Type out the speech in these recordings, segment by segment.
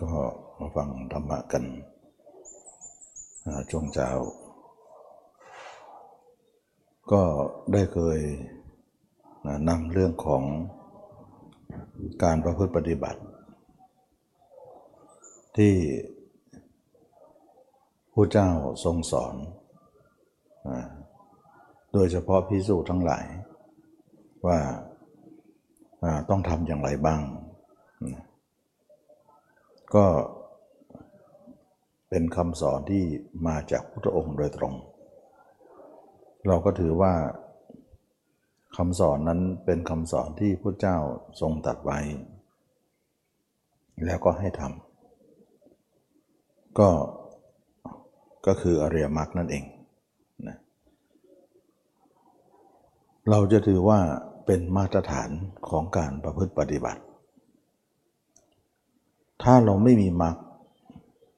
ก็มาฟังธรรมะกันช่วงเช้า ก็ได้เคยนำเรื่องของการประพฤติปฏิบัติ ที่พระเจ้าทรงสอน โดยเฉพาะพิสูจน์ทั้งหลายว่าต้องทำอย่างไรบ้าง ก็เป็นคำสอนที่มาจากพระองค์โดยตรง เราก็ถือว่าคำสอนนั้นเป็นคำสอนที่พระเจ้าทรงตัดไว้ แล้วก็ให้ทำก็ก็คืออริยมรรคนั่นเองนะเราจะถือว่าเป็นมาตรฐานของการประพฤติปฏิบัติ ถ้าเราไม่มีมรรค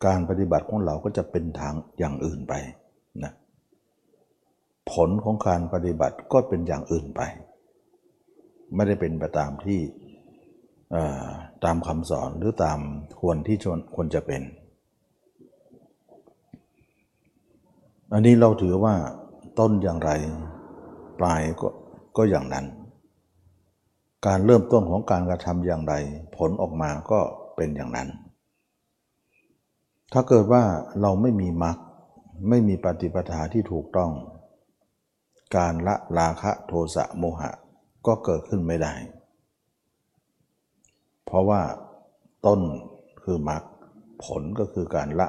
การปฏิบัติของเราก็จะเป็นทางอย่างอื่นไปนะผลของการปฏิบัติก็เป็นอย่างอื่นไป ไม่ได้เป็นไปตามที่ตามคำสอนหรือตามควรที่ควรจะเป็น อันนี้เราถือว่าต้นอย่างไรปลายก็ก็อย่างนั้น การเริ่มต้นของการกระทำอย่างไร ผลออกมาก็ เป็นอย่างนั้น ถ้าเกิดว่าเราไม่มีมรรคไม่มีปฏิปทาที่ถูกต้อง การละราคะโทสะโมหะก็เกิดขึ้นไม่ได้ เพราะว่าต้นคือมรรคผลก็คือการละ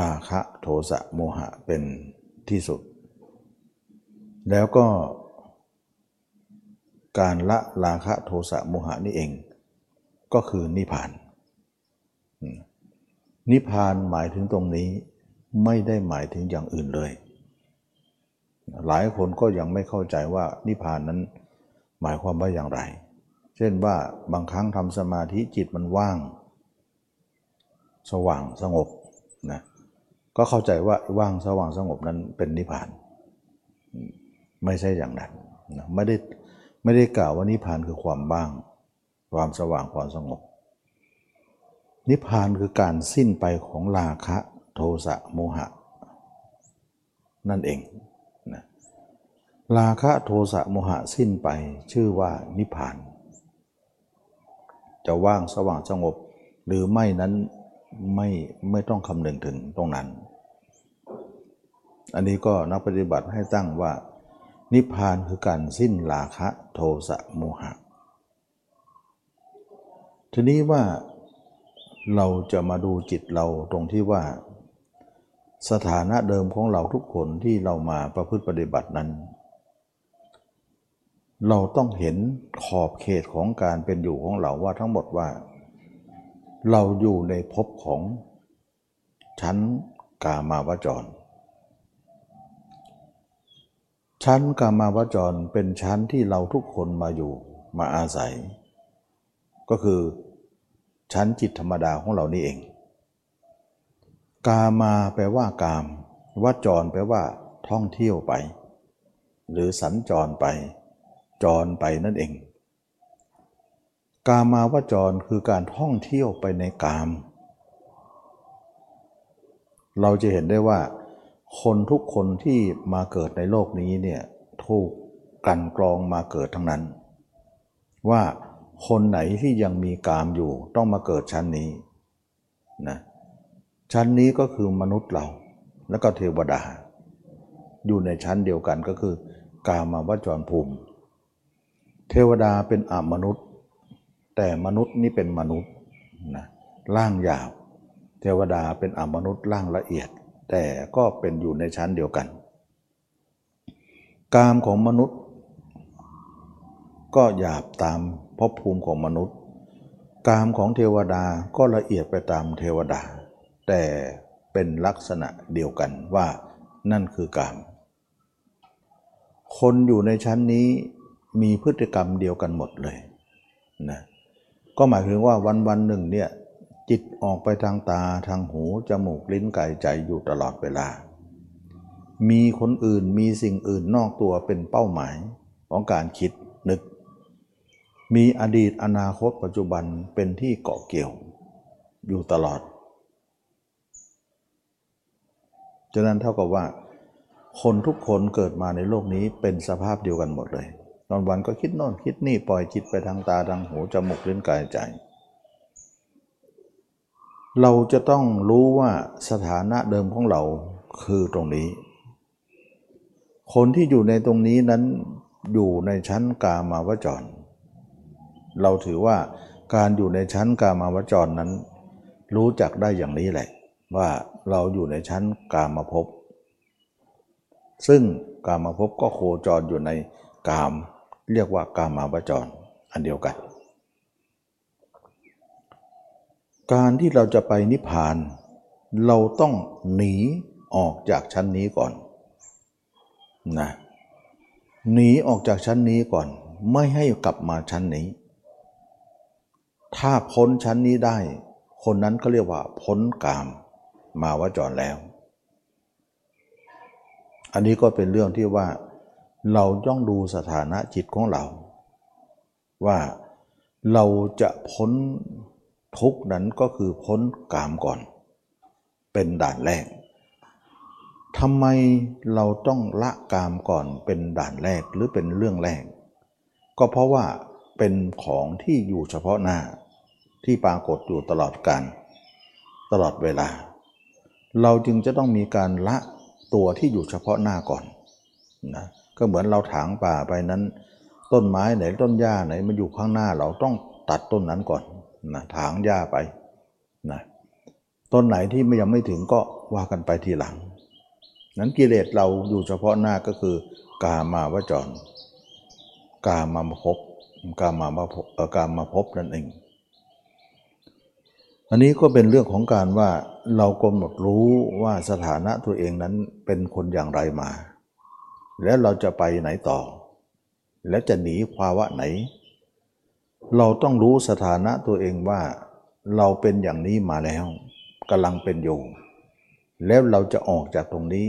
ราคะโทสะโมหะเป็นที่สุด แล้วก็การละราคะโทสะโมหะนี่เอง ก็คือนิพพาน นิพพานหมายถึงตรงนี้ไม่ได้หมายถึงอย่างอื่นเลย หลายคนก็ยังไม่เข้าใจว่านิพพานนั้นหมายความว่าอย่างไร เช่นว่าบางครั้งทำสมาธิจิตมันว่าง สว่างสงบนะก็เข้าใจว่าว่างสว่างสงบนั้นเป็นนิพพาน ไม่ใช่อย่างนั้นนะไม่ได้ไม่ได้กล่าวว่านิพพานคือความบ้าง ความสว่างความสงบ นิพพานคือการสิ้นไปของราคะโทสะโมหะ นั่นเองนะราคะโทสะโมหะสิ้นไปชื่อว่านิพพาน จะว่างสว่างสงบ หรือไม่นั้นไม่ไม่ต้องคำนึงถึงตรงนั้น อันนี้ก็นักปฏิบัติให้ตั้งว่า นิพพานคือการสิ้นราคะโทสะโมหะ ทีนี้ว่าเราจะมาดูจิตเราตรงที่ว่า สถานะเดิมของเราทุกคนที่เรามาประพฤติปฏิบัตินั้น เราต้องเห็นขอบเขตของการเป็นอยู่ของเราว่าทั้งหมดว่า เราอยู่ในภพของชั้นกามาวจร ชั้นกามาวจรเป็นชั้นที่เราทุกคนมาอยู่มาอาศัย ก็คือชั้นจิตธรรมดาของเรานี่เอง กามาแปลว่ากามวจรแปลว่าท่องเที่ยวไป หรือสัญจรไป จรไปนั่นเอง กามาวจรคือการท่องเที่ยวไปในกาม เราจะเห็นได้ว่า คนทุกคนที่มาเกิดในโลกนี้เนี่ยถูกกันกรองมาเกิดทั้งนั้น ว่า คนไหนที่ยังมีกามอยู่ต้องมาเกิดชั้นนี้นะชั้นนี้ก็คือมนุษย์เรา แล้วก็เทวดา อยู่ในชั้นเดียวกันก็คือกามาวจรภูมิ เทวดาเป็นอมนุษย์ แต่มนุษย์นี่เป็นมนุษย์นะร่างหยาบเทวดาเป็นอมนุษย์ร่างละเอียด แต่ก็เป็นอยู่ในชั้นเดียวกัน กามของมนุษย์ ก็หยาบตาม ภพภูมิของมนุษย์ กามของเทวดาก็ละเอียดไปตามเทวดา แต่เป็นลักษณะเดียวกันว่านั่นคือกาม คนอยู่ในชั้นนี้มีพฤติกรรมเดียวกันหมดเลยนะก็หมายถึงว่าวันวันหนึ่งเนี่ยจิตออกไปทางตาทางหูจมูกลิ้นกายใจอยู่ตลอดเวลา มีคนอื่นมีสิ่งอื่นนอกตัวเป็นเป้าหมายของการคิดนึก มีอดีตอนาคตปัจจุบันเป็นที่เกาะเกี่ยวอยู่ตลอดฉะนั้นเท่ากับว่า คนทุกคนเกิดมาในโลกนี้เป็นสภาพเดียวกันหมดเลยตอนวันก็คิดโน่นคิดนี่ปล่อยจิตไปทางตาทางหูจมูกลิ้นกายใจ เราจะต้องรู้ว่าสถานะเดิมของเราคือตรงนี้ คนที่อยู่ในตรงนี้นั้นอยู่ในชั้นกามาวจร เราถือว่าการอยู่ในชั้นกามาวจรนั้น รู้จักได้อย่างนี้แหละ ว่าเราอยู่ในชั้นกามาภพซึ่งกามาภพก็โคจรอยู่ในกาม เรียกว่ากามาวจรอันเดียวกัน การที่เราจะไปนิพพาน เราต้องหนีออกจากชั้นนี้ก่อนนะหนีออกจากชั้นนี้ก่อน ไม่ให้กลับมาชั้นนี้ ถ้าพ้นชั้นนี้ได้ คนนั้นก็เรียกว่าพ้นกามมาวจรแล้ว อันนี้ก็เป็นเรื่องที่ว่า เราต้องดูสถานะจิตของเรา ว่าเราจะพ้นทุกนั้นก็คือพ้นกามก่อน เป็นด่านแรกทำไมเราต้องละกามก่อนเป็นด่านแรกหรือเป็นเรื่องแรก ก็เพราะว่าเป็นของที่อยู่เฉพาะหน้า ที่ปรากฏอยู่ตลอดการตลอดเวลา เราจึงจะต้องมีการละตัวที่อยู่เฉพาะหน้าก่อนนะก็เหมือนเราถางป่าไปนั้น ต้นไม้ไหนต้นหญ้าไหนมันอยู่ข้างหน้าเราต้องตัดต้นนั้นก่อนนะถางหญ้าไปนะต้นไหนที่ยังไม่ถึงก็ว่ากันไปทีหลัง นั้นกิเลสเราอยู่เฉพาะหน้าก็คือกามาวจร กามาภพกามาพกามาพนั่นเอง อันนี้ก็เป็นเรื่องของการว่าเรากำหนดรู้ว่าสถานะตัวเองนั้นเป็นคนอย่างไรมา แล้วเราจะไปไหนต่อ แล้วจะหนีภาวะไหน เราต้องรู้สถานะตัวเองว่า เราเป็นอย่างนี้มาแล้วกำลังเป็นอยู่ แล้วเราจะออกจากตรงนี้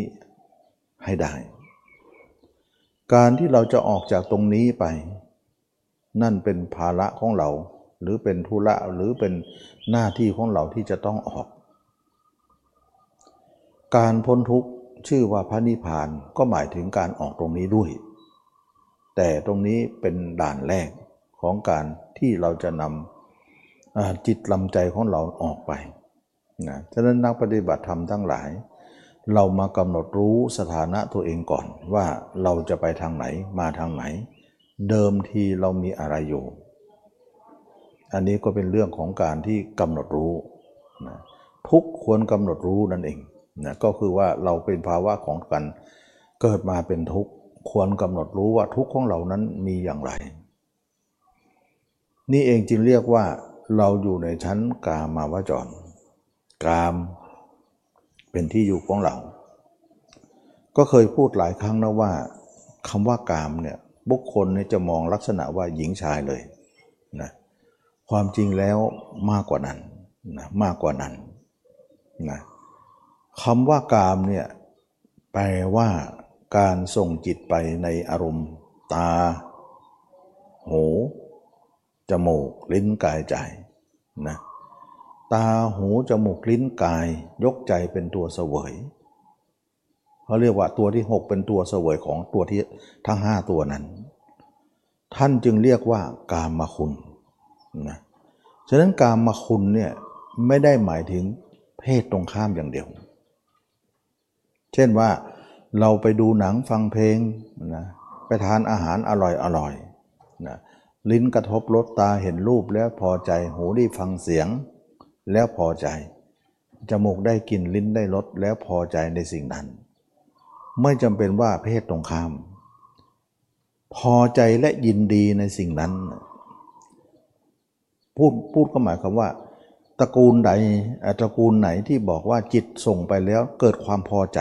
ให้ได้ การที่เราจะออกจากตรงนี้ไป นั่นเป็นภาระของเรา หรือเป็นธุระหรือเป็นหน้าที่ของเราที่จะต้องออก การพ้นทุกข์ชื่อว่าพระนิพพานก็หมายถึงการออกตรงนี้ด้วย แต่ตรงนี้เป็นด่านแรกของการที่เราจะนำจิตลำใจของเราออกไปนะฉะนั้นนักปฏิบัติธรรมทั้งหลาย เรามากำหนดรู้สถานะตัวเองก่อนว่าเราจะไปทางไหนมาทางไหน เดิมทีเรามีอะไรอยู่ อันนี้ก็เป็นเรื่องของการที่กำหนดรู้นะทุกควรกำหนดรู้นั่นเองนะก็คือว่าเราเป็นภาวะของกันเกิดมาเป็นทุกข์ควรกำหนดรู้ว่าทุกข์ของเรานั้นมีอย่างไร นี่เองจึงเรียกว่าเราอยู่ในชั้นกามาวจร กามเป็นที่อยู่ของเรา ก็เคยพูดหลายครั้งนะว่าคำว่ากามเนี่ยบุคคลเนี่ยจะมองลักษณะว่าหญิงชายเลยนะ ความจริงแล้วมากกว่านั้นนะมากกว่านั้นนะคำว่ากามเนี่ยแปลว่าการส่งจิตไปในอารมณ์ ตา หู จมูก ลิ้นกายใจนะตาหูจมูกลิ้นกายยกใจเป็นตัวเสวยเขาเรียกว่าตัวที่ 6 เป็นตัวเสวยของตัวที่ทั้ง 5 ตัวนั้น ท่านจึงเรียกว่ากามคุณ นะฉะนั้นกามมาคุณเนี่ยไม่ได้หมายถึงเพศตรงข้ามอย่างเดียว เช่นว่าเราไปดูหนังฟังเพลงนะไปทานอาหารอร่อยอร่อยนะลิ้นกระทบรสตาเห็นรูปแล้วพอใจหูได้ฟังเสียง แล้วพอใจจมูกได้กลิ่นลิ้นได้รสแล้วพอใจในสิ่งนั้น ไม่จำเป็นว่าเพศตรงข้าม พอใจและยินดีในสิ่งนั้น พูดพูดก็หมายความว่า ตระกูลใดตระกูลไหนที่บอกว่าจิตส่งไปแล้วเกิดความพอใจ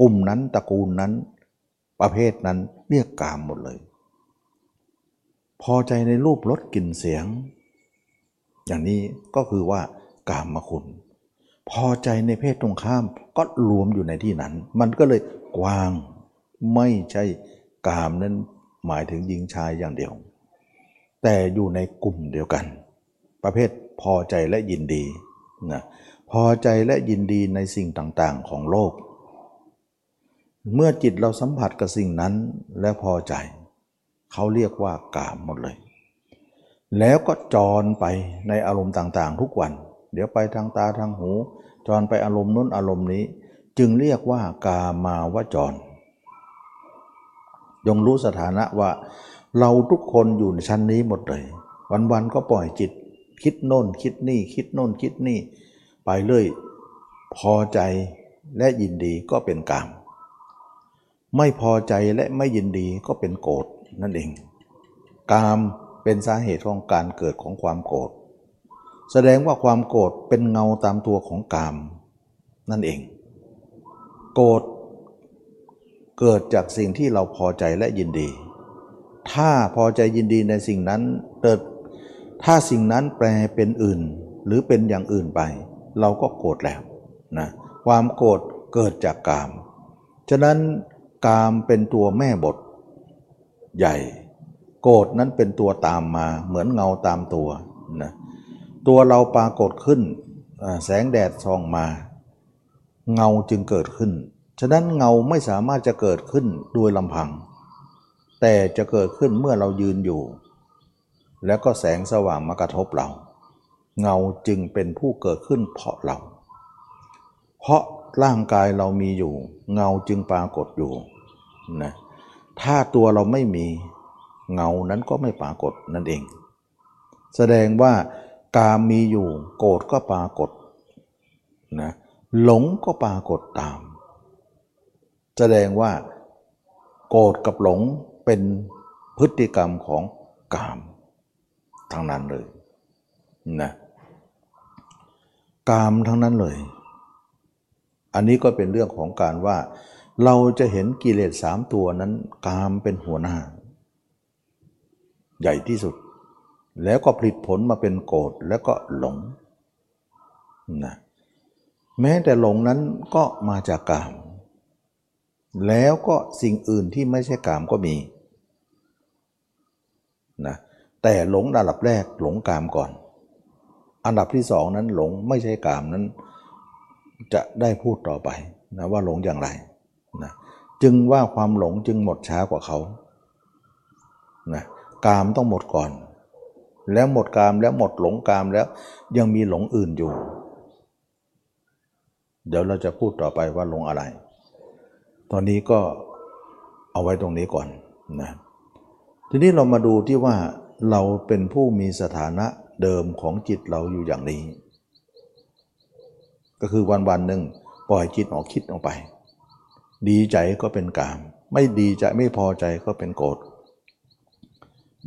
กลุ่มนั้นตระกูลนั้น ประเภทนั้นเรียกกามหมดเลย พอใจในรูปรสกลิ่นเสียง อย่างนี้ก็คือว่ากามมาคุณ พอใจในเพศตรงข้ามก็รวมอยู่ในที่นั้น มันก็เลยกว้างไม่ใช่กามนั้นหมายถึงหญิงชายอย่างเดียว แต่อยู่ในกลุ่มเดียวกัน ประเภทพอใจและยินดีนะพอใจและยินดีในสิ่งต่างๆของโลก เมื่อจิตเราสัมผัสกับสิ่งนั้นและพอใจ เขาเรียกว่ากามหมดเลย แล้วก็จรไปในอารมณ์ต่างๆ ทุกวัน เดี๋ยวไปทางตาทางหู จรไปอารมณ์นู้นอารมณ์นี้ จึงเรียกว่ากามาวจร ยงรู้สถานะว่า เราทุกคนอยู่ในชั้นนี้หมดเลย วันๆก็ปล่อยจิต คิดโน่นคิดนี่คิดโน่นคิดนี่ ไปเรื่อยพอใจและยินดีก็เป็นกาม ไม่พอใจและไม่ยินดีก็เป็นโกรธนั่นเอง กามเป็นสาเหตุของการเกิดของความโกรธแสดงว่าความโกรธเป็นเงาตามตัวของกาม นั่นเอง โกรธเกิดจากสิ่งที่เราพอใจและยินดี ถ้าพอใจยินดีในสิ่งนั้นเกิด ถ้าสิ่งนั้นแปลเป็นอื่น หรือเป็นอย่างอื่นไป เราก็โกรธแล้วนะความโกรธเกิดจากกาม ฉะนั้นกามเป็นตัวแม่บท ใหญ่ โกรธนั้นเป็นตัวตามมาเหมือนเงาตามตัวนะตัวเราปรากฏขึ้นแสงแดดส่องมา เงาจึงเกิดขึ้น ฉะนั้นเงาไม่สามารถจะเกิดขึ้นโดยลำพัง แต่จะเกิดขึ้นเมื่อเรายืนอยู่ แล้วก็แสงสว่างมากระทบเรา เงาจึงเป็นผู้เกิดขึ้นเพราะเรา เพราะร่างกายเรามีอยู่ เงาจึงปรากฏอยู่นะถ้าตัวเราไม่มีเงานั้นก็ไม่ปรากฏนั่นเอง แสดงว่ากามมีอยู่ โกรธก็ปรากฏนะหลงก็ปรากฏตาม แสดงว่า โกรธกับหลงเป็นพฤติกรรมของกาม ทั้งนั้นเลยนะกามทั้งนั้นเลย อันนี้ก็เป็นเรื่องของการว่า เราจะเห็นกิเลสสามตัวนั้น กามเป็นหัวหน้า ใหญ่ที่สุด แล้วก็ผลิตผลมาเป็นโกรธแล้วก็หลงนะแม้แต่หลงนั้นก็มาจากกาม แล้วก็สิ่งอื่นที่ไม่ใช่กามก็มีนะ แต่หลงอันดับแรกหลงกามก่อน อันดับที่สองนั้นหลงไม่ใช่กามนั้น จะได้พูดต่อไปนะว่าหลงอย่างไรนะจึงว่าความหลงจึงหมดช้ากว่าเขานะกามต้องหมดก่อน แล้วหมดกามแล้วหมดหลงกามแล้วยังมีหลงอื่นอยู่ เดี๋ยวเราจะพูดต่อไปว่าหลงอะไร ตอนนี้ก็เอาไว้ตรงนี้ก่อนนะทีนี้เรามาดูที่ว่า เราเป็นผู้มีสถานะเดิมของจิตเราอยู่อย่างนี้ ก็คือวันวันหนึ่งปล่อยจิตออกคิดออกไป ดีใจก็เป็นกาม ไม่ดีใจไม่พอใจก็เป็นโกรธ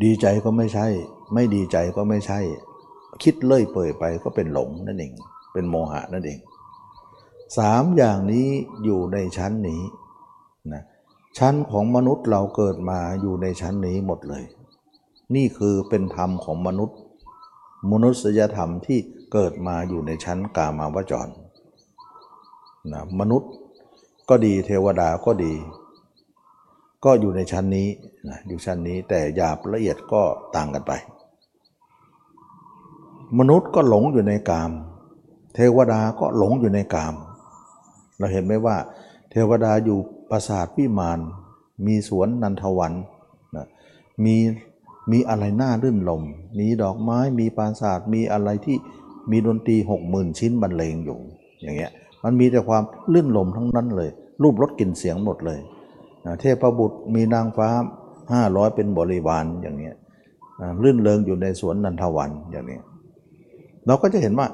ดีใจก็ไม่ใช่ ไม่ดีใจก็ไม่ใช่ คิดเลื่อยเปื่อยไปก็เป็นหลงนั่นเอง เป็นโมหะนั่นเองสามอย่างนี้อยู่ในชั้นนี้นะชั้นของมนุษย์เราเกิดมาอยู่ในชั้นนี้หมดเลย นี่คือเป็นธรรมของมนุษย์ มนุษยธรรมที่เกิดมาอยู่ในชั้นกามาวจรนะมนุษย์ก็ดีเทวดาก็ดี ก็อยู่ในชั้นนี้นะอยู่ชั้นนี้แต่หยาบละเอียดก็ต่างกันไป มนุษย์ก็หลงอยู่ในกาม เทวดาก็หลงอยู่ในกาม เราเห็นไหมว่า เทวดาอยู่ปราสาทพิมาน มีสวนนันทวันนะมี มีอะไรน่ารื่นลม มีดอกไม้ มีปราสาท มีอะไรที่มีดนตรีหกหมื่นชิ้นบรรเลงอยู่ อย่างเงี้ย มันมีแต่ความลื่นลมทั้งนั้นเลย รูปรสกลิ่นเสียงหมดเลย เทพบุตรมีนางฟ้าห้าร้อยเป็นบริวารอย่างเงี้ยลื่นเริงอยู่ในสวนนันทวันอย่างนี้ เราก็จะเห็นว่า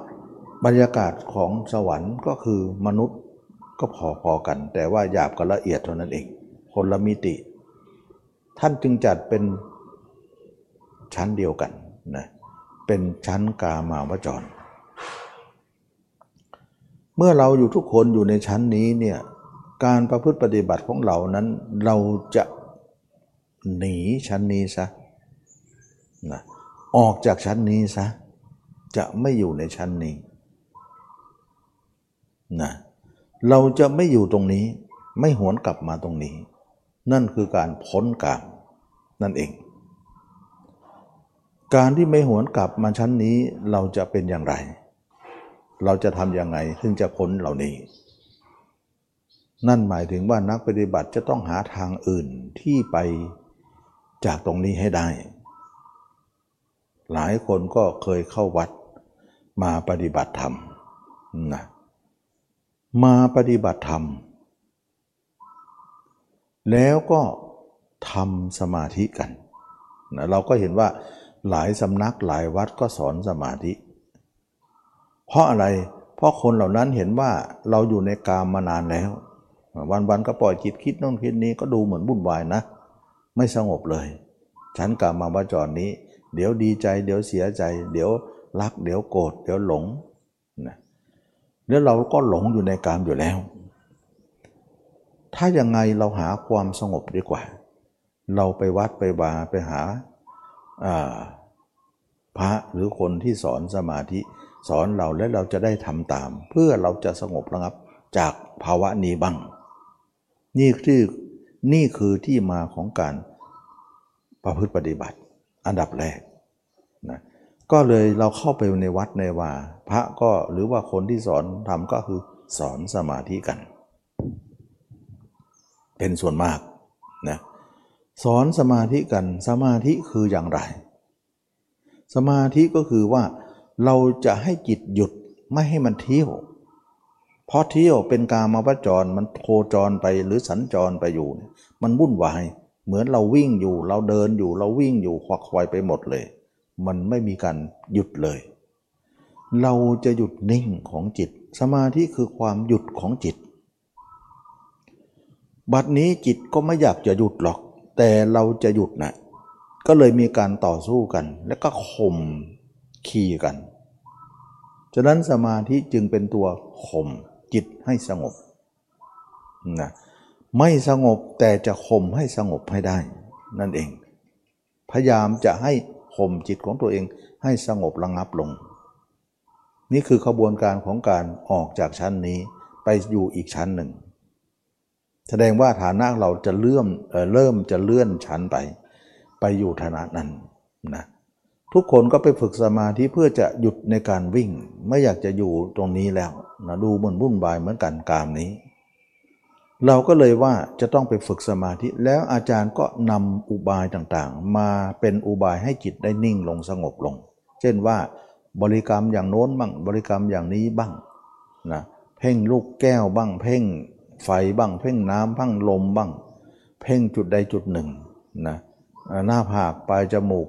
บรรยากาศของสวรรค์ก็คือมนุษย์ก็พอๆกัน แต่ว่าหยาบกับละเอียดเท่านั้นเอง คนละมิติ ท่านจึงจัดเป็น ชั้นเดียวกันนะเป็นชั้นกามาวจร เมื่อเราอยู่ทุกคนอยู่ในชั้นนี้เนี่ยการประพฤติปฏิบัติของเรานั้นเราจะหนีชั้นนี้ซะนะออกจากชั้นนี้ซะจะไม่อยู่ในชั้นนี้นะเราจะไม่อยู่ตรงนี้ไม่หวนกลับมาตรงนี้ นั่นคือการพ้นกามนั่นเอง การที่ไม่หวนกลับมาชั้นนี้เราจะเป็นอย่างไร เราจะทำยังไงถึงจะพ้นเหล่านี้ นั่นหมายถึงว่านักปฏิบัติจะต้องหาทางอื่นที่ไปจากตรงนี้ให้ได้ หลายคนก็เคยเข้าวัดมาปฏิบัติธรรมนะมาปฏิบัติธรรม แล้วก็ทำสมาธิกันนะเราก็เห็นว่า หลายสำนักหลายวัดก็สอนสมาธิ เพราะอะไร เพราะคนเหล่านั้นเห็นว่าเราอยู่ในกามมานานแล้ว วันๆก็ปล่อยจิตคิดโน่นคิดนี้ก็ดูเหมือนวุ่นวายนะ ไม่สงบเลย ฉันกลับมาวาจรนี้ เดี๋ยวดีใจ เดี๋ยวเสียใจ เดี๋ยวรัก เดี๋ยวโกรธเดี๋ยวหลงนะแล้วเราก็หลงอยู่ในกามอยู่แล้ว ถ้ายังไงเราหาความสงบดีกว่า เราไปวัดไปบาไปหา พระหรือคนที่สอนสมาธิ สอนเราและเราจะได้ทำตาม เพื่อเราจะสงบระงับจากภาวะนี้บ้าง นี่คือนี่คือที่มาของการประพฤติปฏิบัติ อันดับแรกนะก็เลยเราเข้าไปในวัดในว่า พระก็หรือว่าคนที่สอนทำก็คือสอนสมาธิกัน เป็นส่วนมากนะสอนสมาธิกันสมาธิคืออย่างไร สมาธิก็คือว่าเราจะให้จิตหยุดไม่ให้มันเที่ยว เพราะเที่ยวเป็นกามาวจรมันโคจรไปหรือสัญจรไปอยู่ มันวุ่นวาย เหมือนเราวิ่งอยู่ เราเดินอยู่ เราวิ่งอยู่ควักควายไปหมดเลย มันไม่มีการหยุดเลย เราจะหยุดนิ่งของจิต สมาธิคือความหยุดของจิต บัดนี้จิตก็ไม่อยากจะหยุดหรอก แต่เราจะหยุดนะ ก็เลยมีการต่อสู้กัน แล้วก็ข่มขี่กัน ฉะนั้นสมาธิจึงเป็นตัวข่มจิตให้สงบนะไม่สงบแต่จะข่มให้สงบให้ได้ นั่นเอง พยายามจะให้ข่มจิตของตัวเองให้สงบระงับลง นี่คือขบวนการของการออกจากชั้นนี้ไปอยู่อีกชั้นหนึ่ง แสดงว่าฐานะเราจะเลื่อมเเริ่มจะเลื่อนชั้นไป ไปอยู่ฐานะนั้นนะทุกคนก็ไปฝึกสมาธิเพื่อจะหยุดในการวิ่ง ไม่อยากจะอยู่ตรงนี้แล้วนะดูเหมือนวุ่นวายเหมือนกันกามนี้ เราก็เลยว่าจะต้องไปฝึกสมาธิ แล้วอาจารย์ก็นำอุบายต่างๆ มาเป็นอุบายให้จิตได้นิ่งลงสงบลง เช่นว่าบริกรรมอย่างโน้นบ้างบริกรรมอย่างนี้บ้างนะเพ่งลูกแก้วบ้าง เพ่งไฟบ้าง เพ่งน้ำบ้างลมบ้าง เพ่งจุดใดจุดหนึ่งนะ หน้าผากปลายจมูก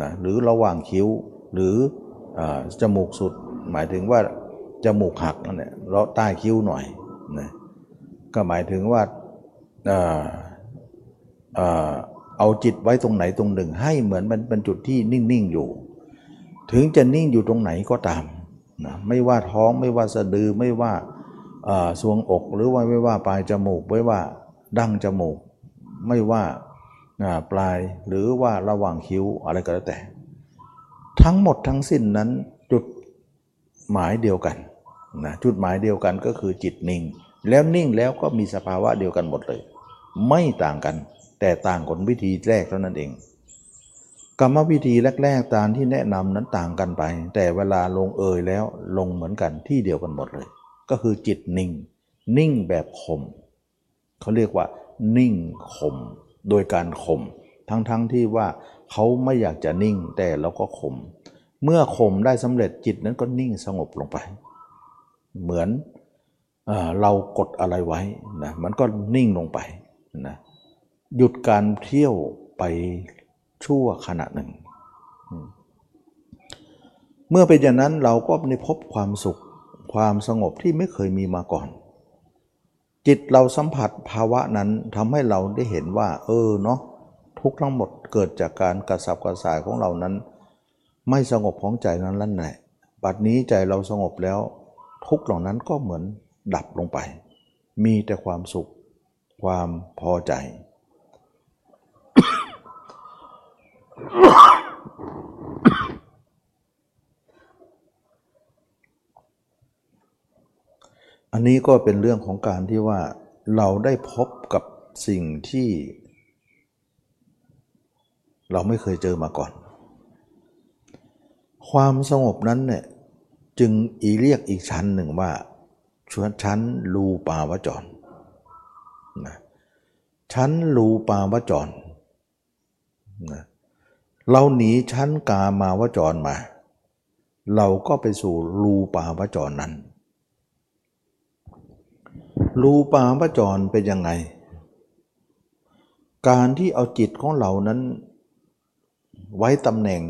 นะหรือระหว่างคิ้วหรืออจมูกสุด หมายถึงว่าจมูกหักนั่นแหละเราใต้คิ้วหน่อยนะก็หมายถึงว่าเอาจิตไว้ตรงไหนตรงหนึ่ง ให้เหมือนมันเป็นจุดที่นิ่งๆอยู่ ถึงจะนิ่งอยู่ตรงไหนก็ตามนะไม่ว่าท้องไม่ว่าสะดือไม่ว่าสวงอกหรือว่าไม่ว่าปลายจมูกไม่ว่าดั้งจมูก ไม่ว่า ปลายหรือว่าระหว่างคิ้วอะไรก็แล้วแต่ ทั้งหมดทั้งสิ้นนั้นจุดหมายเดียวกันนะจุดหมายเดียวกันก็คือจิตนิ่ง แล้วนิ่งแล้วก็มีสภาวะเดียวกันหมดเลย ไม่ต่างกัน แต่ต่างกันวิธีแรกเท่านั้นเองกรรมวิธีแรกๆตามที่แนะนำนั้นต่างกันไป แต่เวลาลงเอยแล้วลงเหมือนกันที่เดียวกันหมดเลย ก็คือจิตนิ่ง นิ่งแบบข่มเขาเรียกว่า นิ่งข่ม โดยการข่มทั้งๆทที่ว่าเขาไม่อยากจะนิ่งแต่เราก็ข่มเมื่อข่มได้สำเร็จจิตนั้นก็นิ่งสงบลงไป เหมือนเอเรากดอะไรไว้นะมันก็นิ่งลงไปนะหยุดการเที่ยวไปชั่วขณะหนึ่ง เมื่อเป็นอย่างนั้นเราก็ได้พบความสุขความสงบที่ไม่เคยมีมาก่อน จิตเราสัมผัสภาวะนั้นทำให้เราได้เห็นว่า เออเนาะทุกทั้งหมดเกิดจากการกระสับกระส่ายของเรานั้น ไม่สงบของใจนั้นลั่นแหละบัดนี้ใจเราสงบแล้ว ทุกเหล่านั้นก็เหมือนดับลงไป มีแต่ความสุข ความพอใจ อันนี้ก็เป็นเรื่องของการที่ว่าเราได้พบกับสิ่งที่ เราไม่เคยเจอมาก่อน ความสงบนั้นเนี่ยจึงอีเรียกอีกชั้นหนึ่งว่าชวนชั้นรูปาวจรนะชั้นรูปาวจรนะเราหนีชั้นกามาวจรมา เราก็ไปสู่รูปาวจรนั้น รูปาวจรเป็นยังไง การที่เอาจิตของเรานั้นไว้ตำแหน่ง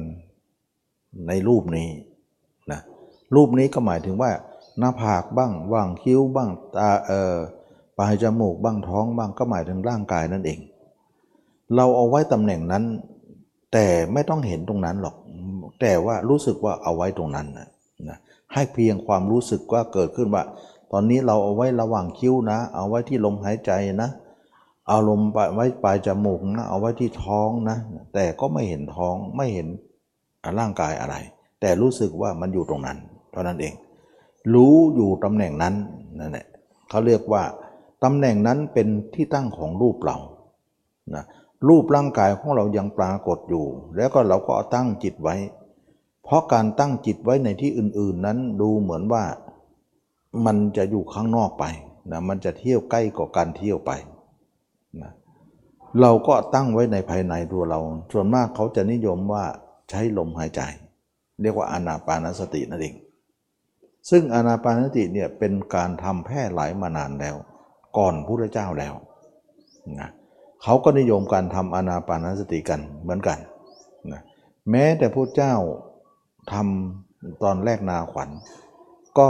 ในรูปนี้นะรูปนี้ก็หมายถึงว่าหน้าผากบ้างว่างคิ้วบ้างตาเออปลายจมูกบ้างท้องบ้างก็หมายถึงร่างกายนั่นเอง เราเอาไว้ตำแหน่งนั้น แต่ไม่ต้องเห็นตรงนั้นหรอก แต่ว่ารู้สึกว่าเอาไว้ตรงนั้นนะให้เพียงความรู้สึกว่าเกิดขึ้นว่า ตอนนี้เราเอาไว้ระหว่างคิ้วนะ เอาไว้ที่ลมหายใจนะ เอาลมไว้ปลายจมูกนะ เอาไว้ที่ท้องนะ แต่ก็ไม่เห็นท้องไม่เห็นร่างกายอะไร แต่รู้สึกว่ามันอยู่ตรงนั้น เท่านั้นเอง รู้อยู่ตำแหน่งนั้นนั่นแหละเขาเรียกว่าตำแหน่งนั้นเป็นที่ตั้งของรูปเรานะรูปร่างกายของเรายังปรากฏอยู่ แล้วก็เราก็ตั้งจิตไว้ เพราะการตั้งจิตไว้ในที่อื่น ๆ นั้นดูเหมือนว่า มันจะอยู่ข้างนอกไปนะมันจะเที่ยวใกล้กว่าการเที่ยวไปนะเราก็ตั้งไว้ในภายในตัวเรา ส่วนมากเขาจะนิยมว่าใช้ลมหายใจ เรียกว่าอานาปานสตินั่นเอง ซึ่งอานาปานสติเนี่ยเป็นการทำแพร่หลายมานานแล้ว ก่อนพระเจ้าแล้วนะเขาก็นิยมการทำอานาปานสติกันเหมือนกันนะแม้แต่พระเจ้าทำตอนแรกนาขวัญ ก็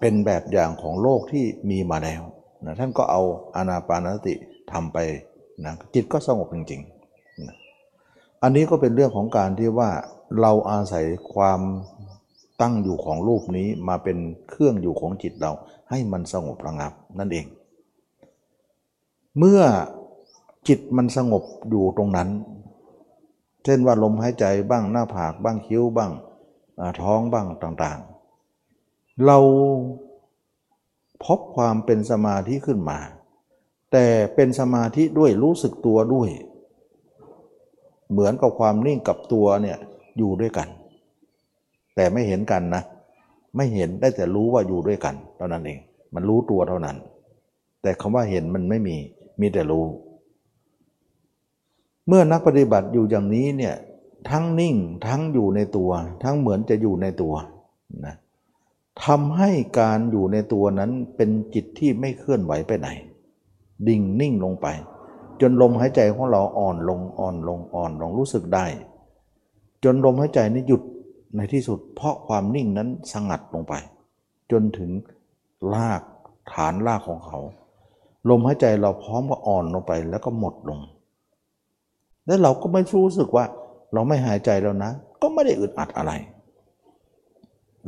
เป็นแบบอย่างของโลกที่มีมาแล้วนะท่านก็เอาอานาปานสติทำไปนะจิตก็สงบจริงๆนะอันนี้ก็เป็นเรื่องของการที่ว่าเราอาศัยความตั้งอยู่ของรูปนี้มาเป็นเครื่องอยู่ของจิตเรา ให้มันสงบระงับนั่นเอง เมื่อจิตมันสงบอยู่ตรงนั้น เช่นว่าลมหายใจบ้างหน้าผากบ้างคิ้วบ้างท้องบ้างต่าง เราพบความเป็นสมาธิขึ้นมา แต่เป็นสมาธิด้วยรู้สึกตัวด้วย เหมือนกับความนิ่งกับตัวเนี่ยอยู่ด้วยกัน แต่ไม่เห็นกันนะ ไม่เห็นได้แต่รู้ว่าอยู่ด้วยกันเท่านั้นเอง มันรู้ตัวเท่านั้น แต่คำว่าเห็นมันไม่มีมีแต่รู้ เมื่อนักปฏิบัติอยู่อย่างนี้เนี่ยทั้งนิ่งทั้งอยู่ในตัว ทั้งเหมือนจะอยู่ในตัวนะ ทำให้การอยู่ในตัวนั้นเป็นจิตที่ไม่เคลื่อนไหวไปไหน ดิ่งนิ่งลงไป จนลมหายใจของเราอ่อนลงอ่อนลงอ่อนลงรู้สึกได้ จนลมหายใจนี้หยุดในที่สุด เพราะความนิ่งนั้นสงัดลงไป จนถึงลากฐานลากของเขา ลมหายใจเราพร้อมก็อ่อนลงไปแล้วก็หมดลง แล้วเราก็ไม่รู้สึกว่า เราไม่หายใจแล้วนะ ก็ไม่ได้อึดอัดอะไร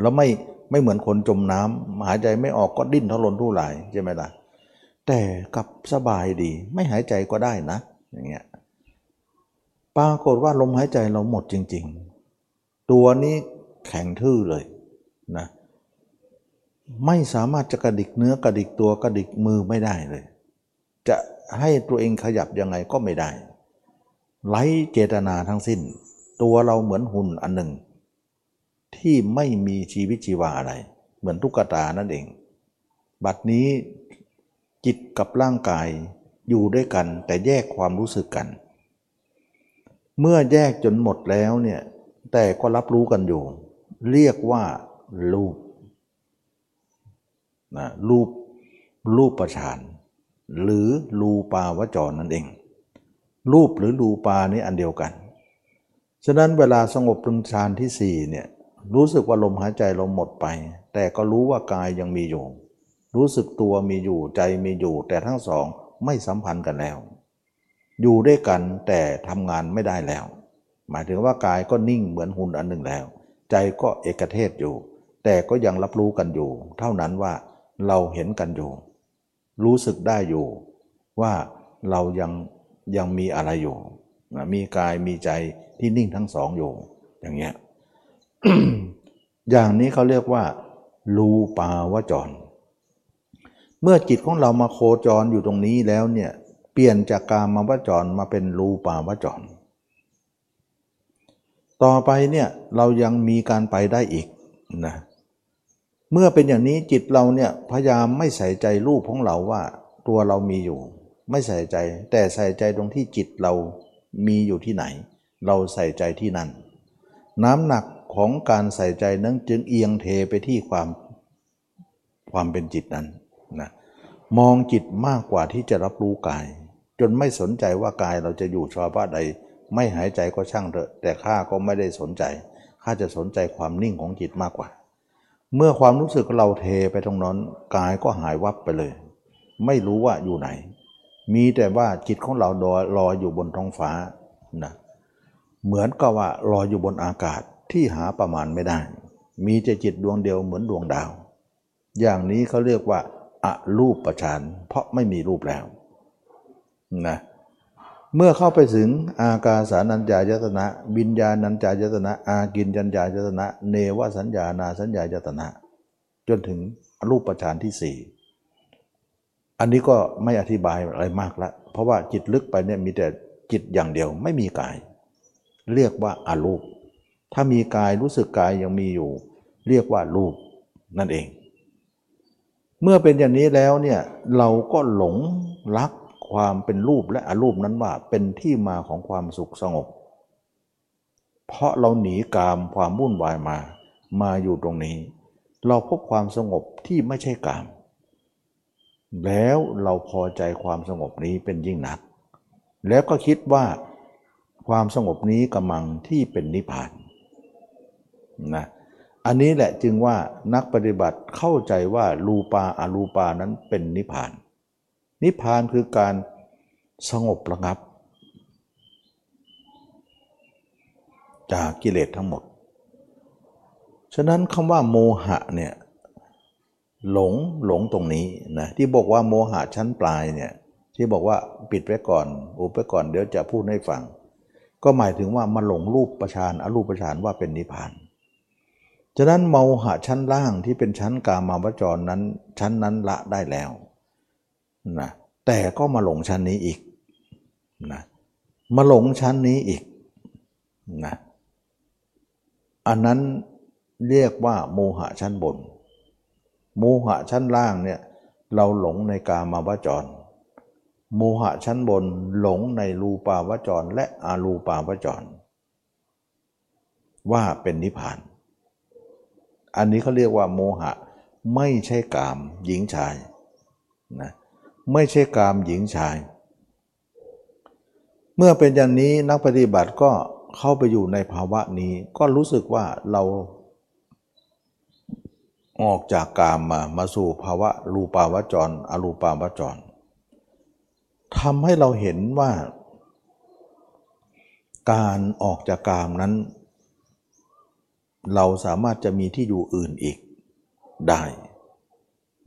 เราไม่ ไม่เหมือนคนจมน้ำหายใจไม่ออกก็ดิ้นทุรนทุรายใช่ไหมล่ะแต่กับสบายดีไม่หายใจก็ได้นะ อย่างเงี้ยปรากฏว่าลมหายใจเราหมดจริง ๆ ตัวนี้แข็งทื่อเลยนะไม่สามารถจะกระดิกเนื้อกระดิกตัวกระดิกมือไม่ได้เลย จะให้ตัวเองขยับยังไงก็ไม่ได้ไร้เจตนาทั้งสิ้น ตัวเราเหมือนหุ่นอันหนึ่ง ที่ไม่มีชีวิตชีวาอะไร เหมือนตุ๊กตานั่นเอง บัดนี้จิตกับร่างกายอยู่ด้วยกันแต่แยกความรู้สึกกัน เมื่อแยกจนหมดแล้วเนี่ยแต่ก็รับรู้กันอยู่ เรียกว่ารูปนะรูปรูปประชานหรือรูปาวจรนั่นเอง รูปหรือรูปานี่อันเดียวกัน ฉะนั้นเวลาสงบถึงฌานที่สี่เนี่ย รู้สึกว่าลมหายใจเราหมดไป แต่ก็รู้ว่ากายยังมีอยู่ รู้สึกตัวมีอยู่ใจมีอยู่ แต่ทั้งสองไม่สัมพันธ์กันแล้ว อยู่ด้วยกันแต่ทำงานไม่ได้แล้ว หมายถึงว่ากายก็นิ่งเหมือนหุ่นอันหนึ่งแล้ว ใจก็เอกเทศอยู่ แต่ก็ยังรับรู้กันอยู่ เท่านั้นว่าเราเห็นกันอยู่ รู้สึกได้อยู่ ว่าเรายังยังมีอะไรอยู่ มีกายมีใจที่นิ่งทั้งสองอยู่ อย่างเงี้ย อย่างนี้เขาเรียกว่ารูปาวจร เมื่อจิตของเรามาโคจรอยู่ตรงนี้แล้วเนี่ยเปลี่ยนจากกามาวจรมาเป็นรูปาวจร ต่อไปเนี่ยเรายังมีการไปได้อีกนะเมื่อเป็นอย่างนี้จิตเราเนี่ยพยายามไม่ใส่ใจรูปของเราว่าตัวเรามีอยู่ ไม่ใส่ใจ แต่ใส่ใจตรงที่จิตเรามีอยู่ที่ไหน เราใส่ใจที่นั่น น้ำหนัก ของการใส่ใจนั้นจึงเอียงเทไปที่ความความเป็นจิตนั้นนะมองจิตมากกว่าที่จะรับรู้กาย จนไม่สนใจว่ากายเราจะอยู่ชาวบ้านใด ไม่หายใจก็ช่างเถอะ แต่ข้าก็ไม่ได้สนใจข้าจะสนใจความนิ่งของจิตมากกว่า เมื่อความรู้สึกเราเทไปตรงนั้นกายก็หายวับไปเลย ไม่รู้ว่าอยู่ไหน มีแต่ว่าจิตของเราลอยอยู่บนท้องฟ้านะเหมือนกับว่าลอยอยู่บนอากาศ ที่หาประมาณไม่ได้ มีแต่จิตดวงเดียวเหมือนดวงดาว อย่างนี้เขาเรียกว่าอะรูปประชานเพราะไม่มีรูปแล้วนะเมื่อเข้าไปถึงอากาสานัญจายตนะบิญญาณัญจายตนะอากินจัญญายตนะ เนวสัญญานาสัญญายตนะ จนถึงรูปประชานที่สี่อันนี้ก็ไม่อธิบายอะไรมากละเพราะว่าจิตลึกไปเนี่ยมีแต่จิตอย่างเดียวไม่มีกาย เรียกว่าอารูป ถ้ามีกายรู้สึกกายยังมีอยู่ เรียกว่ารูปนั่นเอง เมื่อเป็นอย่างนี้แล้วเนี่ยเราก็หลงรักความเป็นรูปและอรูปนั้นว่าเป็นที่มาของความสุขสงบ เพราะเราหนีกามความวุ่นวายมา มาอยู่ตรงนี้ เราพบความสงบที่ไม่ใช่กาม แล้วเราพอใจความสงบนี้เป็นยิ่งนัก แล้วก็คิดว่าความสงบนี้กำลังที่เป็นนิพพาน นะอันนี้แหละจึงว่านักปฏิบัติเข้าใจว่ารูปาอารูปานั้นเป็นนิพพาน นิพพานคือการสงบระงับ จากกิเลสทั้งหมด ฉะนั้นคำว่าโมหะเนี่ยหลงหลงตรงนี้นะที่บอกว่าโมหะชั้นปลายเนี่ยที่บอกว่าปิดไว้ก่อนอุบไว้ก่อนเดี๋ยวจะพูดให้ฟัง ก็หมายถึงว่ามาหลงรูปประชานอรูปประชานว่าเป็นนิพพาน ฉะนั้นโมหะชั้นล่างที่เป็นชั้นกามาวจรนั้น ชั้นนั้นละได้แล้วนะแต่ก็มาหลงชั้นนี้อีกนะมาหลงชั้นนี้อีกนะอันนั้นเรียกว่าโมหะชั้นบน โมหะชั้นล่างเนี่ยเราหลงในกามาวจร โมหะชั้นบนหลงในรูปาวจรและอารูปาวจร ว่าเป็นนิพพาน อันนี้เขาเรียกว่าโมหะ ไม่ใช่กาม หญิงชายนะไม่ใช่กามหญิงชาย เมื่อเป็นอย่างนี้นักปฏิบัติก็เข้าไปอยู่ในภาวะนี้ ก็รู้สึกว่าเราออกจากกามมามาสู่ภาวะรูปาวจร อรูปาวจรทำให้เราเห็นว่า การออกจากกามนั้น เราสามารถจะมีที่อยู่อื่นอีกได้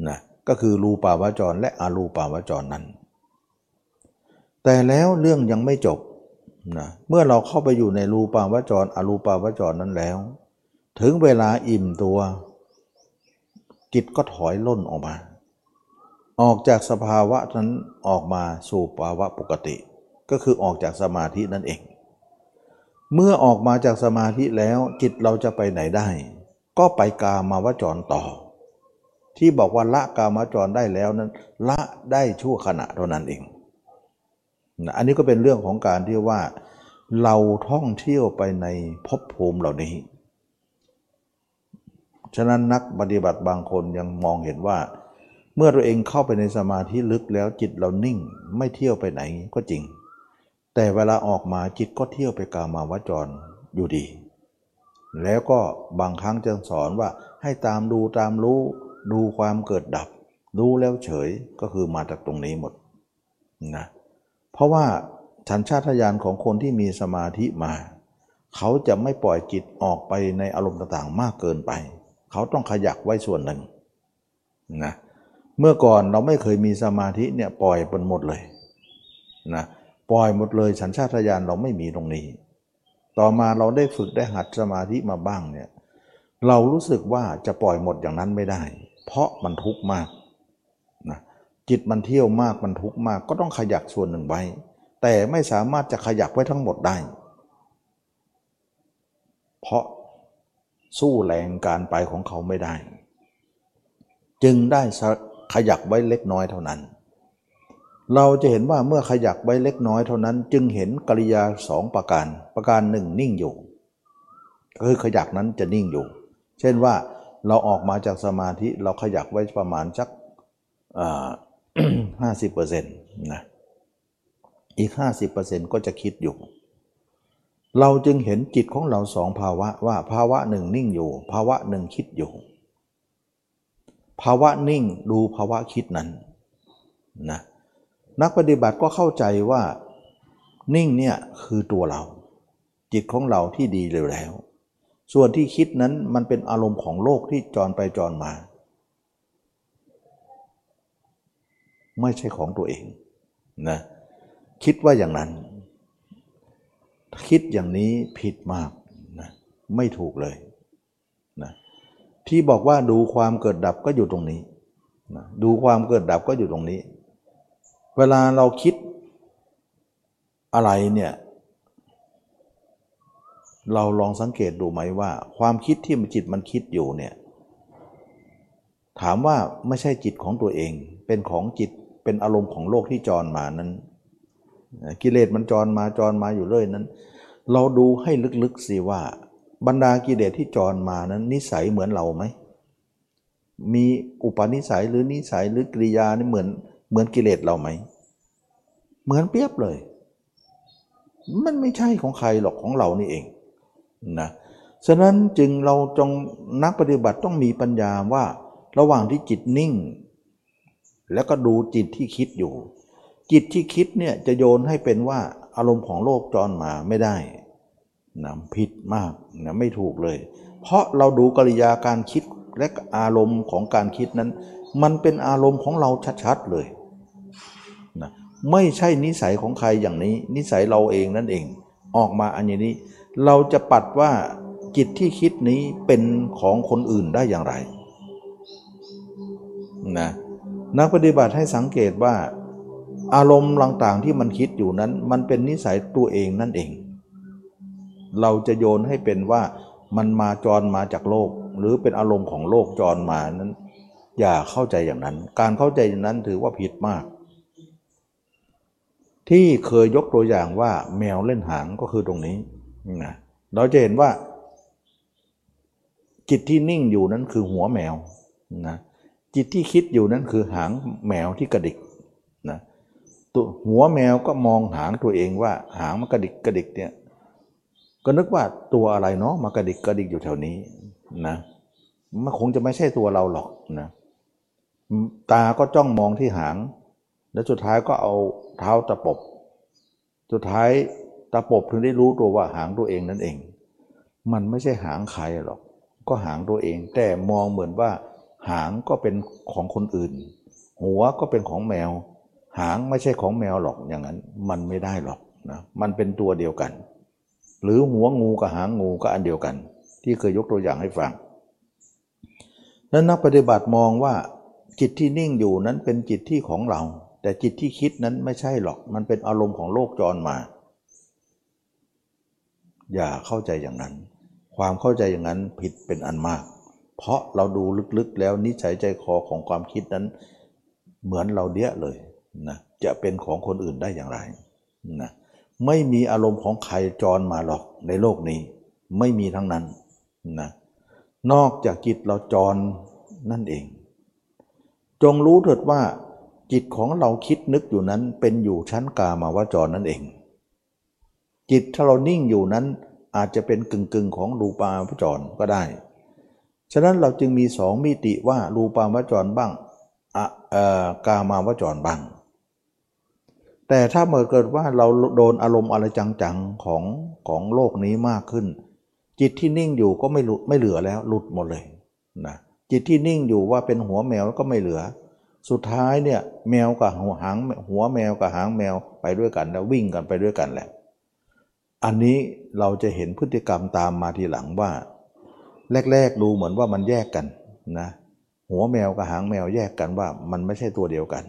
นะก็คือรูปาวจรและอารูปาวจรนั้น แต่แล้วเรื่องยังไม่จบนะเมื่อเราเข้าไปอยู่ในรูปาวจรอรูปาวจรนั้นแล้ว ถึงเวลาอิ่มตัว จิตก็ถอยล่นออกมา ออกจากสภาวะนั้นออกมาสู่ภาวะปกติ ก็คือออกจากสมาธินั่นเอง เมื่อออกมาจากสมาธิแล้วจิตเราจะไปไหนได้ ก็ไปกามาวจรต่อ ที่บอกว่าละกามาจรได้แล้วนั้น ละได้ชั่วขณะเท่านั้นเองนะอันนี้ก็เป็นเรื่องของการที่ว่า เราท่องเที่ยวไปในภพภูมิเหล่านี้ ฉะนั้นนักปฏิบัติบางคนยังมองเห็นว่า เมื่อตัวเองเข้าไปในสมาธิลึกแล้วจิตเรานิ่งไม่เที่ยวไปไหนก็จริง แต่เวลาออกมาจิตก็เที่ยวไปกามาวจรอยู่ดี แล้วก็บางครั้งจะสอนว่าให้ตามดูตามรู้ดูความเกิดดับดูแล้วเฉยก็คือมาจากตรงนี้หมดนะเพราะว่าฉันชาติญาณของคนที่มีสมาธิมา เขาจะไม่ปล่อยจิตออกไปในอารมณ์ต่างๆ มากเกินไป เขาต้องขยักไว้ส่วนหนึ่งนะเมื่อก่อนเราไม่เคยมีสมาธิเนี่ยปล่อยบนหมดเลยนะ ปล่อยหมดเลยฉันชาติญาณเราไม่มีตรงนี้ ต่อมาเราได้ฝึกได้หัดสมาธิมาบ้างเนี่ยเรารู้สึกว่าจะปล่อยหมดอย่างนั้นไม่ได้ เพราะมันทุกข์มากนะจิตมันเที่ยวมากมันทุกข์มาก ก็ต้องขยักส่วนหนึ่งไว้ แต่ไม่สามารถจะขยักไว้ทั้งหมดได้ เพราะสู้แรงการไปของเขาไม่ได้ จึงได้ขยักไว้เล็กน้อยเท่านั้น เราจะเห็นว่าเมื่อขยักไว้เล็กน้อยเท่านั้นจึงเห็นกริยาสองประการ ประการหนึ่งนิ่งอยู่คือขยักนั้นจะนิ่งอยู่ เช่นว่าเราออกมาจากสมาธิเราขยักไว้ประมาณสักห้าสิบเปอร์เซ็นต์นะอีกห้าสิบเปอร์เซ็นต์ก็จะคิดอยู่ เราจึงเห็นจิตของเราสองภาวะว่าภาวะหนึ่งนิ่งอยู่ ภาวะหนึ่งคิดอยู่ ภาวะนิ่งดูภาวะคิดนั้นนะ นักปฏิบัติก็เข้าใจว่านิ่งเนี่ยคือตัวเรา จิตของเราที่ดีเร็วแล้ว ส่วนที่คิดนั้นมันเป็นอารมณ์ของโลกที่จรไปจรมา ไม่ใช่ของตัวเองนะคิดว่าอย่างนั้น คิดอย่างนี้ผิดมากนะไม่ถูกเลยนะที่บอกว่าดูความเกิดดับก็อยู่ตรงนี้นะดูความเกิดดับก็อยู่ตรงนี้ เวลาเราคิดอะไรเนี่ย เราลองสังเกตดูไหมว่า ความคิดที่มันจิตมันคิดอยู่เนี่ย ถามว่าไม่ใช่จิตของตัวเอง เป็นของจิตเป็นอารมณ์ของโลกที่จรมานั้น กิเลสมันจรมาจรมาอยู่เรื่อยนั้น เราดูให้ลึกๆสิว่า บรรดากิเลสที่จรมานั้น นิสัยเหมือนเราไหมมีอุปนิสัยหรือนิสัยหรือกริยานี่เหมือน เหมือนกิเลสเราไหม เหมือนเปียบเลย มันไม่ใช่ของใครหรอกของเรานี่เองนะฉะนั้นจึงเราจงนักปฏิบัติต้องมีปัญญาว่าระหว่างที่จิตนิ่ง แล้วก็ดูจิตที่คิดอยู่ จิตที่คิดเนี่ยจะโยนให้เป็นว่าอารมณ์ของโลกจรมาไม่ได้นะผิดมากนะไม่ถูกเลย เพราะเราดูกริยาการคิดและอารมณ์ของการคิดนั้น มันเป็นอารมณ์ของเราชัดๆเลยนะไม่ใช่นิสัยของใครอย่างนี้ นิสัยเราเองนั่นเอง ออกมาอันนี้ เราจะปัดว่าจิตที่คิดนี้เป็นของคนอื่นได้อย่างไรนะนักปฏิบัติให้สังเกตว่า อารมณ์ต่างๆที่มันคิดอยู่นั้น มันเป็นนิสัยตัวเองนั่นเอง เราจะโยนให้เป็นว่ามันมาจรมาจากโลก หรือเป็นอารมณ์ของโลกจรมานั้น อย่าเข้าใจอย่างนั้น การเข้าใจอย่างนั้นถือว่าผิดมาก ที่เคยยกตัวอย่างว่าแมวเล่นหางก็คือตรงนี้นะเราจะเห็นว่า จิตที่นิ่งอยู่นั้นคือหัวแมวนะจิตที่คิดอยู่นั้นคือหางแมวที่กระดิกนะตัวหัวแมวก็มองหางตัวเองว่า หางมันกระดิกกระดิกเนี่ยก็นึกว่าตัวอะไรเนาะมากระดิกกระดิกอยู่แถวนี้นะมันคงจะไม่ใช่ตัวเราหรอกนะ ตาก็จ้องมองที่หาง แล้วสุดท้ายก็เอาเท้าตะปบ สุดท้ายตะปบถึงได้รู้ตัวว่าหางตัวเองนั่นเอง มันไม่ใช่หางใครหรอก ก็หางตัวเอง แต่มองเหมือนว่า หางก็เป็นของคนอื่น หัวก็เป็นของแมว หางไม่ใช่ของแมวหรอกอย่างนั้น มันไม่ได้หรอกนะมันเป็นตัวเดียวกัน หรือหัวงูกับหางงูก็อันเดียวกัน ที่เคยยกตัวอย่างให้ฟังนั้นนักปฏิบัติมองว่า จิตที่นิ่งอยู่นั้นเป็นจิตที่ของเรา แต่จิตที่คิดนั้นไม่ใช่หรอก มันเป็นอารมณ์ของโลกจรมา อย่าเข้าใจอย่างนั้น ความเข้าใจอย่างนั้นผิดเป็นอันมาก เพราะเราดูลึกๆแล้วนิสัยใจคอของความคิดนั้น เหมือนเราเดี้ยเลยนะจะเป็นของคนอื่นได้อย่างไรนะไม่มีอารมณ์ของใครจรมาหรอกในโลกนี้ ไม่มีทั้งนั้นนะนอกจากจิตเราจรนั่นเอง จงรู้เถิดว่า จิตของเราคิดนึกอยู่นั้นเป็นอยู่ชั้นกามาวจรนั่นเอง จิตถ้าเรานิ่งอยู่นั้นอาจจะเป็นกึ่งกึ่งของรูปาวจรก็ได้ ฉะนั้นเราจึงมีสองมิติว่ารูปาวจรบ้างกามาวจรบ้าง แต่ถ้าเมื่อเกิดว่าเราโดนอารมณ์อะไรจังๆของของโลกนี้มากขึ้น จิตที่นิ่งอยู่ก็ไม่หลุดไม่เหลือแล้วหลุดหมดเลยนะ จิตที่นิ่งอยู่ว่าเป็นหัวแมวก็ไม่เหลือ สุดท้ายเนี่ยแมวกับหัวหางหัวแมวกับหางแมวไปด้วยกันแล้ววิ่งกันไปด้วยกันแหละ อันนี้เราจะเห็นพฤติกรรมตามมาทีหลังว่า แรกๆดูเหมือนว่ามันแยกกันนะหัวแมวกับหางแมวแยกกันว่ามันไม่ใช่ตัวเดียวกัน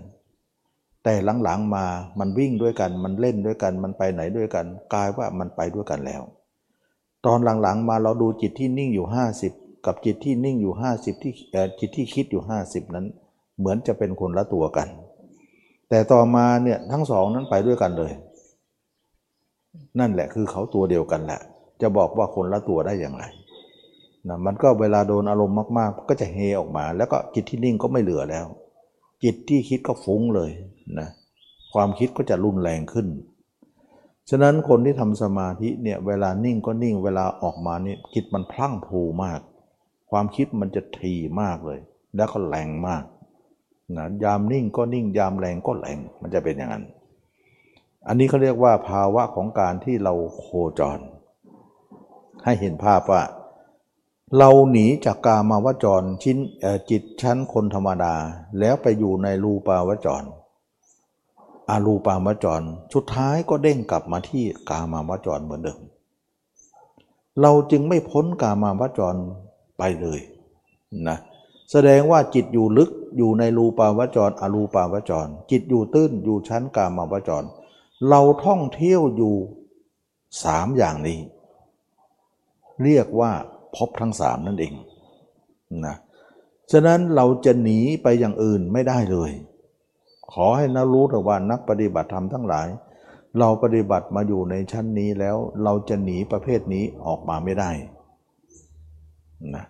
แต่หลังๆมามันวิ่งด้วยกัน มันเล่นด้วยกัน มันไปไหนด้วยกัน กลายว่ามันไปด้วยกันแล้ว ตอนหลังๆมาเราดูจิตที่นิ่งอยู่ 50 กับจิตที่นิ่งอยู่ 50 ที่เอ่จิตที่คิดอยู่ 50 นั้น เหมือนจะเป็นคนละตัวกัน แต่ต่อมาเนี่ยทั้งสองนั้นไปด้วยกันเลย นั่นแหละคือเขาตัวเดียวกันแหละ จะบอกว่าคนละตัวได้อย่างไรนะมันก็เวลาโดนอารมณ์มากๆ ก็จะเฮออกมา แล้วก็จิตที่นิ่งก็ไม่เหลือแล้ว จิตที่คิดก็ฟุ้งเลยนะความคิดก็จะรุนแรงขึ้น ฉะนั้นคนที่ทำสมาธิเนี่ยเวลานิ่งก็นิ่งเวลาออกมานี่จิตมันพลั่งพลูมาก ความคิดมันจะถี่มากเลย แล้วก็แรงมากนะยามนิ่งก็นิ่งยามแรงก็แรงมันจะเป็นอย่างนั้น อันนี้เขาเรียกว่าภาวะของการที่เราโคจร ให้เห็นภาพว่า เราหนีจากกามาวจรชิ้นจิตชั้นคนธรรมดา แล้วไปอยู่ในรูปาวจร อารูปามจรสุดท้ายก็เด้งกลับมาที่กามาวจรเหมือนเดิมเราจึงไม่พ้นกามาวจร ไปเลยนะแสดงว่าจิตอยู่ลึกอยู่ในรูปาวจร อรูปาวจร จิตอยู่ตื้นอยู่ชั้นกามาวจร เราท่องเที่ยวอยู่สามอย่างนี้ เรียกว่าพบทั้งสามนั่นเองนะฉะนั้นเราจะหนีไปอย่างอื่นไม่ได้เลย ขอให้นะรู้แต่ว่านักปฏิบัติธรรมทั้งหลาย เราปฏิบัติมาอยู่ในชั้นนี้แล้วเราจะหนีประเภทนี้ออกมาไม่ได้ นะ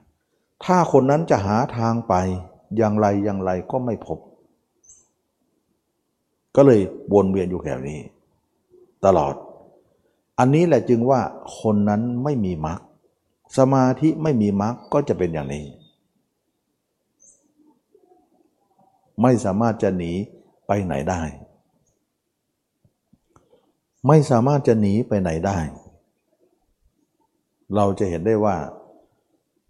ถ้าคนนั้นจะหาทางไปอย่างไรอย่างไรก็ไม่พบ ก็เลยวนเวียนอยู่แถวนี้ ตลอด อันนี้แหละจึงว่าคนนั้นไม่มีมรรคสมาธิไม่มีมรรคก็จะเป็นอย่างนี้ ไม่สามารถจะหนีไปไหนได้ ไม่สามารถจะหนีไปไหนได้ เราจะเห็นได้ว่า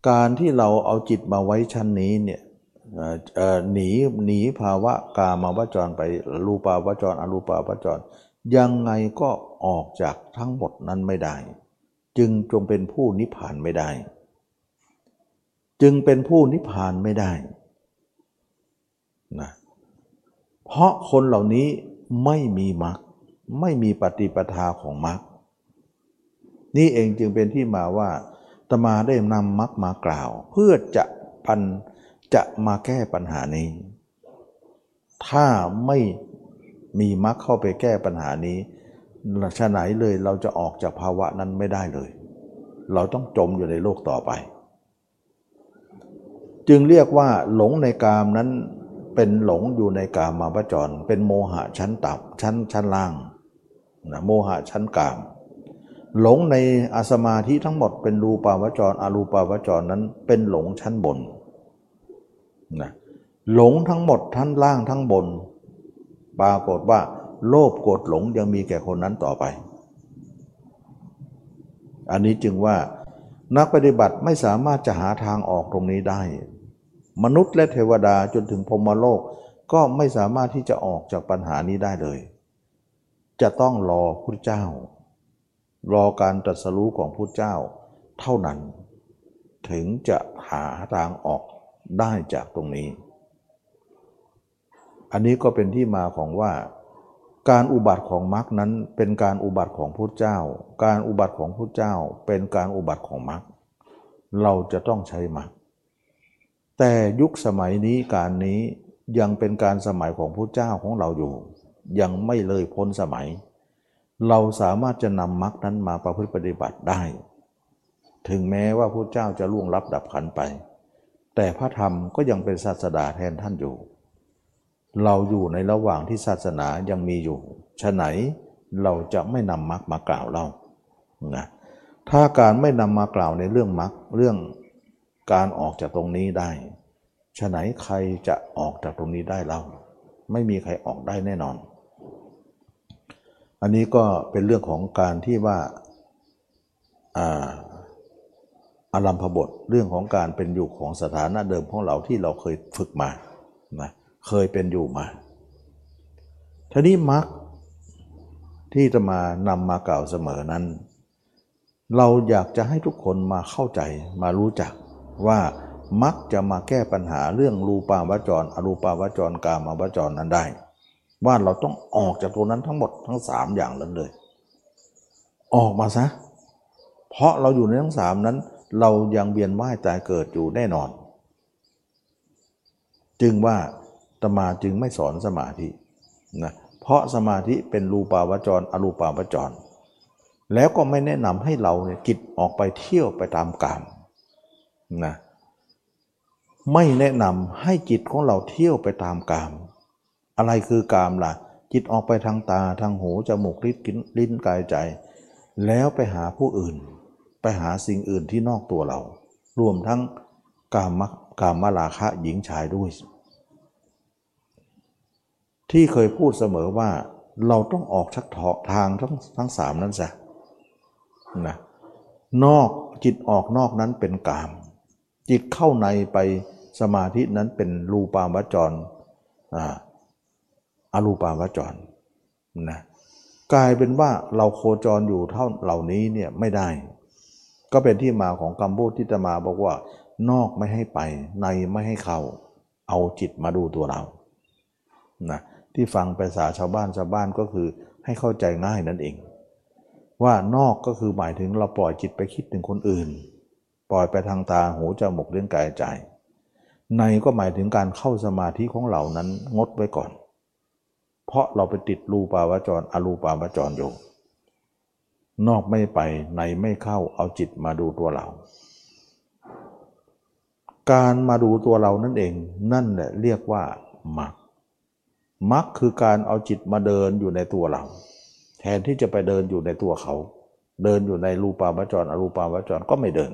การที่เราเอาจิตมาไว้ชั้นนี้เนี่ยหนีหนีภาวะกามาวจรไปรูปาวจรอรูปาวจร ยังไงก็ออกจากทั้งหมดนั้นไม่ได้ จึงจงเป็นผู้นิพพานไม่ได้ จึงเป็นผู้นิพพานไม่ได้นะเพราะคนเหล่านี้ไม่มีมรรคไม่มีปฏิปทาของมรรคนี่เองจึงเป็นที่มาว่า ตมาได้นำมรรคมากล่าว เพื่อจะพันจะมาแก้ปัญหานี้ ถ้าไม่มีมรรคเข้าไปแก้ปัญหานี้ชะไหนเลยเราจะออกจากภาวะนั้นไม่ได้เลย เราต้องจมอยู่ในโลกต่อไป จึงเรียกว่าหลงในกามนั้นเป็นหลงอยู่ในกามมาปจร เป็นโมหะชั้นต่ำชั้นชั้นล่างนะโมหะชั้นกาม หลงในอาสมาธิทั้งหมดเป็นรูปาวจร อรูปาวจรนั้นเป็นหลงชั้นบนนะหลงทั้งหมดทั้งล่างทั้งบน ปรากฏว่า โลภโกรธหลงยังมีแก่คนนั้นต่อไป อันนี้จึงว่านักปฏิบัติไม่สามารถจะหาทางออกตรงนี้ได้ มนุษย์และเทวดาจนถึงพรมโลกก็ไม่สามารถที่จะออกจากปัญหานี้ได้เลย จะต้องรอพระเจ้า รอการตรัสรู้ของพระเจ้าเท่านั้น ถึงจะหาทางออกได้จากตรงนี้ อันนี้ก็เป็นที่มาของว่า การอุบัติของมรรคนั้นเป็นการอุบัติของพุทธเจ้า การอุบัติของพุทธเจ้าเป็นการอุบัติของมรรคเราจะต้องใช้มรรคแต่ยุคสมัยนี้การนี้ยังเป็นการสมัยของพุทธเจ้าของเราอยู่ ยังไม่เลยพ้นสมัย เราสามารถจะนำมรรคนั้นมาประพฤติปฏิบัติได้ ถึงแม้ว่าพุทธเจ้าจะล่วงลับดับขันไป แต่พระธรรมก็ยังเป็นศาสดาแทนท่านอยู่ เราอยู่ในระหว่างที่ศาสนายังมีอยู่ฉะไหนเราจะไม่นำมรรคมากล่าวเล่านะถ้าการไม่นำมากล่าวในเรื่องมรรคเรื่องการออกจากตรงนี้ได้ฉะไหนใครจะออกจากตรงนี้ได้เล่า ไม่มีใครออกได้แน่นอน อันนี้ก็เป็นเรื่องของการที่ว่าอาอารัมพบทเรื่องของการเป็นอยู่ของสถานะเดิมของเราที่เราเคยฝึกมานะเคยเป็นอยู่มาทีนี้มรรคที่จะมานำมากล่าวเสมอนั้น เราอยากจะให้ทุกคนมาเข้าใจมารู้จักว่ามักจะมาแก้ปัญหาเรื่องรูปาวจร อรูปาวจรกามาวจรนั้นได้ ว่าเราต้องออกจากตรงนั้นทั้งหมดทั้งสามอย่างนั้นเลย ออกมาซะ เพราะเราอยู่ในทั้งสามนั้น เรายังเบียนว่ายตายเกิดอยู่แน่นอน จึงว่าตมาจึงไม่สอนสมาธินะเพราะสมาธิเป็นรูปาวจร อรูปาวจร แล้วก็ไม่แนะนำให้เราเนี่ยจิตออกไปเที่ยวไปตามกามนะไม่แนะนำให้จิตของเราเที่ยวไปตามกาม อะไรคือกามล่ะ จิตออกไปทางตาทางหูจมูกลิ้นลิ้นกายใจ แล้วไปหาผู้อื่น ไปหาสิ่งอื่นที่นอกตัวเรา รวมทั้งกามกามมาลาคะหญิงชายด้วย ที่เคยพูดเสมอว่าเราต้องออกชักทางทั้งทั้งสามนั้นซะนะนอกจิตออกนอกนั้นเป็นกาม จิตเข้าในไปสมาธินั้นเป็นรูปามวจรอา รูปาวจรนะกลายเป็นว่าเราโคจรอยู่เท่าเหล่านี้เนี่ยไม่ได้ ก็เป็นที่มาของคำพูดที่จะมาบอกว่า นอกไม่ให้ไปในไม่ให้เข้าเอาจิตมาดูตัวเรานะที่ฟังภาษาชาวบ้านชาวบ้านก็คือให้เข้าใจง่ายนั่นเอง ว่านอกก็คือหมายถึงเราปล่อยจิตไปคิดถึงคนอื่น ปล่อยไปทางตาหูจมูกเลี้ยงกายใจ ในก็หมายถึงการเข้าสมาธิของเรานั้นงดไว้ก่อน เพราะเราไปติดรูปาวจร อรูปาวจรอยู่ นอกไม่ไปในไม่เข้าเอาจิตมาดูตัวเรา การมาดูตัวเรานั่นเอง นั่นแหละเรียกว่ามักมักคือการเอาจิตมาเดินอยู่ในตัวเรา แทนที่จะไปเดินอยู่ในตัวเขา เดินอยู่ในรูปาวจร อรูปาวจรก็ไม่เดิน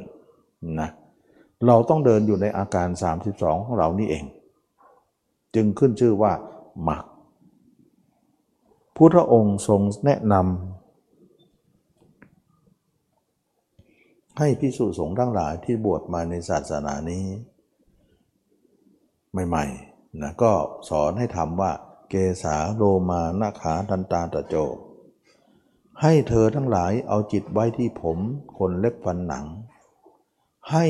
นะเราต้องเดินอยู่ในอาการ 32 ของเรานี่เอง จึงขึ้นชื่อว่ามัก พุทธองค์ทรงแนะนำให้พิสุสงฆ์ทั้งหลายที่บวชมาในศาสนานี้ ใหม่ๆนะก็สอนให้ทำว่าเกสาโลมานาขาทันตาตะโจ ให้เธอทั้งหลายเอาจิตไว้ที่ผมคนเล็บฟันหนัง ให้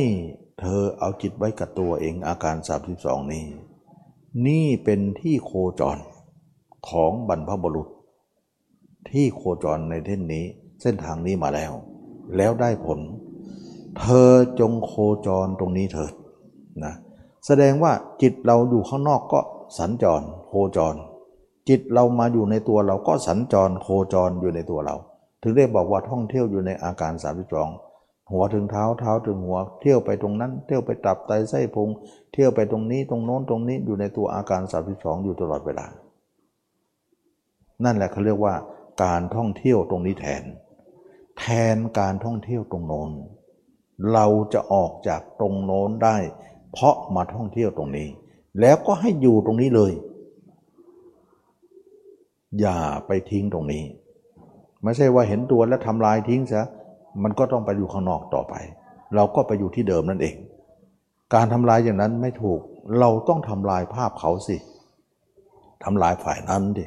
เธอเอาจิตไว้กับตัวเองอาการ 32 นี้ นี่เป็นที่โคจรของบรรพบุรุษ ที่โคจรในเท่นนี้เส้นทางนี้มาแล้ว แล้วได้ผล เธอจงโคจรตรงนี้เถิดนะแสดงว่าจิตเราอยู่ข้างนอกก็สัญจรโคจร จิตเรามาอยู่ในตัวเราก็สัญจรโคจรอยู่ในตัวเรา ถึงได้บอกว่าท่องเที่ยวอยู่ในอาการ32หัวถึงเท้าเท้าถึงหัว เที่ยวไปตรงนั้น เที่ยวไปตับไตไส้พุงเที่ยวไปตรงนี้ตรงโน้นตรงนี้อยู่ในตัวอาการ32อยู่ตลอดเวลา นั่นแหละเขาเรียกว่า การท่องเที่ยวตรงนี้แทน แทนการท่องเที่ยวตรงโน้น เราจะออกจากตรงโน้นได้ เพราะมาท่องเที่ยวตรงนี้ แล้วก็ให้อยู่ตรงนี้เลย อย่าไปทิ้งตรงนี้ ไม่ใช่ว่าเห็นตัวแล้วทำลายทิ้งซะมันก็ต้องไปอยู่ข้างนอกต่อไป เราก็ไปอยู่ที่เดิมนั่นเอง การทำลายอย่างนั้นไม่ถูก เราต้องทำลายภาพเขาสิทำลายฝ่ายนั้นดิ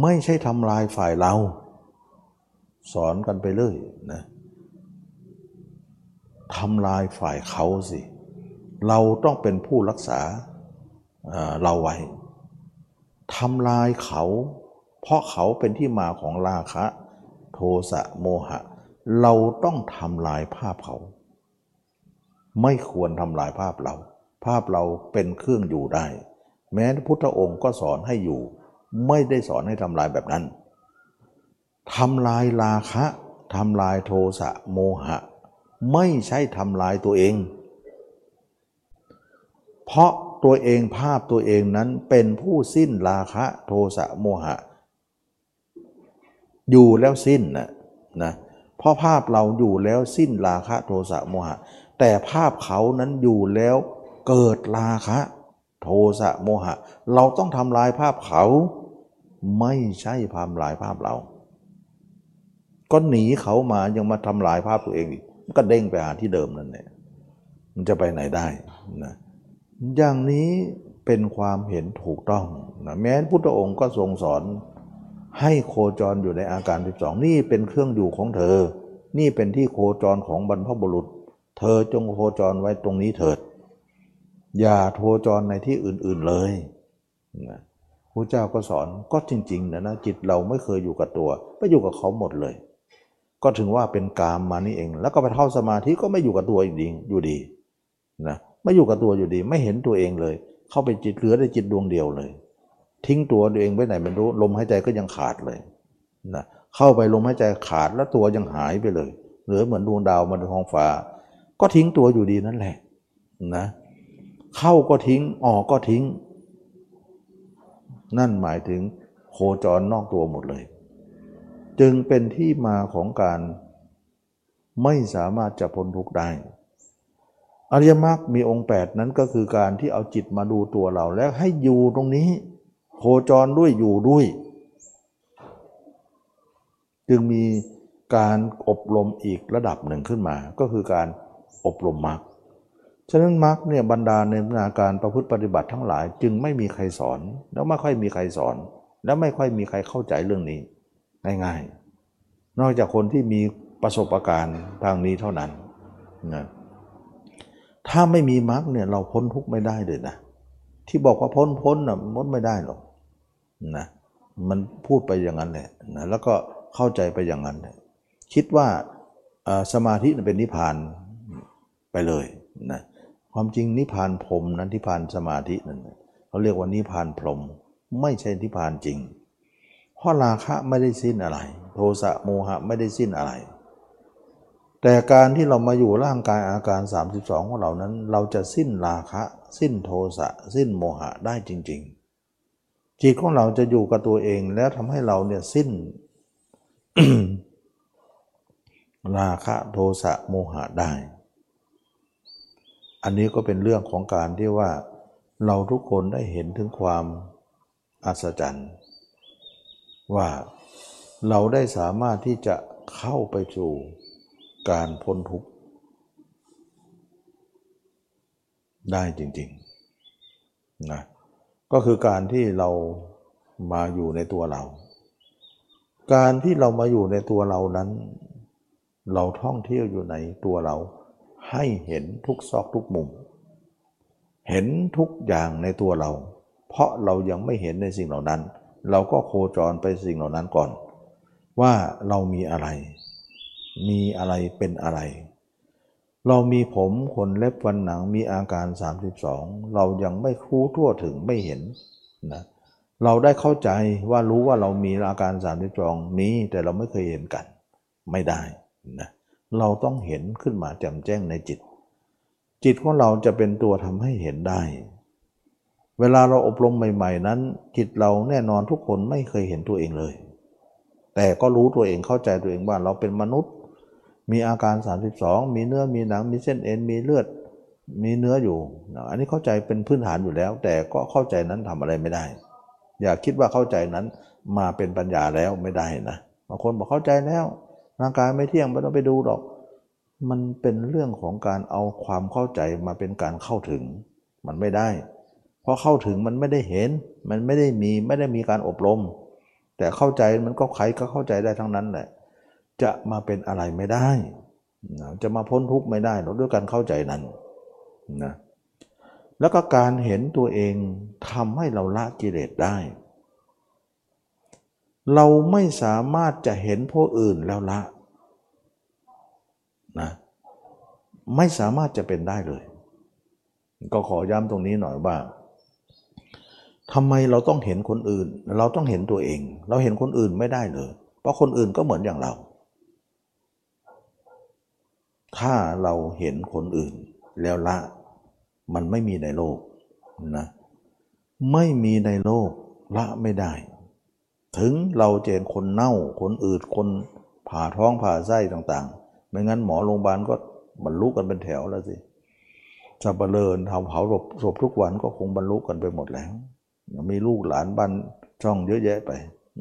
ไม่ใช่ทำลายฝ่ายเรา สอนกันไปเลยนะทำลายฝ่ายเขาสิ เราต้องเป็นผู้รักษาเราไว้ทำลายเขา เพราะเขาเป็นที่มาของราคะ โทสะโมหะ เราต้องทำลายภาพเขา ไม่ควรทำลายภาพเรา ภาพเราเป็นเครื่องอยู่ได้ แม้พุทธองค์ก็สอนให้อยู่ ไม่ได้สอนให้ทำลายแบบนั้นทำลายราคะทำลายโทสะโมหะ ไม่ใช่ทำลายตัวเอง เพราะตัวเองภาพตัวเองนั้นเป็นผู้สิ้นราคะโทสะโมหะ อยู่แล้วสิ้นนะนะเพราะภาพเราอยู่แล้วสิ้นราคะโทสะโมหะ แต่ภาพเขานั้นอยู่แล้วเกิดราคะ โทสะโมหะ เราต้องทำลายภาพเขา ไม่ใช่ทำลายภาพเรา ก็หนีเขามายังมาทำลายภาพตัวเองอีกก็เด้งไปหาที่เดิมนั่นแหละมันจะไปไหนได้นะอย่างนี้เป็นความเห็นถูกต้องนะแม้พุทธองค์ก็ทรงสอนให้โคจรอยู่ในอาการ 12 นี่เป็นเครื่องอยู่ของเธอ นี่เป็นที่โคจรของบรรพบุรุษ เธอจงโคจรไว้ตรงนี้เถิด อย่าโคจรในที่อื่นๆเลยนะ พระเจ้าก็สอนก็จริงๆนะนะจิตเราไม่เคยอยู่กับตัว ไปอยู่กับเขาหมดเลย ก็ถึงว่าเป็นกามมานี่เอง แล้วก็ไปเข้าสมาธิก็ไม่อยู่กับตัวอีกดีอยู่ดีนะไม่อยู่กับตัวอยู่ดี ไม่เห็นตัวเองเลย เข้าไปจิตเหลือได้จิตดวงเดียวเลย ทิ้งตัวตัวเองไว้ไหนไม่รู้ลมหายใจก็ยังขาดเลยนะเข้าไปลมหายใจขาดแล้วตัวยังหายไปเลย เหลือเหมือนดวงดาวบนท้องฟ้า ก็ทิ้งตัวอยู่ดีนั่นแหละนะเข้าก็ทิ้งออกก็ทิ้ง นั่นหมายถึงโคจรนอกตัวหมดเลย จึงเป็นที่มาของการไม่สามารถจะพ้นทุกข์ได้ อริยมรรคมีองค์ 8 นั้นก็คือการที่เอาจิตมาดูตัวเราแล้วให้อยู่ตรงนี้ โคจรด้วยอยู่ด้วย จึงมีการอบรมอีกระดับหนึ่งขึ้นมา ก็คือการอบรมมรรค ฉะนั้นมรรคเนี่ยบรรดาในนาการประพฤติปฏิบัติทั้งหลาย จึงไม่มีใครสอน แล้วไม่ค่อยมีใครสอน แล้วไม่ค่อยมีใครเข้าใจเรื่องนี้ ง่ายๆ นอกจากคนที่มีประสบการณ์ทางนี้เท่านั้นนะถ้าไม่มีมรรคเนี่ยเราพ้นทุกข์ไม่ได้เลยนะที่บอกว่าพ้นพ้นนะพ้นไม่ได้หรอกนะมันพูดไปอย่างนั้นแหละนะแล้วก็เข้าใจไปอย่างนั้น คิดว่าสมาธิเป็นนิพพานไปเลยนะ ความจริงนิพานพรมนั้นนิพพานสมาธินั่นเขาเรียกว่านิพานพรมไม่ใช่นิพพานจริง เพราะราคะไม่ได้สิ้นอะไร โทสะโมหะไม่ได้สิ้นอะไร แต่การที่เรามาอยู่ร่างกายอาการ 32 ของเรานั้น เราจะสิ้นราคะ สิ้นโทสะสิ้นโมหะได้จริง ๆ จิตของเราจะอยู่กับตัวเองแล้วทำให้เราเนี่ยสิ้นราคะโทสะโมหะได้ อันนี้ก็เป็นเรื่องของการที่ว่าเราทุกคนได้เห็นถึงความอัศจรรย์ ว่าเราได้สามารถที่จะเข้าไปสู่การพ้นทุกข์ได้จริงๆนะก็คือการที่เรามาอยู่ในตัวเรา การที่เรามาอยู่ในตัวเรานั้น เราท่องเที่ยวอยู่ในตัวเรา ให้เห็นทุกซอกทุกมุม เห็นทุกอย่างในตัวเรา เพราะเรายังไม่เห็นในสิ่งเหล่านั้น เราก็โคจรไปสิ่งเหล่านั้นก่อน ว่าเรามีอะไร มีอะไรเป็นอะไร เรามีผมขนเล็บฟันหนังมีอาการ 32 เรายังไม่รู้ทั่วถึงไม่เห็นนะเราได้เข้าใจว่ารู้ว่าเรามีอาการ 32 นี้แต่เราไม่เคยเห็นกัน ไม่ได้นะเเราต้องเห็นขึ้นมาแจ่มแจ้งในจิต จิตของเราจะเป็นตัวทำให้เห็นได้ เวลาเราอบรมใหม่ ๆ นั้น จิตเราแน่นอนทุกคนไม่เคยเห็นตัวเองเลย แต่ก็รู้ตัวเองเข้าใจตัวเองว่าเราเป็นมนุษย์ มีอาการ 32 มีเนื้อมีหนังมีเส้นเอ็นมีเลือด มีเนื้ออยู่ อันนี้เข้าใจเป็นพื้นฐานอยู่แล้ว แต่ก็เข้าใจนั้นทำอะไรไม่ได้ อย่าคิดว่าเข้าใจนั้นมาเป็นปัญญาแล้วไม่ได้นะบางคนบอกเข้าใจแล้ว ร่างกายไม่เที่ยงไม่ต้องไปดูหรอก มันเป็นเรื่องของการเอาความเข้าใจมาเป็นการเข้าถึง มันไม่ได้ เพราะเข้าถึงมันไม่ได้เห็น มันไม่ได้มีไม่ได้มีการอบรม แต่เข้าใจมันก็ใครก็เข้าใจได้ทั้งนั้นแหละจะมาเป็นอะไรไม่ได้ จะมาพ้นทุกข์ไม่ได้หรอกด้วยการเข้าใจนั้นนะแล้วก็การเห็นตัวเองทำให้เราละกิเลสได้ เราไม่สามารถจะเห็นผู้อื่นแล้วละนะไม่สามารถจะเป็นได้เลย ก็ขอย้ำตรงนี้หน่อยว่าทำไมเราต้องเห็นคนอื่น เราต้องเห็นตัวเอง เราเห็นคนอื่นไม่ได้เลย เพราะคนอื่นก็เหมือนอย่างเรา ถ้าเราเห็นคนอื่นแล้วละ มันไม่มีในโลกนะไม่มีในโลกละไม่ได้ ถึงเราเจนคนเน่า คนอืด คนผ่าท้องผ่าไส้ต่างๆ ไม่งั้นหมอโรงพยาบาลก็บรรลุกันเป็นแถวแล้วสิจะบเลินทำเผาศพทุกวันก็คงบรรลุกันไปหมดแล้ว มีลูกหลานบ้านช่องเยอะแยะไป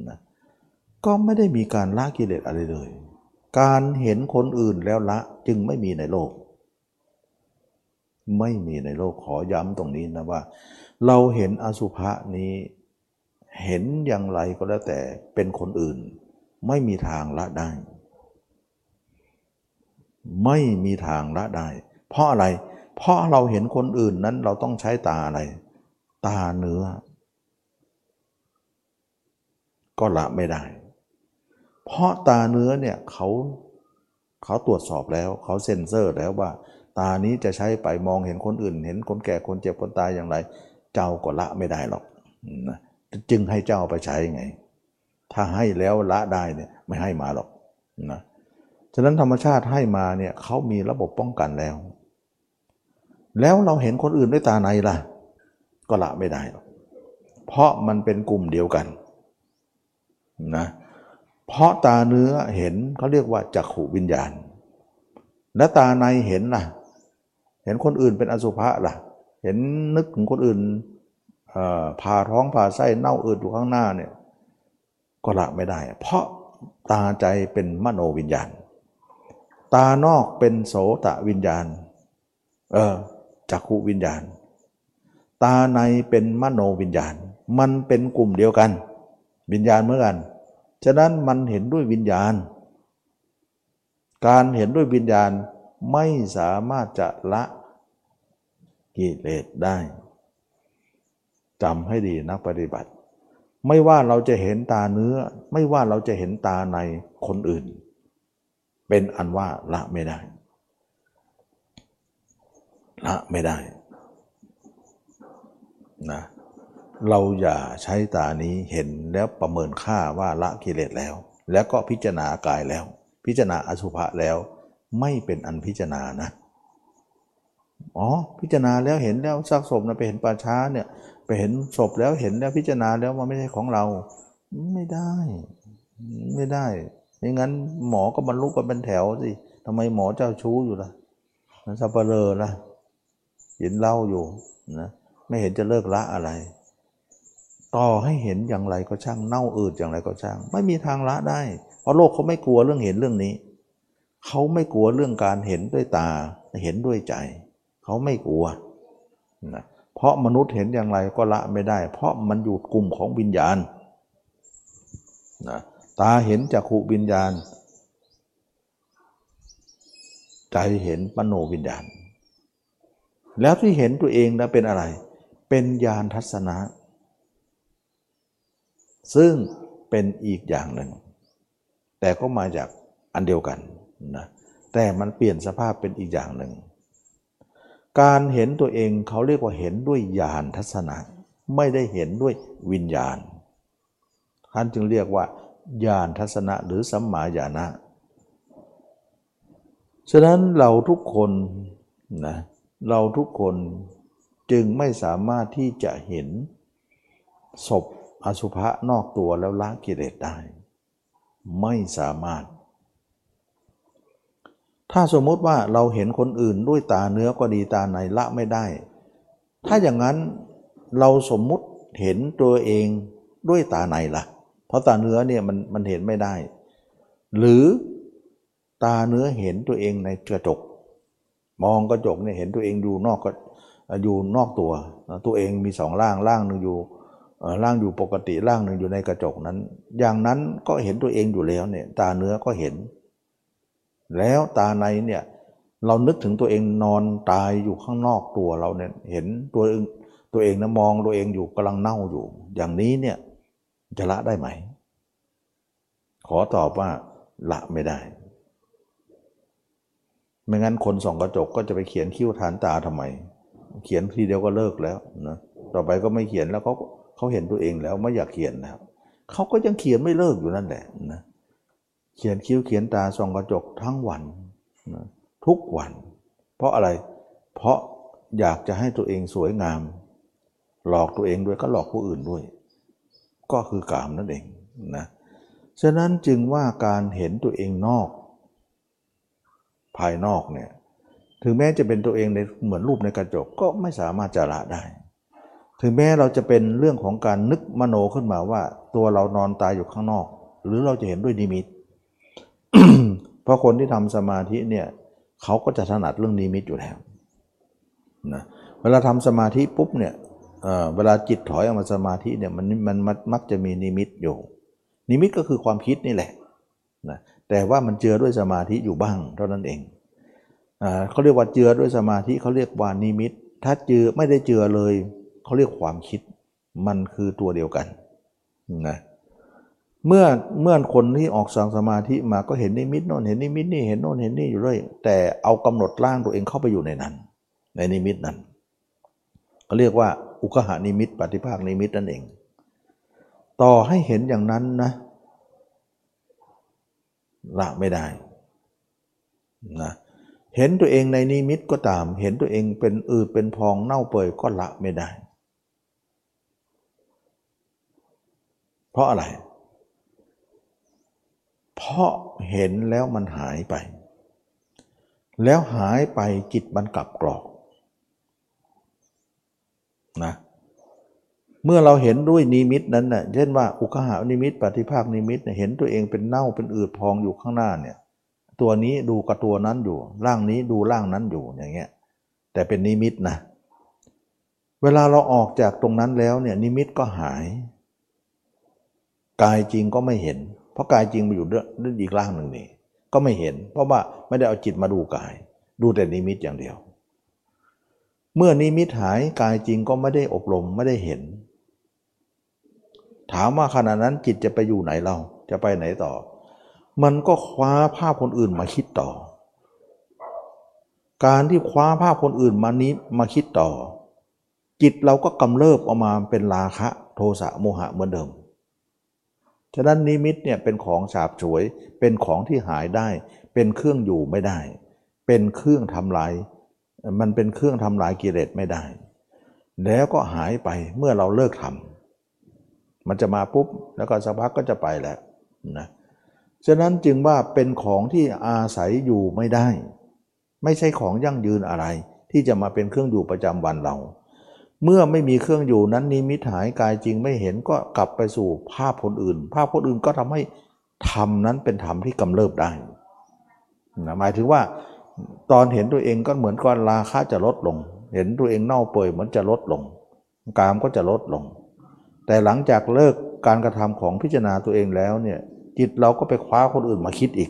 นะก็ไม่ได้มีการละกิเลสอะไรเลย การเห็นคนอื่นแล้วละจึงไม่มีในโลก ไม่มีในโลกขอย้ำตรงนี้นะว่า เราเห็นอสุภะนี้ เห็นอย่างไรก็แล้วแต่เป็นคนอื่น ไม่มีทางละได้ ไม่มีทางละได้ เพราะอะไร เพราะเราเห็นคนอื่นนั้นเราต้องใช้ตาอะไร ตาเนื้อ ก็ละไม่ได้ เพราะตาเนื้อเนี่ยเขาเขาตรวจสอบแล้วเขาเซ็นเซอร์แล้วว่า ตานี้จะใช้ไปมองเห็นคนอื่น เห็นคนแก่คนเจ็บคนตายอย่างไร เจ้าก็ละไม่ได้หรอกนะ จึงให้เจ้าไปใช้ไง ถ้าให้แล้วละได้เนี่ยไม่ให้มาหรอกนะฉะนั้นธรรมชาติให้มาเนี่ยเขามีระบบป้องกันแล้ว แล้วเราเห็นคนอื่นด้วยตาในล่ะ ก็ละไม่ได้หรอกเพราะมันเป็นกลุ่มเดียวกันนะเพราะตาเนื้อเห็นเขาเรียกว่าจักขุวิญญาณ และตาในเห็นล่ะ เห็นคนอื่นเป็นอสุภะล่ะ เห็นนึกถึงคนอื่น ผ่าท้องผ่าไส้เน่าอืดอยู่ข้างหน้าเนี่ยก็ละไม่ได้ เพราะตาใจเป็นมโนวิญญาณ ตานอกเป็นโสตวิญญาณ เออจักขุวิญญาณ ตาในเป็นมโนวิญญาณ มันเป็นกลุ่มเดียวกัน วิญญาณเหมือนกัน ฉะนั้นมันเห็นด้วยวิญญาณ การเห็นด้วยวิญญาณไม่สามารถจะละกิเลสได้ จำให้ดีนักปฏิบัติ ไม่ว่าเราจะเห็นตาเนื้อ ไม่ว่าเราจะเห็นตาในคนอื่น เป็นอันว่าละไม่ได้ ละไม่ได้นะเราอย่าใช้ตานี้เห็นแล้วประเมินค่าว่าละกิเลสแล้ว แล้วก็พิจารณากายแล้ว พิจารณาอสุภะแล้ว ไม่เป็นอันพิจารณานะอ๋อพิจารณาแล้วเห็นแล้วซากศพนะไปเห็นป่าช้าเนี่ย เห็นศพแล้วเห็นแล้วพิจารณาแล้วมันไม่ใช่ของเรา ไม่ได้ ไม่ได้ไม่งั้นหมอก็บรรลุกันเป็นแถวสิทำไมหมอเจ้าชู้อยู่ล่ะสับเปลือล่ะเห็นเล่าอยู่นะไม่เห็นจะเลิกละอะไร ต่อให้เห็นอย่างไรก็ช่างเน่าอืดอย่างไรก็ช่าง ไม่มีทางละได้ เพราะโลกเขาไม่กลัวเรื่องเห็นเรื่องนี้ เขาไม่กลัวเรื่องการเห็นด้วยตา เห็นด้วยใจ เขาไม่กลัวนะ เพราะมนุษย์เห็นอย่างไรก็ละไม่ได้ เพราะมันอยู่กลุ่มของวิญญาณนะตาเห็นจากขูวิญญาณ ใจเห็นปโนวิญญาณ แล้วที่เห็นตัวเองนะเป็นอะไร เป็นญาณทัศนะ ซึ่งเป็นอีกอย่างหนึ่ง แต่ก็มาจากอันเดียวกันนะแต่มันเปลี่ยนสภาพเป็นอีกอย่างหนึ่ง การเห็นตัวเองเขาเรียกว่าเห็นด้วยญาณทัศนะไม่ได้เห็นด้วยวิญญาณท่านจึงเรียกว่าญาณทัศนะหรือสัมมาญาณะฉะนั้นเราทุกคนนะเราทุกคนจึงไม่สามารถที่จะเห็นศพอสุภะนอกตัวแล้วละกิเลสได้ ไม่สามารถ ถ้าสมมติว่าเราเห็นคนอื่นด้วยตาเนื้อก็ดีตาในละไม่ได้ ถ้าอย่างนั้นเราสมมุติเห็นตัวเองด้วยตาในละ่ะ เพราะตาเนื้อเนี่ยมันมันเห็นไม่ได้ หรือตาเนื้อเห็นตัวเองในกระจก มองกระจกเนี่ยเห็นตัวเองอยู่นอกก็อยู่นอกตัว ตัวเองมีสองร่างร่างหนึ่งอยู่ร่างอยู่ปกติร่างหนึ่งอยู่ในกระจกนั้น อย่างนั้นก็เห็นตัวเองอยู่แล้วเนี่ยตาเนื้อก็เห็น แล้วตาในเนี่ยเรานึกถึงตัวเองนอนตายอยู่ข้างนอกตัวเราเนี่ยเห็นตัวตัวเองนะมองตัวเองอยู่กำลังเน่าอยู่ อย่างนี้เนี่ยจะละได้ไหม ขอตอบว่าละไม่ได้ ไม่งั้นคนส่องกระจกก็จะไปเขียนคิ้วฐานตาทำไม เขียนทีเดียวก็เลิกแล้วนะต่อไปก็ไม่เขียนแล้วเขาเขาเห็นตัวเองแล้วไม่อยากเขียนนะครับเขาก็ยังเขียนไม่เลิกอยู่นั่นแหละนะเขียนคิ้วเขียนตาส่องกระจกทั้งวันนะทุกวัน เพราะอะไรเพราะอยากจะให้ตัวเองสวยงาม หลอกตัวเองด้วยก็หลอกผู้อื่นด้วย ก็คือกามนั่นเองนะฉะนั้นจึงว่าการเห็นตัวเองนอก ภายนอกเนี่ยถึงแม้จะเป็นตัวเองในเหมือนรูปในกระจกก็ไม่สามารถจะละได้ ถึงแม้เราจะเป็นเรื่องของการนึกมโนขึ้นมาว่า ตัวเรานอนตายอยู่ข้างนอก หรือเราจะเห็นด้วยนิมิต เพราะคนที่ทำสมาธิเนี่ยเขาก็จะถนัดเรื่องนิมิตอยู่แล้วนะเวลาทำสมาธิปุ๊บเนี่ยเเวลาจิตถอยออกมาสมาธิเนี่ยมันมันมักจะมีนิมิตอยู่ นิมิตก็คือความคิดนี่แหละนะแต่ว่ามันเจือด้วยสมาธิอยู่บ้างเท่านั้นเองเขาเรียกว่าเจือด้วยสมาธิเขาเรียกว่านิมิต ถ้าเจือไม่ได้เจือเลยเขาเรียกความคิด มันคือตัวเดียวกันนะเมื่อเมื่อคนที่ออกจากสมาธิมาก็เห็นนิมิตโน่นเห็นนิมิตนี่เห็นโน่นเห็นนี่อยู่เรื่อยแต่เอากำหนดร่างตัวเองเข้าไปอยู่ในนั้น ในนิมิตนั้นเขาเรียกว่า อุคหานิมิต ปฏิภาคนิมิตนั่นเอง ต่อให้เห็นอย่างนั้นนะละไม่ได้นะเห็นตัวเองในนิมิตก็ตาม เห็นตัวเองเป็นอืดเป็นพองเน่าเปื่อยก็ละไม่ได้ เพราะอะไรเพราะเห็นแล้วมันหายไป แล้วหายไปจิตมันกลับกรอกนะเมื่อเราเห็นด้วยนิมิตนั้นน่ะเช่นว่าอุคหานิมิต ปฏิภาคนิมิตเห็นตัวเองเป็นเน่าเป็นอืดพองอยู่ข้างหน้าเนี่ย ตัวนี้ดูกับตัวนั้นอยู่ ร่างนี้ดูร่างนั้นอยู่อย่างเงี้ย แต่เป็นนิมิตนะ เวลาเราออกจากตรงนั้นแล้วเนี่ยนิมิตก็หาย กายจริงก็ไม่เห็น เพราะกายจริงมาอยู่เรื่องอีกร่างหนึ่งนี่ก็ไม่เห็น เพราะว่าไม่ได้เอาจิตมาดูกาย ดูแต่นิมิตอย่างเดียว เมื่อนิมิตหายกายจริงก็ไม่ได้อบรมไม่ได้เห็น ถามว่าขณะนั้นจิตจะไปอยู่ไหนเราจะไปไหนต่อ มันก็คว้าภาพคนอื่นมาคิดต่อ การที่คว้าภาพคนอื่นมานี้มาคิดต่อ จิตเราก็กำเริบออกมาเป็นราคะโทสะโมหะเหมือนเดิม ฉะนั้นนิมิตเนี่ยเป็นของฉาบฉวย เป็นของที่หายได้ เป็นเครื่องอยู่ไม่ได้ เป็นเครื่องทำลาย มันเป็นเครื่องทำลายกิเลสไม่ได้ แล้วก็หายไปเมื่อเราเลิกทำมันจะมาปุ๊บแล้วก็สักพักก็จะไปแล้วนะฉะนั้นจึงว่าเป็นของที่อาศัยอยู่ไม่ได้ ไม่ใช่ของยั่งยืนอะไร ที่จะมาเป็นเครื่องอยู่ประจำวันเรา เมื่อไม่มีเครื่องอยู่นั้นนิมิตหายกายจริงไม่เห็นก็กลับไปสู่ภาพคนอื่น ภาพคนอื่นก็ทำให้ธรรมนั้นเป็นธรรมที่กำเริบได้นะหมายถึงว่าตอนเห็นตัวเองก็เหมือนกับราคาจะลดลง เห็นตัวเองเน่าเปื่อยเหมือนจะลดลง กามก็จะลดลง แต่หลังจากเลิกการกระทำของพิจารณาตัวเองแล้วเนี่ยจิตเราก็ไปคว้าคนอื่นมาคิดอีก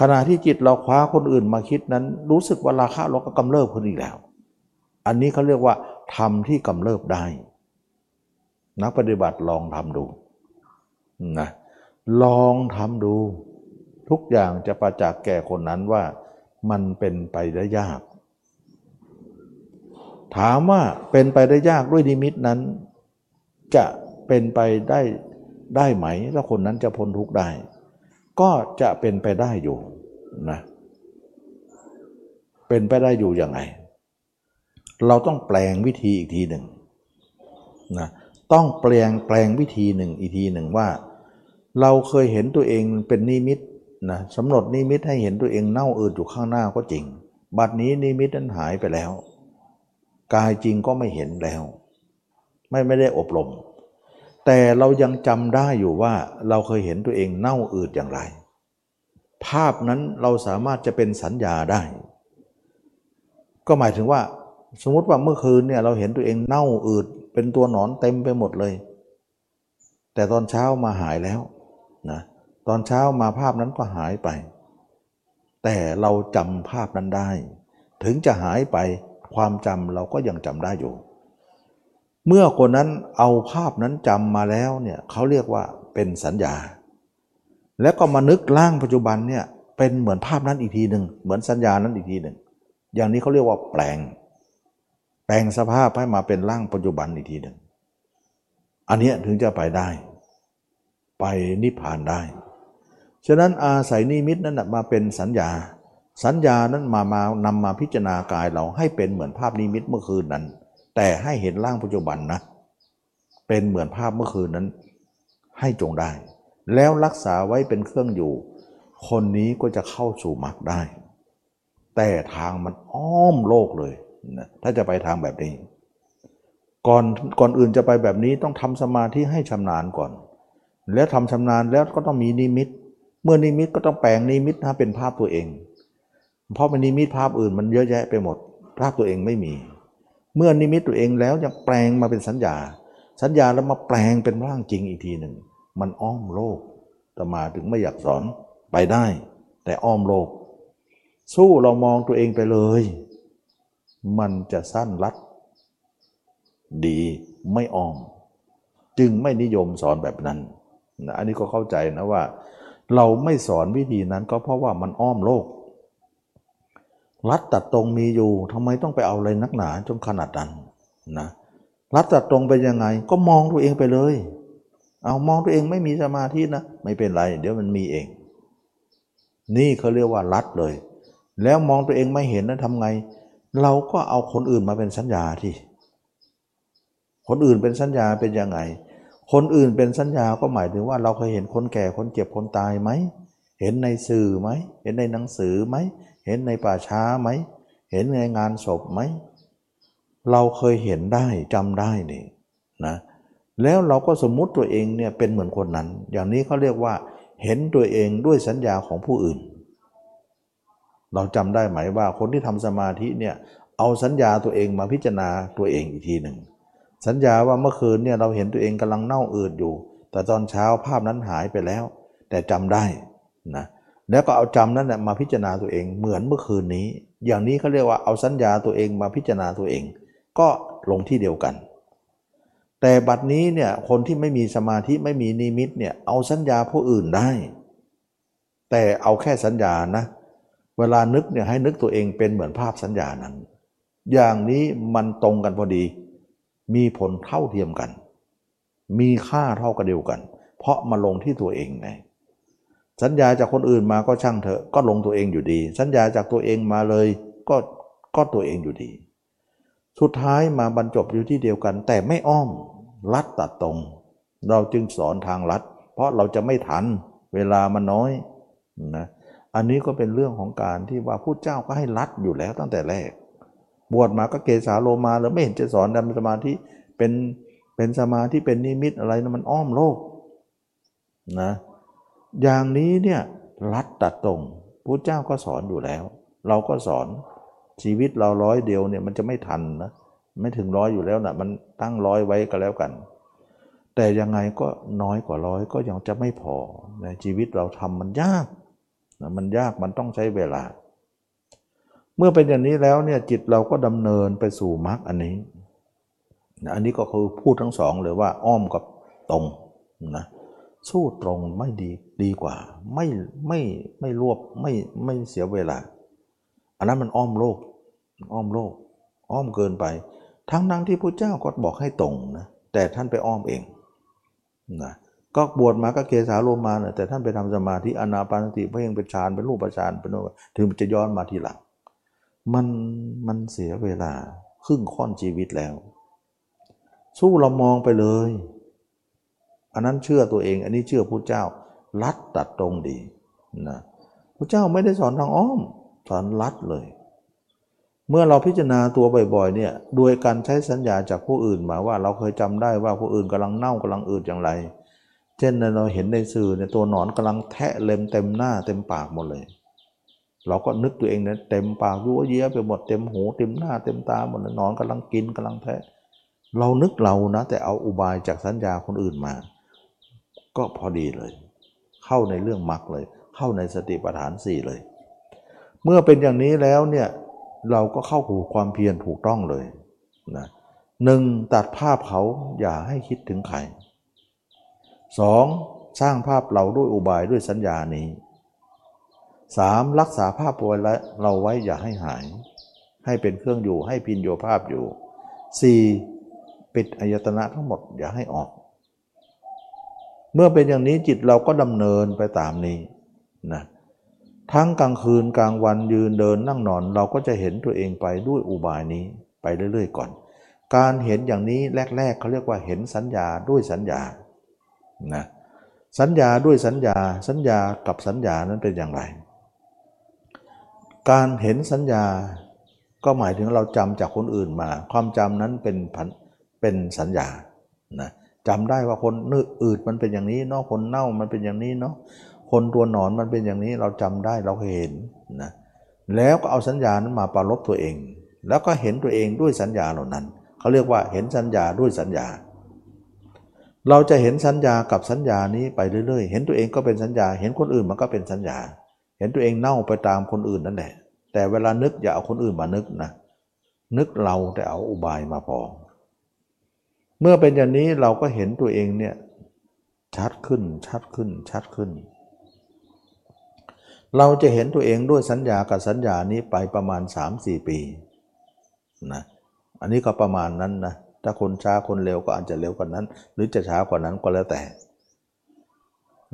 ขณะที่จิตเราคว้าคนอื่นมาคิดนั้น รู้สึกว่าราคาเราก็กำเริบขึ้นอีกแล้ว อันนี้เขาเรียกว่าทำที่กำเริบได้ นักปฏิบัติลองทำดูนะลองทำดู ทุกอย่างจะประจักษ์แก่คนนั้นว่ามันเป็นไปได้ยาก ถามว่าเป็นไปได้ยากด้วยนิมิตนั้น จะเป็นไปได้ได้ไหมแล้วคนนั้นจะพ้นทุกข์ได้ ก็จะเป็นไปได้อยู่นะเป็นไปได้อยู่ยังไง เราต้องแปลงวิธีอีกทีหนึ่งนะต้องแปลงแปลงวิธีหนึ่งอีกทีหนึ่งว่า เราเคยเห็นตัวเองเป็นนิมิตนะสำหนดนิมิตให้เห็นตัวเองเน่าอืดอยู่ข้างหน้าก็จริง บัดนี้นิมิตนั้นหายไปแล้ว กายจริงก็ไม่เห็นแล้ว ไม่ไม่ได้อบรม แต่เรายังจำได้อยู่ว่าเราเคยเห็นตัวเองเน่าอืดอย่างไร ภาพนั้นเราสามารถจะเป็นสัญญาได้ ก็หมายถึงว่า สมมติว่าเมื่อคืนเนี่ยเราเห็นตัวเองเน่าอืดเป็นตัวหนอนเต็มไปหมดเลย แต่ตอนเช้ามาหายแล้วนะตอนเช้ามาภาพนั้นก็หายไป แต่เราจำภาพนั้นได้ ถึงจะหายไปความจำเราก็ยังจำได้อยู่ เมื่อคนนั้นเอาภาพนั้นจำมาแล้วเนี่ยเขาเรียกว่าเป็นสัญญา แล้วก็มานึกร่างปัจจุบันเนี่ยเป็นเหมือนภาพนั้นอีกทีหนึ่งเหมือนสัญญานั้นอีกทีหนึ่งอย่างนี้เขาเรียกว่าแปลง แปลงสภาพให้มาเป็นร่างปัจจุบันอีกทีหนึ่ง อันนี้ถึงจะไปได้ ไปนิพพานได้ ฉะนั้นอาศัยนิมิตนั้นมาเป็นสัญญา สัญญานั้นมามานำมาพิจารณากายเราให้เป็นเหมือนภาพนิมิตเมื่อคืนนั้น แต่ให้เห็นร่างปัจจุบันนะ เป็นเหมือนภาพเมื่อคืนนั้น ให้จงได้ แล้วรักษาไว้เป็นเครื่องอยู่ คนนี้ก็จะเข้าสู่มรรคได้ แต่ทางมันอ้อมโลกเลย นะถ้าจะไปทางแบบนี้ ก่อนก่อนอื่นจะไปแบบนี้ต้องทำสมาธิให้ชำนาญก่อน แล้วทำชำนาญแล้วก็ต้องมีนิมิต เมื่อนิมิตก็ต้องแปลงนิมิตให้เป็นภาพตัวเอง เพราะมันนิมิตภาพอื่นมันเยอะแยะไปหมด ภาพตัวเองไม่มี เมื่อนิมิตตัวเองแล้วยังแปลงมาเป็นสัญญา สัญญาแล้วมาแปลงเป็นร่างจริงอีกทีหนึ่ง มันอ้อมโลกต่มาถึงไม่อยากสอนไปได้ แต่อ้อมโลก สู้เรามองตัวเองไปเลย มันจะสั้นรัด ดีไม่อ้อม จึงไม่นิยมสอนแบบนั้นนะอันนี้ก็เข้าใจนะว่า เราไม่สอนวิธีนั้นก็เพราะว่ามันอ้อมโลก รัดตัดตรงมีอยู่ทำไมต้องไปเอาอะไรนักหนาจนขนาดนั้นนะรัดตัดตรงไปยังไง ก็มองตัวเองไปเลย เอามองตัวเองไม่มีสมาธินะ ไม่เป็นไร เดี๋ยวมันมีเอง นี่เขาเรียกว่ารัดเลย แล้วมองตัวเองไม่เห็นนะทำไง เราก็เอาคนอื่นมาเป็นสัญญาที่ คนอื่นเป็นสัญญาเป็นยังไง คนอื่นเป็นสัญญาก็หมายถึงว่าเราเคยเห็นคนแก่คนเจ็บคนตายไหม เห็นในสื่อไหม เห็นในหนังสือไหม เห็นในป่าช้าไหม เห็นในงานศพไหม เราเคยเห็นได้จำได้นี่นะ แล้วเราก็สมมุติตัวเองเนี่ยเป็นเหมือนคนนั้น อย่างนี้เขาเรียกว่า เห็นตัวเองด้วยสัญญาของผู้อื่น เราจำได้ไหมว่าคนที่ทำสมาธิเนี่ยเอาสัญญาตัวเองมาพิจารณาตัวเองอีกทีหนึ่ง สัญญาว่าเมื่อคืนเนี่ยเราเห็นตัวเองกำลังเน่าอืดอยู่ แต่ตอนเช้าภาพนั้นหายไปแล้ว แต่จำได้นะแล้วก็เอาจำนั้นมาพิจารณาตัวเองเหมือนเมื่อคืนนี้ อย่างนี้เขาเรียกว่าเอาสัญญาตัวเองมาพิจารณาตัวเอง ก็ลงที่เดียวกัน แต่บัดนี้เนี่ยคนที่ไม่มีสมาธิไม่มีนิมิตเนี่ยเอาสัญญาผู้อื่นได้ แต่เอาแค่สัญญานะเเวลานึกเนี่ยให้นึกตัวเองเป็นเหมือนภาพสัญญานั้น อย่างนี้มันตรงกันพอดี มีผลเท่าเทียมกัน มีค่าเท่ากันเดียวกัน เพราะมาลงที่ตัวเองไงสัญญาจากคนอื่นมาก็ช่างเถอะก็ลงตัวเองอยู่ดี สัญญาจากตัวเองมาเลยก็ก็ตัวเองอยู่ดี สุดท้ายมาบรรจบอยู่ที่เดียวกัน แต่ไม่อ้อมลัดตัดตรง เราจึงสอนทางลัด เพราะเราจะไม่ทันเวลามันน้อยนะ อันนี้ก็เป็นเรื่องของการที่ว่าผู้เจ้าก็ให้ลัดอยู่แล้วตั้งแต่แรก บวชมาก็เกสาโลมาแล้วไม่เห็นจะสอนดำสมาธิเป็นเป็นสมาธิเป็นนิมิตอะไรนะมันอ้อมโลกนะอย่างนี้เนี่ยรัดตัดตรงพระเจ้าก็สอนอยู่แล้ว เราก็สอนชีวิตเราร้อยเดียวเนี่ยมันจะไม่ทันนะไม่ถึงร้อยอยู่แล้วนะมันตั้งร้อยไว้ก็แล้วกัน แต่ยังไงก็น้อยกว่าร้อยก็ยังจะไม่พอในชีวิตเราทำมันยาก นะมันยากมันต้องใช้เวลา เมื่อเป็นอย่างนี้แล้วเนี่ยจิตเราก็ดำเนินไปสู่มรรคอันนี้อันนี้ก็คือพูดทั้งสองเลยว่าอ้อมกับตรงนะสู้ตรงไม่ดีดีกว่า ไม่ไม่ไม่รวบไม่ไม่เสียเวลา อันนั้นมันอ้อมโลก อ้อมโลก อ้อมเกินไป ทั้งนั้นที่พระเจ้าก็บอกให้ตรงนะแต่ท่านไปอ้อมเองนะ ก็บวชมาก็เกสาโลมาเนะแต่ท่านไปทำสมาธิอนาปานสติเพื่อยังเป็นฌานเป็นรูปฌานเป็นโน้ถึงจะย้อนมาทีหลัง มันมันเสียเวลาครึ่งค่อนชีวิตแล้ว สู้เรามองไปเลย อันนั้นเชื่อตัวเอง อันนี้เชื่อพระเจ้าลัดตัดตรงดีนะพระเจ้าไม่ได้สอนทางอ้อมสอนลัดเลย เมื่อเราพิจารณาตัวบ่อยๆเนี่ยโดยการใช้สัญญาจากผู้อื่นมาว่าเราเคยจำได้ว่าผู้อื่นกำลังเน่ากำลังอืดอย่างไร เช่นเราเห็นในสื่อเนี่ยตัวหนอนกำลังแทะเล็มเต็มหน้าเต็มปากหมดเลย เราก็นึกตัวเองเนี่ยเต็มปากยั่วเยี้ยไปหมดเต็มหูเต็มหน้าเต็มตาหมดนอนกำลังกินกำลังแทะ เรานึกเรานะ แต่เอาอุบายจากสัญญาคนอื่นมา ก็พอดีเลย เข้าในเรื่องมรรคเลย เข้าในสติปัฏฐานสี่เลย เมื่อเป็นอย่างนี้แล้วเนี่ยเราก็เข้าหูความเพียรถูกต้องเลยนะหนึ่งตัดภาพเขาอย่าให้คิดถึงใคร สองสร้างภาพเราด้วยอุบายด้วยสัญญานี้สามรักษาภาพป่วยและเราไว้อย่าให้หาย ให้เป็นเครื่องอยู่ให้พินโยภาพอยู่สี่ปิดอายตนะทั้งหมดอย่าให้ออก เมื่อเป็นอย่างนี้จิตเราก็ดำเนินไปตามนี้นะทั้งกลางคืนกลางวันยืนเดินนั่งนอนเราก็จะเห็นตัวเองไปด้วยอุบายนี้ไปเรื่อย ๆ ก่อน การเห็นอย่างนี้แรก ๆเขาเรียกว่าเห็นสัญญาด้วยสัญญา นะสัญญาด้วยสัญญาสัญญากับสัญญานั้นเป็นอย่างไร การเห็นสัญญาก็หมายถึงเราจำจากคนอื่นมา ความจำนั้นเป็นผันเป็นสัญญานะจำได้ว่าคนนึอืดมันเป็นอย่างนี้เนาะคนเน่ามันเป็นอย่างนี้เนาะคนตัวหนอนมันเป็นอย่างนี้เราจำได้เราเห็นนะแล้วก็เอาสัญญานั้นมาปรารบตัวเอง แล้วก็เห็นตัวเองด้วยสัญญาเหล่านั้นเขาเรียกว่าเห็นสัญญาด้วยสัญญา เราจะเห็นสัญญากับสัญญานี้ไปเรื่อยๆ เห็นตัวเองก็เป็นสัญญา เห็นคนอื่นมันก็เป็นสัญญา เห็นตัวเองเน่าไปตามคนอื่นนั่นแหละ แต่เวลานึกอย่าเอาคนอื่นมานึกนะ นึกเราแต่เอาอุบายมาพอเมื่อเป็นอย่างนี้เราก็เห็นตัวเองเนี่ยชัดขึ้นชัดขึ้นชัดขึ้น เราจะเห็นตัวเองด้วยสัญญากับสัญญานี้ไปประมาณ 3-4 ปีนะ อันนี้ก็ประมาณนั้นนะ ถ้าคนช้าคนเร็วก็อาจจะเร็วกว่านั้น หรือจะช้ากว่านั้นก็แล้วแต่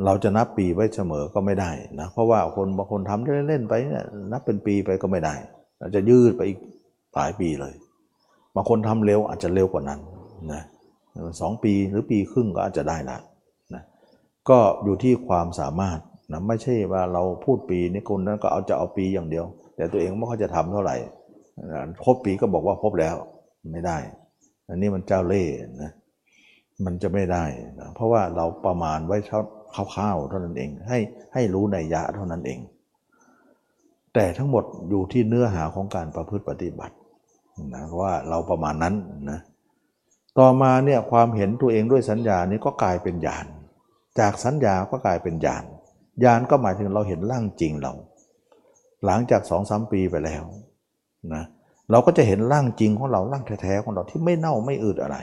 เราจะนับปีไว้เสมอก็ไม่ได้นะเพราะว่าคนบางคนทำเล่นๆไปเนี่ยนับเป็นปีไปก็ไม่ได้เราจะยืดไปอีกหลายปีเลยบางคนทำเร็วอาจจะเร็วกว่านั้นนะสองปีหรือปีครึ่งก็อาจจะได้ละนะก็อยู่ที่ความสามารถนะไม่ใช่ว่าเราพูดปีนี้คนนั้นก็เอาจะเอาปีอย่างเดียว แต่ตัวเองไม่ค่อยจะทำเท่าไหร่ครบปีก็บอกว่าครบแล้วไม่ได้ อันนี้มันเจ้าเล่ห์นะมันจะไม่ได้นะเพราะว่าเราประมาณไว้เท่าคร่าวๆเท่านั้นเอง ให้ให้รู้ในยะเท่านั้นเอง แต่ทั้งหมดอยู่ที่เนื้อหาของการประพฤติปฏิบัตินะว่าเราประมาณนั้นนะต่อมาเนี่ยความเห็นตัวเองด้วยสัญญานี้ก็กลายเป็นญาณจากสัญญาก็กลายเป็นญาณญาณก็หมายถึงเราเห็นร่างจริงเรา หลังจากสองสามปีไปแล้วนะเเราก็จะเห็นร่างจริงของเราร่างแท้ๆของเราที่ไม่เน่าไม่อืดอะไร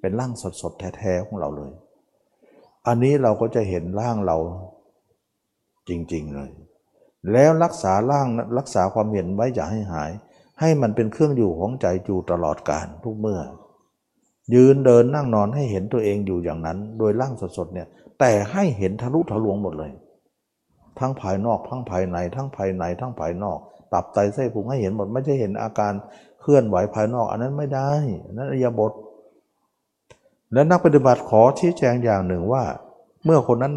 เป็นร่างสดๆแท้ๆของเราเลย อันนี้เราก็จะเห็นร่างเราจริงๆเลย แล้วรักษาร่างรักษาความเห็นไว้อย่าให้หาย ให้มันเป็นเครื่องอยู่ของใจอยู่ตลอดกาลทุกเมื่อ ยืนเดินนั่งนอนให้เห็นตัวเองอยู่อย่างนั้น โดยร่างสดๆเนี่ยแต่ให้เห็นทะลุทะลวงหมดเลย ทั้งภายนอก ทั้งภายในทั้งภายในทั้งภายนอก ตับไตไส้พุงให้เห็นหมด ไม่ใช่เห็นอาการเคลื่อนไหวภายนอก อันนั้นไม่ได้นั่นอริยบท และนักปฏิบัติขอชี้แจงอย่างหนึ่งว่า เมื่อคนนั้น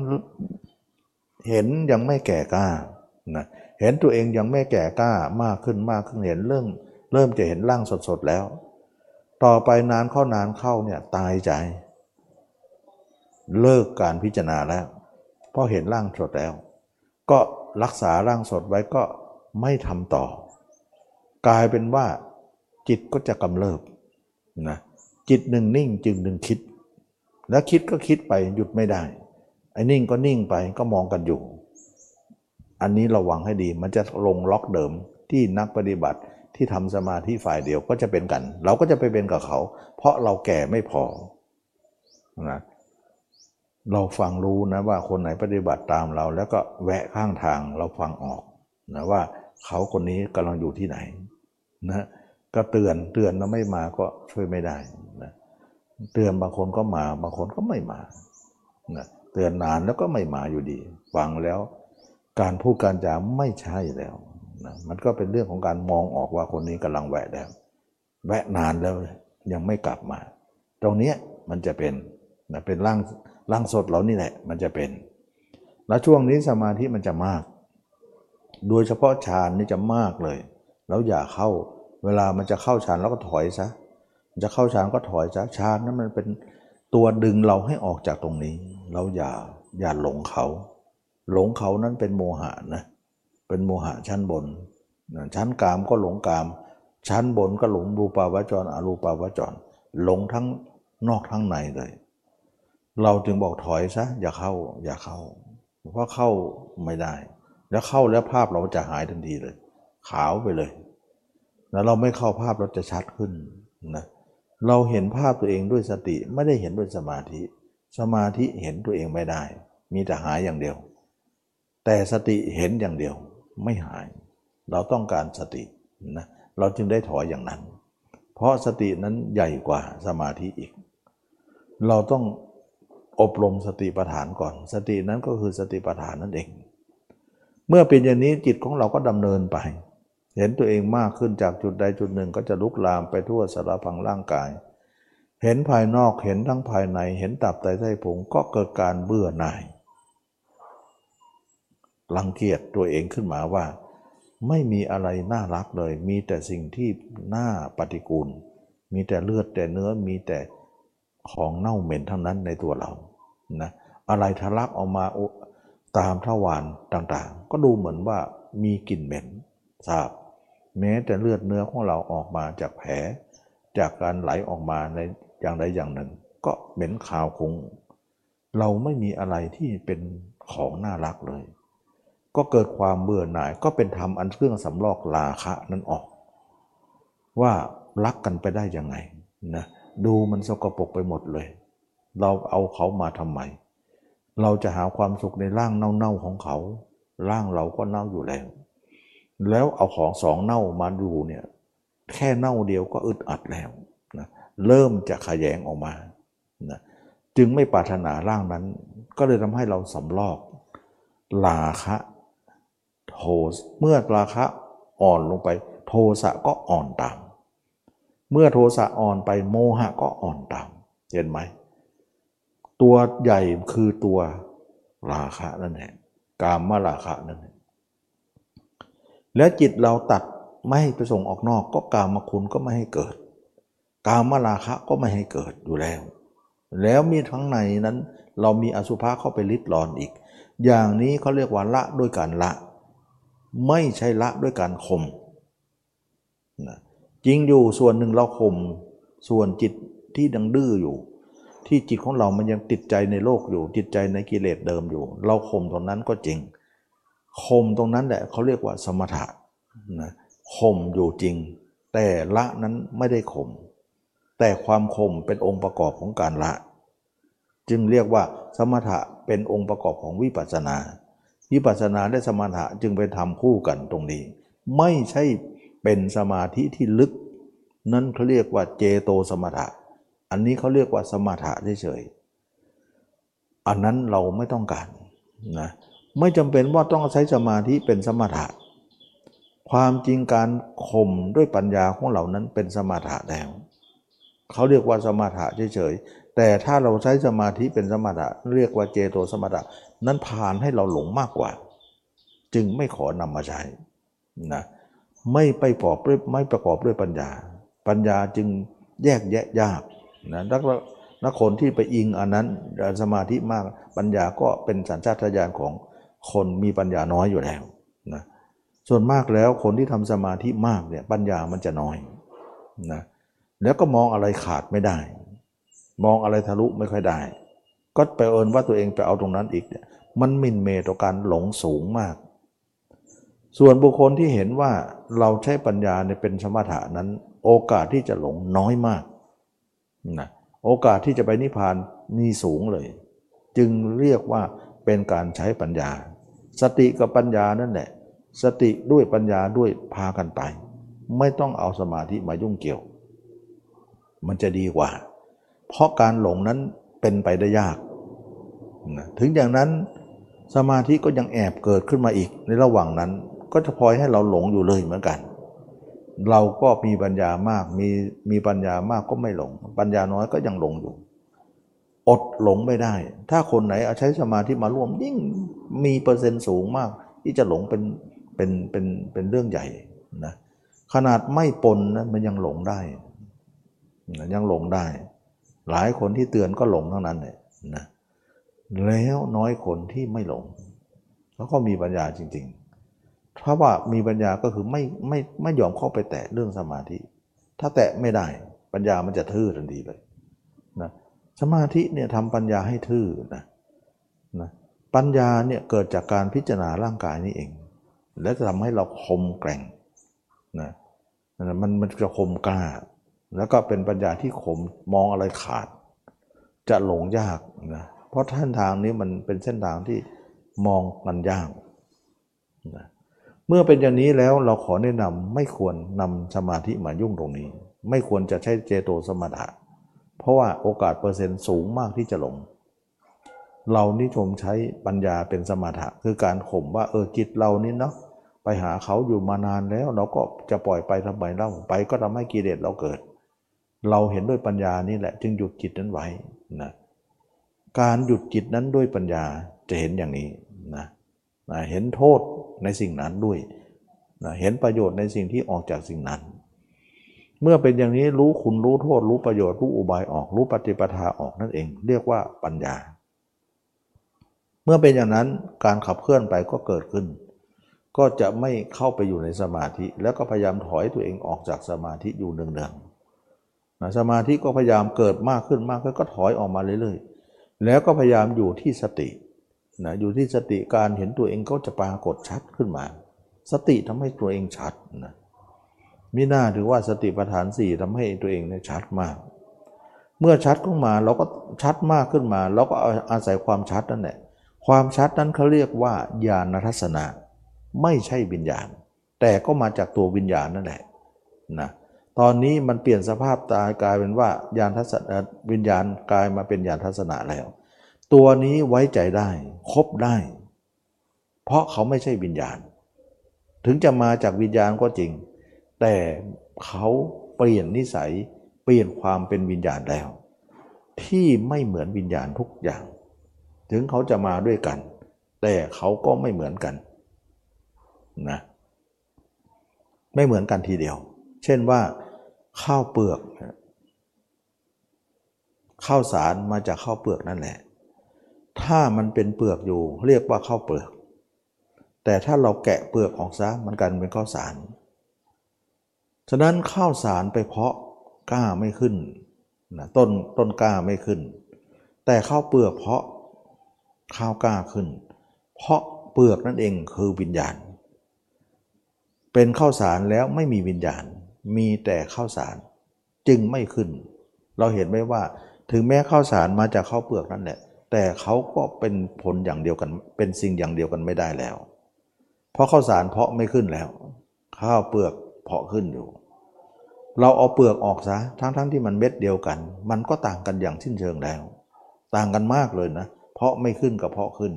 เห็นยังไม่แก่กล้านะเห็นตัวเองยังไม่แก่กล้ามากขึ้นมากขึ้นเห็นเริ่มเริ่มจะเห็นร่างสดๆแล้ว ต่อไปนานเข้านานเข้าเนี่ยตายใจ เลิกการพิจารณาแล้วเพราะเห็นร่างสดแล้ว ก็รักษาร่างสดไว้ก็ ไม่ทำต่อ กลายเป็นว่าจิตก็จะกำเริบนะจิตหนึ่งนิ่งจึงหนึ่งคิด แล้วคิดก็คิดไปหยุดไม่ได้ไอ้นิ่งก็นิ่งไปก็มองกันอยู่ อันนี้ระวังให้ดีมันจะลงล็อกเดิมที่นักปฏิบัติที่ทำสมาธิฝ่ายเดียวก็จะเป็นกัน เราก็จะไปเป็นกับเขา เพราะเราแก่ไม่พอนะเราฟังรู้นะว่าคนไหนปฏิบัติตามเรา แล้วก็แวะข้างทางเราฟังออกนะว่า เขาคนนี้กำลังอยู่ที่ไหนนะก็เตือนเตือนแล้วไม่มาก็ช่วยไม่ได้นะเตือนบางคนก็มาบางคนก็ไม่มานะเตือนนานแล้วก็ไม่มาอยู่ดีฟังแล้ว การพูดการจาไม่ใช่แล้วนะมันก็เป็นเรื่องของการมองออกว่าคนนี้กำลังแวะแล้ว แวะนานแล้วยังไม่กลับมา ตรงนี้มันจะเป็นนะเป็นร่างร่างสดเรานี่แหละมันจะเป็น แล้วช่วงนี้สมาธิมันจะมาก โดยเฉพาะฌานนี่จะมากเลย แล้วอย่าเข้า เวลามันจะเข้าฌานแล้วก็ถอยซะจะเข้าฌานก็ถอยซะฌานนั้นมันเป็นตัวดึงเราให้ออกจากตรงนี้ เราอย่าอย่าหลงเขา หลงเขานั้นเป็นโมหะนะเป็นโมหะชั้นบนชั้นกามก็หลงกาม ชั้นบนก็หลงรูปาวจรอรูปาวจร หลงทั้งนอกทั้งในเลย เราจึงบอกถอยซะอย่าเข้าอย่าเข้า เพราะเข้าไม่ได้ แล้วเข้าแล้วภาพเราจะหายทันทีเลย ขาวไปเลย แล้วเราไม่เข้าภาพเราจะชัดขึ้นนะเราเห็นภาพตัวเองด้วยสติไม่ได้เห็นด้วยสมาธิ สมาธิเห็นตัวเองไม่ได้ มีแต่หายอย่างเดียว แต่สติเห็นอย่างเดียวไม่หาย เราต้องการสตินะเราจึงได้ถอยอย่างนั้น เพราะสตินั้นใหญ่กว่าสมาธิอีก เราต้องอบรมสติปัฏฐานก่อน สตินั้นก็คือสติปัฏฐานนั่นเอง เมื่อเป็นอย่างนี้จิตของเราก็ดำเนินไป เห็นตัวเองมากขึ้นจากจุดใดจุดหนึ่งก็จะลุกลามไปทั่วสารพังร่างกาย เห็นภายนอกเห็นทั้งภายในเห็นตับไตไส้พุงก็เกิดการเบื่อหน่ายรังเกียจตัวเองขึ้นมาว่า ไม่มีอะไรน่ารักเลย มีแต่สิ่งที่น่าปฏิกูล มีแต่เลือดแต่เนื้อมีแต่ของเน่าเหม็นทั้งนั้นในตัวเรานะอะไรทะลักออกมาตามทวารต่าง ก็ดูเหมือนว่ามีกลิ่นเหม็นทราบ แม้แต่เลือดเนื้อของเราออกมาจากแผล จากการไหลออกมาในอย่างใดอย่างหนึ่ง ก็เหม็นขาวคง เราไม่มีอะไรที่เป็นของน่ารักเลย ก็เกิดความเบื่อหน่ายก็เป็นธรรมอันเครื่องสำลอกลาคะนั้นออก ว่ารักกันไปได้ยังไงนะดูมันสกปรกไปหมดเลย เราเอาเขามาทำไม เราจะหาความสุขในร่างเน่าๆของเขา ร่างเราก็เน่าอยู่แล้ว แล้วเอาของสองเน่ามาดูเนี่ยแค่เน่าเดียวก็อึดอัดแล้วนะเริ่มจะขยงออกมานะจึงไม่ปรารถนาร่างนั้น ก็เลยทำให้เราสำลอก ลาคะโทสเมื่อราคะอ่อนลงไป โทสะก็อ่อนตาม เมื่อโทสะอ่อนไปโมหะก็อ่อนตาม เห็นไหม ตัวใหญ่คือตัวราคะนั่นแหละ กามมาราคะนั่นและและจิตเราตัดไม่ให้ไปส่งออกนอก ก็กามคุณก็ไม่ให้เกิด กามมาราคะก็ไม่ให้เกิดอยู่แล้ว แล้วมีทั้งในนั้น เรามีอสุภะเข้าไปลิดรอนอีก อย่างนี้เขาเรียกว่าละด้วยการละ ไม่ใช่ละด้วยการข่มนะจริงอยู่ส่วนหนึ่งเราข่มส่วนจิตที่ดังดื้ออยู่ ที่จิตของเรามันยังติดใจในโลกอยู่ ติดใจในกิเลสเดิมอยู่ เราข่มตรงนั้นก็จริงข่มตรงนั้นแหละเขาเรียกว่าสมถะนะข่มอยู่จริง แต่ละนั้นไม่ได้ข่มแต่ความข่มเป็นองค์ประกอบของการละ จึงเรียกว่าสมถะเป็นองค์ประกอบของวิปัสสนา วิปัสสนาและสมถะจึงไปทำคู่กันตรงนี้ ไม่ใช่เป็นสมาธิที่ลึก นั่นเขาเรียกว่าเจโตสมถะ อันนี้เขาเรียกว่าสมถะเฉยๆอันนั้นเราไม่ต้องการนะไม่จำเป็นว่าต้องใช้สมาธิเป็นสมถะ ความจริงการข่มด้วยปัญญาของเหล่านั้นเป็นสมถะแล้วเขาเรียกว่าสมถะเฉยๆแต่ถ้าเราใช้สมาธิเป็นสมถะเรียกว่าเจโตสมถะนั้นผ่านให้เราหลงมากกว่า จึงไม่ขอนำมาใช้นะไม่ไปประกอบด้วยไม่ประกอบด้วยปัญญา ปัญญาจึงแยกแยะยาก นะนักนักคนที่ไปอิงอันนั้นสมาธิมากปัญญาก็เป็นสัญชาตญาณของคนมีปัญญาน้อยอยู่แล้วนะส่วนมากแล้วคนที่ทำสมาธิมากเนี่ยปัญญามันจะน้อยนะแล้วก็มองอะไรขาดไม่ได้ มองอะไรทะลุไม่ค่อยได้ ก็ไปเอินว่าตัวเองไปเอาตรงนั้นอีกเนี่ยมันมินเมต่อการหลงสูงมาก ส่วนบุคคลที่เห็นว่าเราใช้ปัญญาในเป็นสมถะนั้น โอกาสที่จะหลงน้อยมาก นะโอกาสที่จะไปนิพพานมีสูงเลย จึงเรียกว่าเป็นการใช้ปัญญา สติกับปัญญานั่นแหละ สติด้วยปัญญาด้วยพากันไป ไม่ต้องเอาสมาธิมายุ่งเกี่ยว มันจะดีกว่า เพราะการหลงนั้นเป็นไปได้ยากนะถึงอย่างนั้นสมาธิก็ยังแอบเกิดขึ้นมาอีกในระหว่างนั้น ก็จะพลอยให้เราหลงอยู่เลยเหมือนกัน เราก็มีปัญญามาก มีมีปัญญามากก็ไม่หลง ปัญญาน้อยก็ยังหลงอยู่ อดหลงไม่ได้ ถ้าคนไหนเอาใช้สมาธิมาร่วมยิ่งมีเปอร์เซ็นต์สูงมาก ที่จะหลงเป็นเป็นเป็นเป็นเรื่องใหญ่นะขนาดไม่ปนนะมันยังหลงได้ยังหลงได้ หลายคนที่เตือนก็หลงทั้งนั้นเลยนะแล้วน้อยคนที่ไม่หลงแล้วก็มีปัญญาจริง เพราะว่ามีปัญญาก็คือไม่ไม่ไม่ยอมเข้าไปแตะเรื่องสมาธิ ถ้าแตะไม่ได้ปัญญามันจะทื่อทันทีเลยนะสมาธิเนี่ยทำปัญญาให้ทื่อนะนะปัญญาเนี่ยเกิดจากการพิจารณาร่างกายนี่เอง และจะทำให้เราคมแกร่งนะมันมันจะคมกล้า แล้วก็เป็นปัญญาที่คมมองอะไรขาด จะหลงยากนะเพราะเส้นทางนี้มันเป็นเส้นทางที่มองมันยากนะ เมื่อเป็นอย่างนี้แล้วเราขอแนะนำไม่ควรนำสมาธิมายุ่งตรงนี้ ไม่ควรจะใช้เจโตสมถะ เพราะว่าโอกาสเปอร์เซ็นต์สูงมากที่จะหลง เรานิชมใช้ปัญญาเป็นสมถะ คือการข่มว่าเออจิตเรานี่เนาะไปหาเขาอยู่มานานแล้วเราก็จะปล่อยไปทำไมเล่าไปก็ทำให้กิเลสเราเกิด เราเห็นด้วยปัญญานี่แหละ จึงหยุดจิตนั้นไว้นะการหยุดจิตนั้นด้วยปัญญาจะเห็นอย่างนี้นะ นะเห็นโทษในสิ่งนั้นด้วยนะเห็นประโยชน์ในสิ่งที่ออกจากสิ่งนั้น เมื่อเป็นอย่างนี้รู้คุณรู้โทษ รู้ประโยชน์รู้อุบายออก รู้ปฏิปทาออกนั่นเอง เรียกว่าปัญญา เมื่อเป็นอย่างนั้นการขับเคลื่อนไปก็เกิดขึ้น ก็จะไม่เข้าไปอยู่ในสมาธิ แล้วก็พยายามถอยตัวเองออกจากสมาธิอยู่เนืองๆนะสมาธิก็พยายามเกิดมากขึ้นมากขึ้นก็ถอยออกมาเรื่อยๆ แล้วก็พยายามอยู่ที่สติ นะอยู่ที่สติการเห็นตัวเองก็จะปรากฏชัดขึ้นมา สติทำให้ตัวเองชัดนะมิน่าถือว่าสติปัฏฐานสี่ทำให้ตัวเองเนี่ยชัดมาก เมื่อชัดขึ้นมาเราก็ชัดมากขึ้นมา เราก็อาศัยความชัดนั่นแหละความชัดนั้นเขาเรียกว่าญาณทัศนะไม่ใช่วิญญาณ แต่ก็มาจากตัววิญญาณนั่นแหละนะตอนนี้มันเปลี่ยนสภาพตายกลายเป็นว่าญาณทัศนะวิญญาณกลายมาเป็นญาณทัศนะแล้ว ตัวนี้ไว้ใจได้ คบได้ เพราะเขาไม่ใช่วิญญาณ ถึงจะมาจากวิญญาณก็จริง แต่เขาเปลี่ยนนิสัย เปลี่ยนความเป็นวิญญาณแล้ว ที่ไม่เหมือนวิญญาณทุกอย่าง ถึงเขาจะมาด้วยกัน แต่เขาก็ไม่เหมือนกันนะไม่เหมือนกันทีเดียว เช่นว่า ข้าวเปลือกข้าวสารมาจากข้าวเปลือกนั่นแหละ ถ้ามันเป็นเปลือกอยู่ เรียกว่าข้าวเปลือก แต่ถ้าเราแกะเปลือกออกซะมันกันเป็นข้าวสาร ฉะนั้นข้าวสารไปเพาะกล้าไม่ขึ้นนะต้นต้นกล้าไม่ขึ้น แต่ข้าวเปลือกเพาะข้าวกล้าขึ้น เพราะเปลือกนั่นเองคือวิญญาณ เป็นข้าวสารแล้วไม่มีวิญญาณ มีแต่ข้าวสารจึงไม่ขึ้น เราเห็นไหมว่าถึงแม้ข้าวสารมาจากข้าวเปลือกนั่นแหละ แต่เขาก็เป็นผลอย่างเดียวกัน เป็นสิ่งอย่างเดียวกันไม่ได้แล้ว เพราะข้าวสารเพาะไม่ขึ้นแล้ว ข้าวเปลือกเพาะขึ้นอยู่ เราเอาเปลือกออกซะทั้งๆทที่มันเม็ดเดียวกัน มันก็ต่างกันอย่างสิ้นเชิงแล้ว ต่างกันมากเลยนะ เพาะไม่ขึ้นกับเพาะขึ้น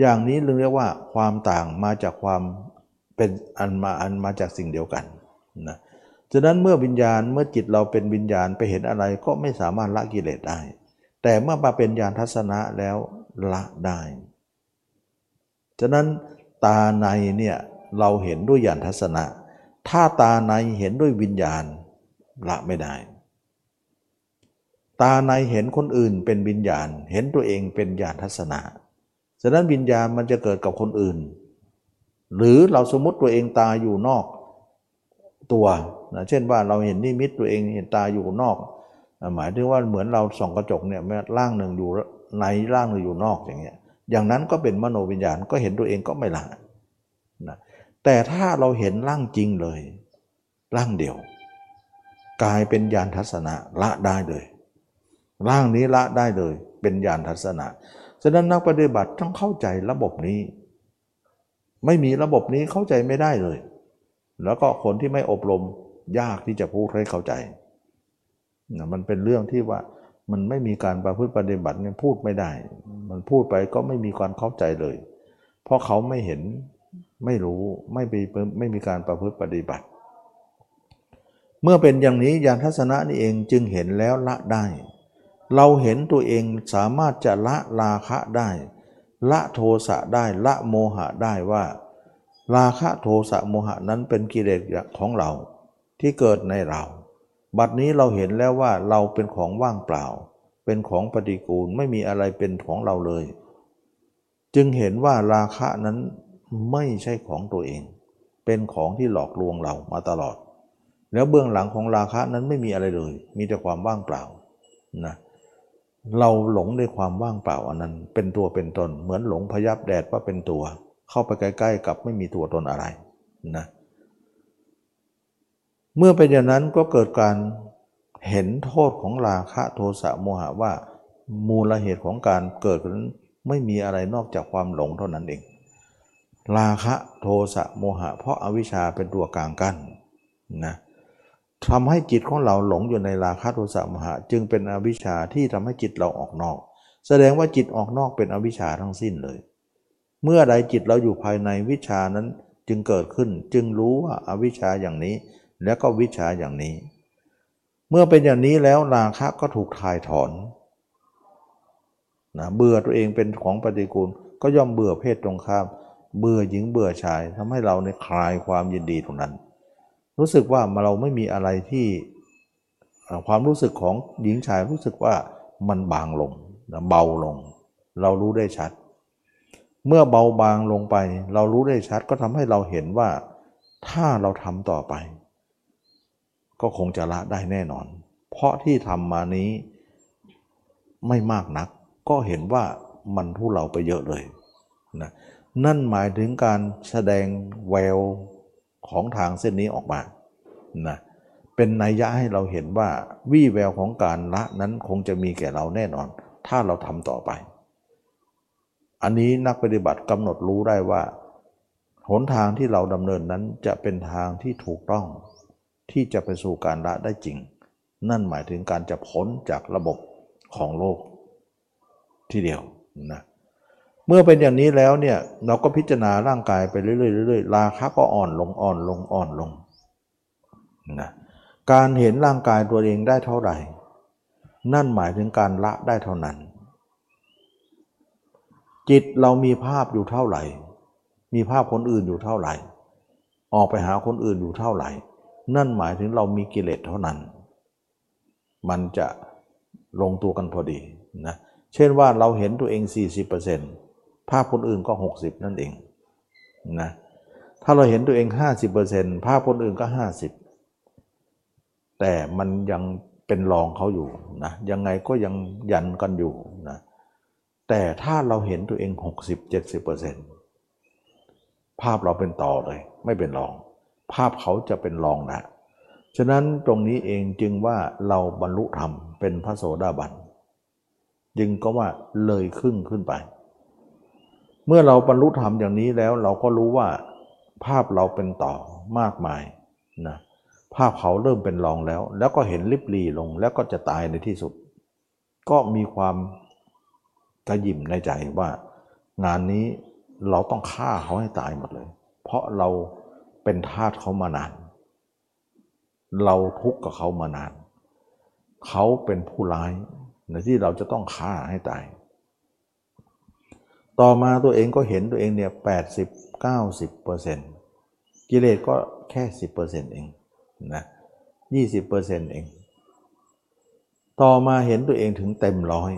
อย่างนี้เรียกว่าความต่างมาจากความเป็นอันมาอันมาจากสิ่งเดียวกันนะฉะนั้นเมื่อวิญญาณเมื่อจิตเราเป็นวิญญาณไปเห็นอะไรก็ไม่สามารถละกิเลสได้ แต่เมื่อมาเป็นญาณทัศนะแล้วละได้ ฉะนั้นตาในเนี่ยเราเห็นด้วยญาณทัศนะ ถ้าตาในเห็นด้วยวิญญาณละไม่ได้ ตาในเห็นคนอื่นเป็นวิญญาณ เห็นตัวเองเป็นญาณทัศนะ ฉะนั้นวิญญาณมันจะเกิดกับคนอื่น หรือเราสมมติตัวเองตาอยู่นอกตัวนะเช่นว่าเราเห็นนิมิตตัวเองเห็นตาอยู่นอก หมายถึงว่าเหมือนเราส่องกระจกเนี่ยร่างหนึ่งอยู่ในร่างหนึ่งอยู่นอกอย่างเงี้ย อย่างนั้นก็เป็นมโนวิญญาณก็เห็นตัวเองก็ไม่ละนะแต่ถ้าเราเห็นร่างจริงเลย ร่างเดียว กลายเป็นญาณทัศนะละได้เลย ร่างนี้ละได้เลย เป็นญาณทัศนะฉะนั้นนักปฏิบัติต้องเข้าใจระบบนี้ ไม่มีระบบนี้เข้าใจไม่ได้เลย แล้วก็คนที่ไม่อบรมยากที่จะพูดให้เข้าใจ นะมันเป็นเรื่องที่ว่ามันไม่มีการประพฤติปฏิบัติเนี่ยพูดไม่ได้ มันพูดไปก็ไม่มีความเข้าใจเลย เพราะเขาไม่เห็นไม่รู้ไม่ไปไม่มีการประพฤติปฏิบัติ เมื่อเป็นอย่างนี้ยานทัศนะนี่เองจึงเห็นแล้วละได้ เราเห็นตัวเองสามารถจะละราคะได้ ละโทสะได้ละโมหะได้ว่า ราคะโทสะโมหะนั้นเป็นกิเลสของเราที่เกิดในเรา บัดนี้เราเห็นแล้วว่าเราเป็นของว่างเปล่า เป็นของปฏิกูลไม่มีอะไรเป็นของเราเลย จึงเห็นว่าราคะนั้นไม่ใช่ของตัวเอง เป็นของที่หลอกลวงเรามาตลอด แล้วเบื้องหลังของราคะนั้นไม่มีอะไรเลย มีแต่ความว่างเปล่านะเราหลงในความว่างเปล่าอันนั้น เป็นตัวเป็นตนเหมือนหลงพยับแดดว่าเป็นตัว เข้าไปใกล้ ๆ กับไม่มีตัวตนอะไรนะเเมื่อเป็นอย่างนั้นก็เกิดการเห็นโทษของราคะโทสะโมหะว่า มูลเหตุของการเกิดนั้นไม่มีอะไรนอกจากความหลงเท่านั้นเอง ราคะโทสะโมหะ เพราะอาวิชชาเป็นตัวกลางกั้นนะทำให้จิตของเราหลงอยู่ในราคะโทสะโมหะ จึงเป็นอวิชชาที่ทำให้จิตเราออกนอก แสดงว่าจิตออกนอกเป็นอวิชชาทั้งสิ้นเลย เมื่อใดจิตเราอยู่ภายในวิชานั้นจึงเกิดขึ้นจึงรู้ว่าอาวิชชาอย่างนี้ แล้วก็วิชาอย่างนี้ เมื่อเป็นอย่างนี้แล้วราคะก็ถูกถ่ายถอนนะเบื่อตัวเองเป็นของปฏิกูล ก็ย่อมเบื่อเพศตรงข้าม เบื่อหญิงเบื่อชายทำให้เราในคลายความยินดีตรงนั้น รู้สึกว่าเราไม่มีอะไรที่ความรู้สึกของหญิงชายรู้สึกว่ามันบางลงเบาลง เรารู้ได้ชัด เมื่อเบาบางลงไป เรารู้ได้ชัดก็ทำให้เราเห็นว่า ถ้าเราทำต่อไป ก็คงจะละได้แน่นอน เพราะที่ทำมานี้ไม่มากนัก ก็เห็นว่ามันทุเราไปเยอะเลยนะนั่นหมายถึงการแสดงแววของทางเส้นนี้ออกมานะเป็นนัยยะให้เราเห็นว่าวี่แววของการละนั้นคงจะมีแก่เราแน่นอน ถ้าเราทำต่อไป อันนี้นักปฏิบัติกำหนดรู้ได้ว่า หนทางที่เราดำเนินนั้นจะเป็นทางที่ถูกต้อง ที่จะไปสู่การละได้จริง นั่นหมายถึงการจะพ้นจากระบบของโลกที่เดียวนะเมื่อเป็นอย่างนี้แล้วเนี่ยเราก็พิจารณาร่างกายไปเรื่อยๆเรื่อยๆราคะก็อ่อนลงอ่อนลงอ่อนลงนะการเห็นร่างกายตัวเองได้เท่าไหร่ นั่นหมายถึงการละได้เท่านั้น จิตเรามีภาพอยู่เท่าไหร่ มีภาพคนอื่นอยู่เท่าไหร่ ออกไปหาคนอื่นอยู่เท่าไหร่ นั่นหมายถึงเรามีกิเลสเท่านั้น มันจะลงตัวกันพอดีนะเช่นว่าเราเห็นตัวเอง 40%ภาพคนอื่นก็ 60 นั่นเองนะถ้าเราเห็นตัวเอง 50%ภาพคนอื่นก็ 50 แต่มันยังเป็นรองเขาอยู่นะยังไงก็ยังยันกันอยู่นะแต่ถ้าเราเห็นตัวเอง 60-70%ภาพเราเป็นต่อเลย ไม่เป็นรอง ภาพเขาจะเป็นรองนะฉะนั้นตรงนี้เองจึงว่าเราบรรลุธรรมเป็นพระโสดาบันจึงก็ว่าเลยครึ่งขึ้นไป เมื่อเราบรรลุธรรมอย่างนี้แล้วเราก็รู้ว่า ภาพเราเป็นต่อมากมายนะภาพเขาเริ่มเป็นรองแล้ว แล้วก็เห็นลิบลีลงแล้วก็จะตายในที่สุด ก็มีความกระยิมในใจว่างานนี้เราต้องฆ่าเขาให้ตายหมดเลย เพราะเรา เป็นทาสเขามานาน เราทุกข์กับเขามานาน เขาเป็นผู้ร้ายในที่เราจะต้องฆ่าให้ตาย ต่อมาตัวเองก็เห็นตัวเองเนี่ยแปดสิบเก้าสิบเปอร์เซ็นต์กิเลสก็แค่สิบเปอร์เซ็นต์เองนะยี่สิบเปอร์เซ็นต์เอง ต่อมาเห็นตัวเองถึงเต็มร้อย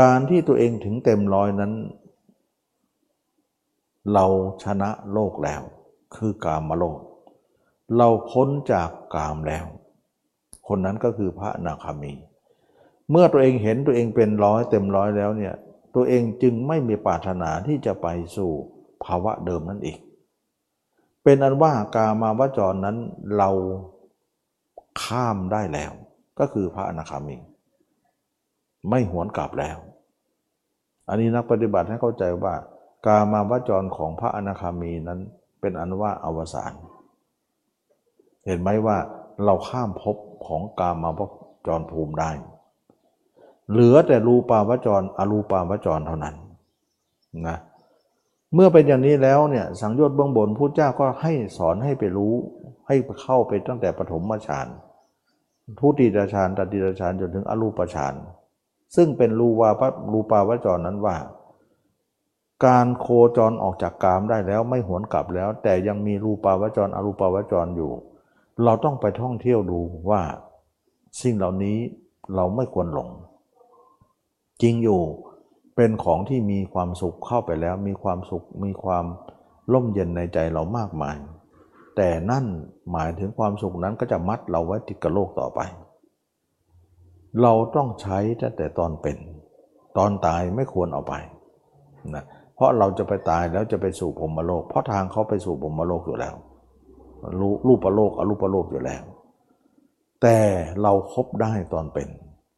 การที่ตัวเองถึงเต็มร้อยนั้น เราชนะโลกแล้ว คือกามมาโลก เราพ้นจากกามแล้ว คนนั้นก็คือพระอนาคามี เมื่อตัวเองเห็นตัวเองเป็นร้อยเต็มร้อยแล้วเนี่ยตัวเองจึงไม่มีปรารถนาที่จะไปสู่ภาวะเดิมนั้นอีก เป็นอันว่ากามาวจรนั้นเราข้ามได้แล้ว ก็คือพระอนาคามี ไม่หวนกลับแล้ว อันนี้นักปฏิบัติให้เข้าใจว่า กามาวจรของพระอนาคามีนั้นเป็นอันว่าอวสาน เห็นไหมว่าเราข้ามภพของกามมาพจรภูมิได้ เหลือแต่รูปาวจรอรูปาวจรเท่านั้นนะเมื่อเป็นอย่างนี้แล้วเนี่ยสังโยชน์เบื้องบนพุทธเจ้าก็ให้สอนให้ไปรู้ ให้เข้าไปตั้งแต่ปฐมฌานทุติยฌานตติยฌานจนถึงอรูปฌานซึ่งเป็นรูวาปรูปาวจรนั้นว่า การโคจรออกจากกามได้แล้วไม่หวนกลับแล้ว แต่ยังมีรูปาวจรอรูปาวจรอยู่ เราต้องไปท่องเที่ยวดูว่า สิ่งเหล่านี้เราไม่ควรหลง จริงอยู่เป็นของที่มีความสุขเข้าไปแล้ว มีความสุขมีความร่มเย็นในใจเรามากมาย แต่นั่นหมายถึงความสุขนั้นก็จะมัดเราไว้ติดกับโลกต่อไป เราต้องใช้ตั้งแต่ตอนเป็น ตอนตายไม่ควรเอาไปนะ เพราะเราจะไปตายแล้วจะไปสู่พรมโลก เพราะทางเขาไปสู่พรมโลกอยู่แล้วรูรูปโลกอรูปโลกอยู่แล้ว แต่เราครบได้ตอนเป็น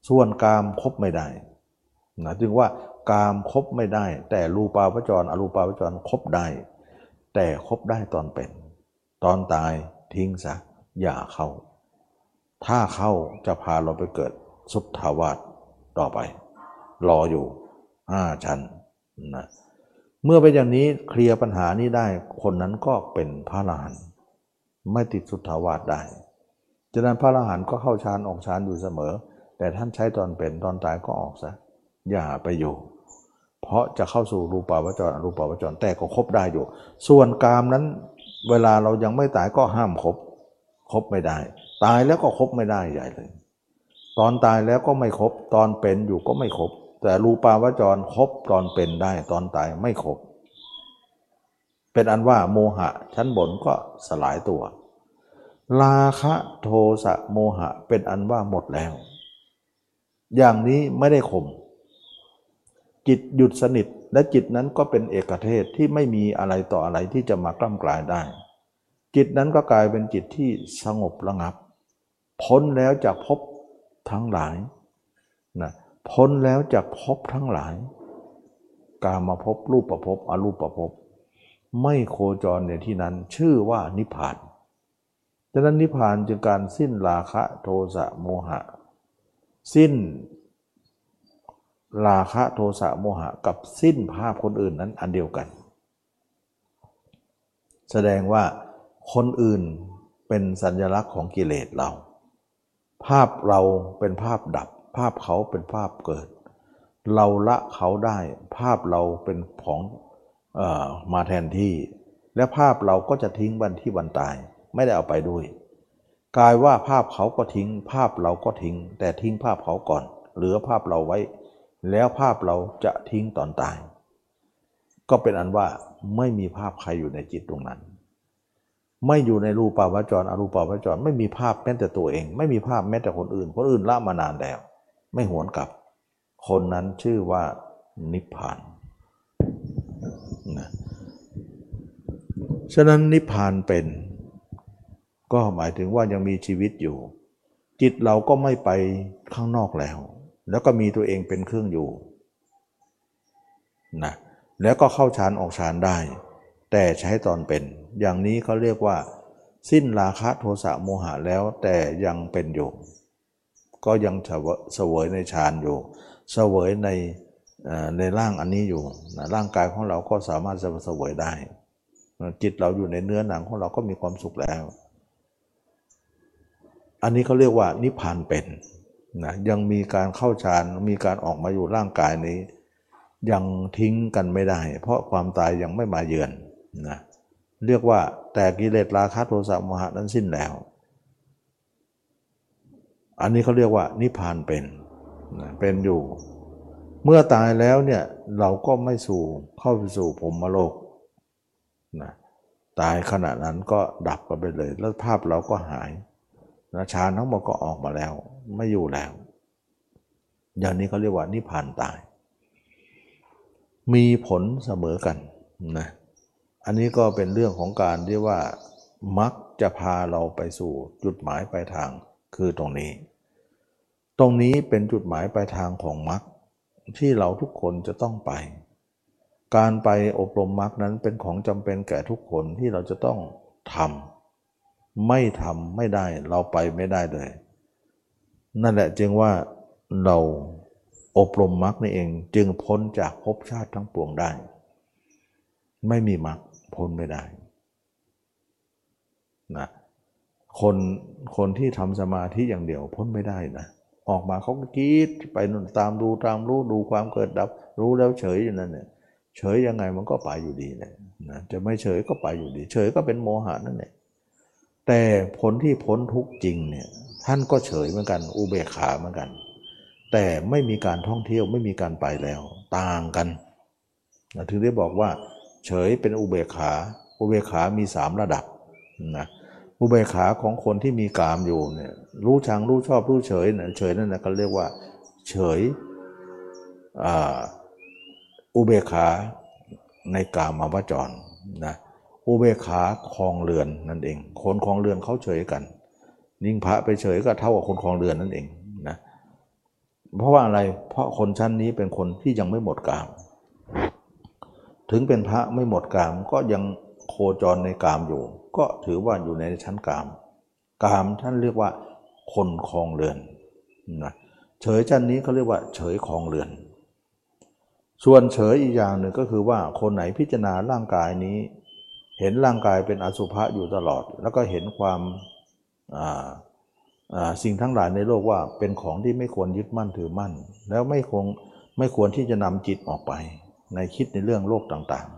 ส่วนกามครบไม่ได้นะจึงว่ากามครบไม่ได้ แต่รูปาวจรอรูปาวจรครบได้ แต่ครบได้ตอนเป็น ตอนตายทิ้งซะอย่าเข้า ถ้าเข้าจะพาเราไปเกิดสุทธาวาสต่อไป รออยู่ห้าชั้นนะ เมื่อเป็นอย่างนี้เคลียร์ปัญหานี้ได้ คนนั้นก็เป็นพระอรหันต์ไม่ติดสุทธาวาสได้ฉะนั้นพระอรหันต์ก็เข้าฌานออกฌานอยู่เสมอ แต่ท่านใช้ตอนเป็นตอนตายก็ออกซะอย่าไปอยู่ เพราะจะเข้าสู่รูปาวจรรูปาวจรแต่ก็ครบได้อยู่ ส่วนกามนั้นเวลาเรายังไม่ตายก็ห้ามครบครบไม่ได้ ตายแล้วก็ครบไม่ได้ใหญ่เลย ตอนตายแล้วก็ไม่ครบตอนเป็นอยู่ก็ไม่ครบ แต่รูปาวจรครบตอนเป็นได้ตอนตายไม่ครบ เป็นอันว่าโมหะชั้นบนก็สลายตัว ราคะโทสะโมหะเป็นอันว่าหมดแล้ว อย่างนี้ไม่ได้ข่มจิตหยุดสนิทและจิตนั้นก็เป็นเอกเทศที่ไม่มีอะไรต่ออะไรที่จะมากล้ำกลายได้ จิตนั้นก็กลายเป็นจิตที่สงบระงับ พ้นแล้วจากพบทั้งหลายนะ พ้นแล้วจากพบทั้งหลาย กามาพบรูปประพบอรูปประพบไม่โคจรในที่นั้นชื่อว่านิพพานดังนั้นนิพพานจึงการสิ้นราคะโทสะโมหะ สิ้น ราคะโทสะโมหะ กับสิ้นภาพคนอื่นนั้นอันเดียวกัน แสดงว่าคนอื่นเป็นสัญลักษณ์ของกิเลสเรา ภาพเราเป็นภาพดับ ภาพเขาเป็นภาพเกิด เราละเขาได้ภาพเราเป็นของออมาแทนที่ และภาพเราก็จะทิ้งวันที่วันตาย ไม่ได้เอาไปด้วยกลายว่าภาพเขาก็ทิ้ง ภาพเราก็ทิ้ง แต่ทิ้งภาพเขาก่อน เหลือภาพเราไว้ แล้วภาพเราจะทิ้งตอนตาย ก็เป็นอันว่าไม่มีภาพใครอยู่ในจิตตรงนั้น ไม่อยู่ในรูปาวจร อรูปาวจร ไม่มีภาพแม้แต่ตัวเอง ไม่มีภาพแม้แต่คนอื่น คนอื่นละมานานแล้ว ไม่หวนกลับ คนนั้นชื่อว่านิพพานนะฉะนั้นนิพพานเป็น ก็หมายถึงว่ายังมีชีวิตอยู่ จิตเราก็ไม่ไปข้างนอกแล้ว แล้วก็มีตัวเองเป็นเครื่องอยู่นะแล้วก็เข้าฌานออกฌานได้ แต่ใช้ตอนเป็น อย่างนี้เขาเรียกว่า สิ้นราคะโทสะโมหะแล้วแต่ยังเป็นอยู่ ก็ยังเสวยในฌานอยู่เสวยในในร่างอันนี้อยู่นะร่างกายของเราก็สามารถจะเสวยได้ จิตเราอยู่ในเนื้อหนังของเราก็มีความสุขแล้ว อันนี้เขาเรียกว่านิพพานเป็นนะยังมีการเข้าฌานมีการออกมาอยู่ร่างกายนี้ ยังทิ้งกันไม่ได้ เพราะความตายยังไม่มาเยือนนะเรียกว่าแต่กิเลสราคะโทสะโมหะนั้นสิ้นแล้ว อันนี้เขาเรียกว่านิพพานเป็นนะเป็นอยู่ เมื่อตายแล้วเนี่ยเราก็ไม่สู่เข้าไปสู่ผมมโลกนะตายขณะนั้นก็ดับกันไปเลย แล้วภาพเราก็หายนะฌานทั้งหมดก็ออกมาแล้ว ไม่อยู่แล้ว อย่างนี้เขาเรียกว่านิพพานตาย มีผลเสมอกันนะอันนี้ก็เป็นเรื่องของการที่ว่ามักจะพาเราไปสู่จุดหมายปลายทาง คือตรงนี้ ตรงนี้เป็นจุดหมายปลายทางของมักที่เราทุกคนจะต้องไป การไปอบรมมักนั้นเป็นของจำเป็นแก่ทุกคนที่เราจะต้องทำไม่ทำไม่ได้เราไปไม่ได้เลย นั่นแหละจึงว่าเราอบรมมรรคนี่เองจึงพ้นจากภพชาติทั้งปวงได้ ไม่มีมรรคพ้นไม่ได้นะ คนคนที่ทำสมาธิอย่างเดียวพ้นไม่ได้นะ ออกมาเขาก็คิดไปตามดูตามรู้ดูความเกิดดับ รู้แล้วเฉยอย่างนั้นเนี่ยเฉยยังไงมันก็ไปอยู่ดีเลยนะจะไม่เฉยก็ไปอยู่ดี เฉยก็เป็นโมหะนั่นแหละแต่ผลที่พ้นทุกจริงเนี่ยท่านก็เฉยเหมือนกัน อุเบกขาเหมือนกัน แต่ไม่มีการท่องเที่ยวไม่มีการไปแล้ว ต่างกันนะถึงได้บอกว่า เฉยเป็นอุเบกขา อุเบกขามีสามระดับนะ อุเบกขาของคนที่มีกามอยู่เนี่ยรู้ชังรู้ชอบรู้เฉยเนี่ยเฉยนั่นนะก็เรียกว่า เฉยอุเบกขาในกามาวจรนะอุเบกขาคลองเรือนนั่นเอง คนคลองเรือนเขาเฉยกัน นิ่งพระไปเฉยก็เท่ากับคนคลองเรือนนั่นเองนะเพราะว่าอะไรเพราะคนชั้นนี้เป็นคนที่ยังไม่หมดกาม ถึงเป็นพระไม่หมดกามก็ยัง โคจรในกามอยู่ ก็ถือว่าอยู่ในชั้นกาม กามท่านเรียกว่า คนคลองเรือนนะเฉยชั้นนี้เขาเรียกว่า เฉยคลองเรือน ส่วนเฉยอีกอย่างหนึ่งก็คือว่าคนไหนพิจารณาร่างกายนี้ เห็นร่างกายเป็นอสุภะอยู่ตลอด แล้วก็เห็นความสิ่งทั้งหลายในโลกว่าเป็นของที่ไม่ควรยึดมั่นถือมั่น แล้วไม่คงไม่ควรที่จะนำจิตออกไป ในคิดในเรื่องโลกต่าง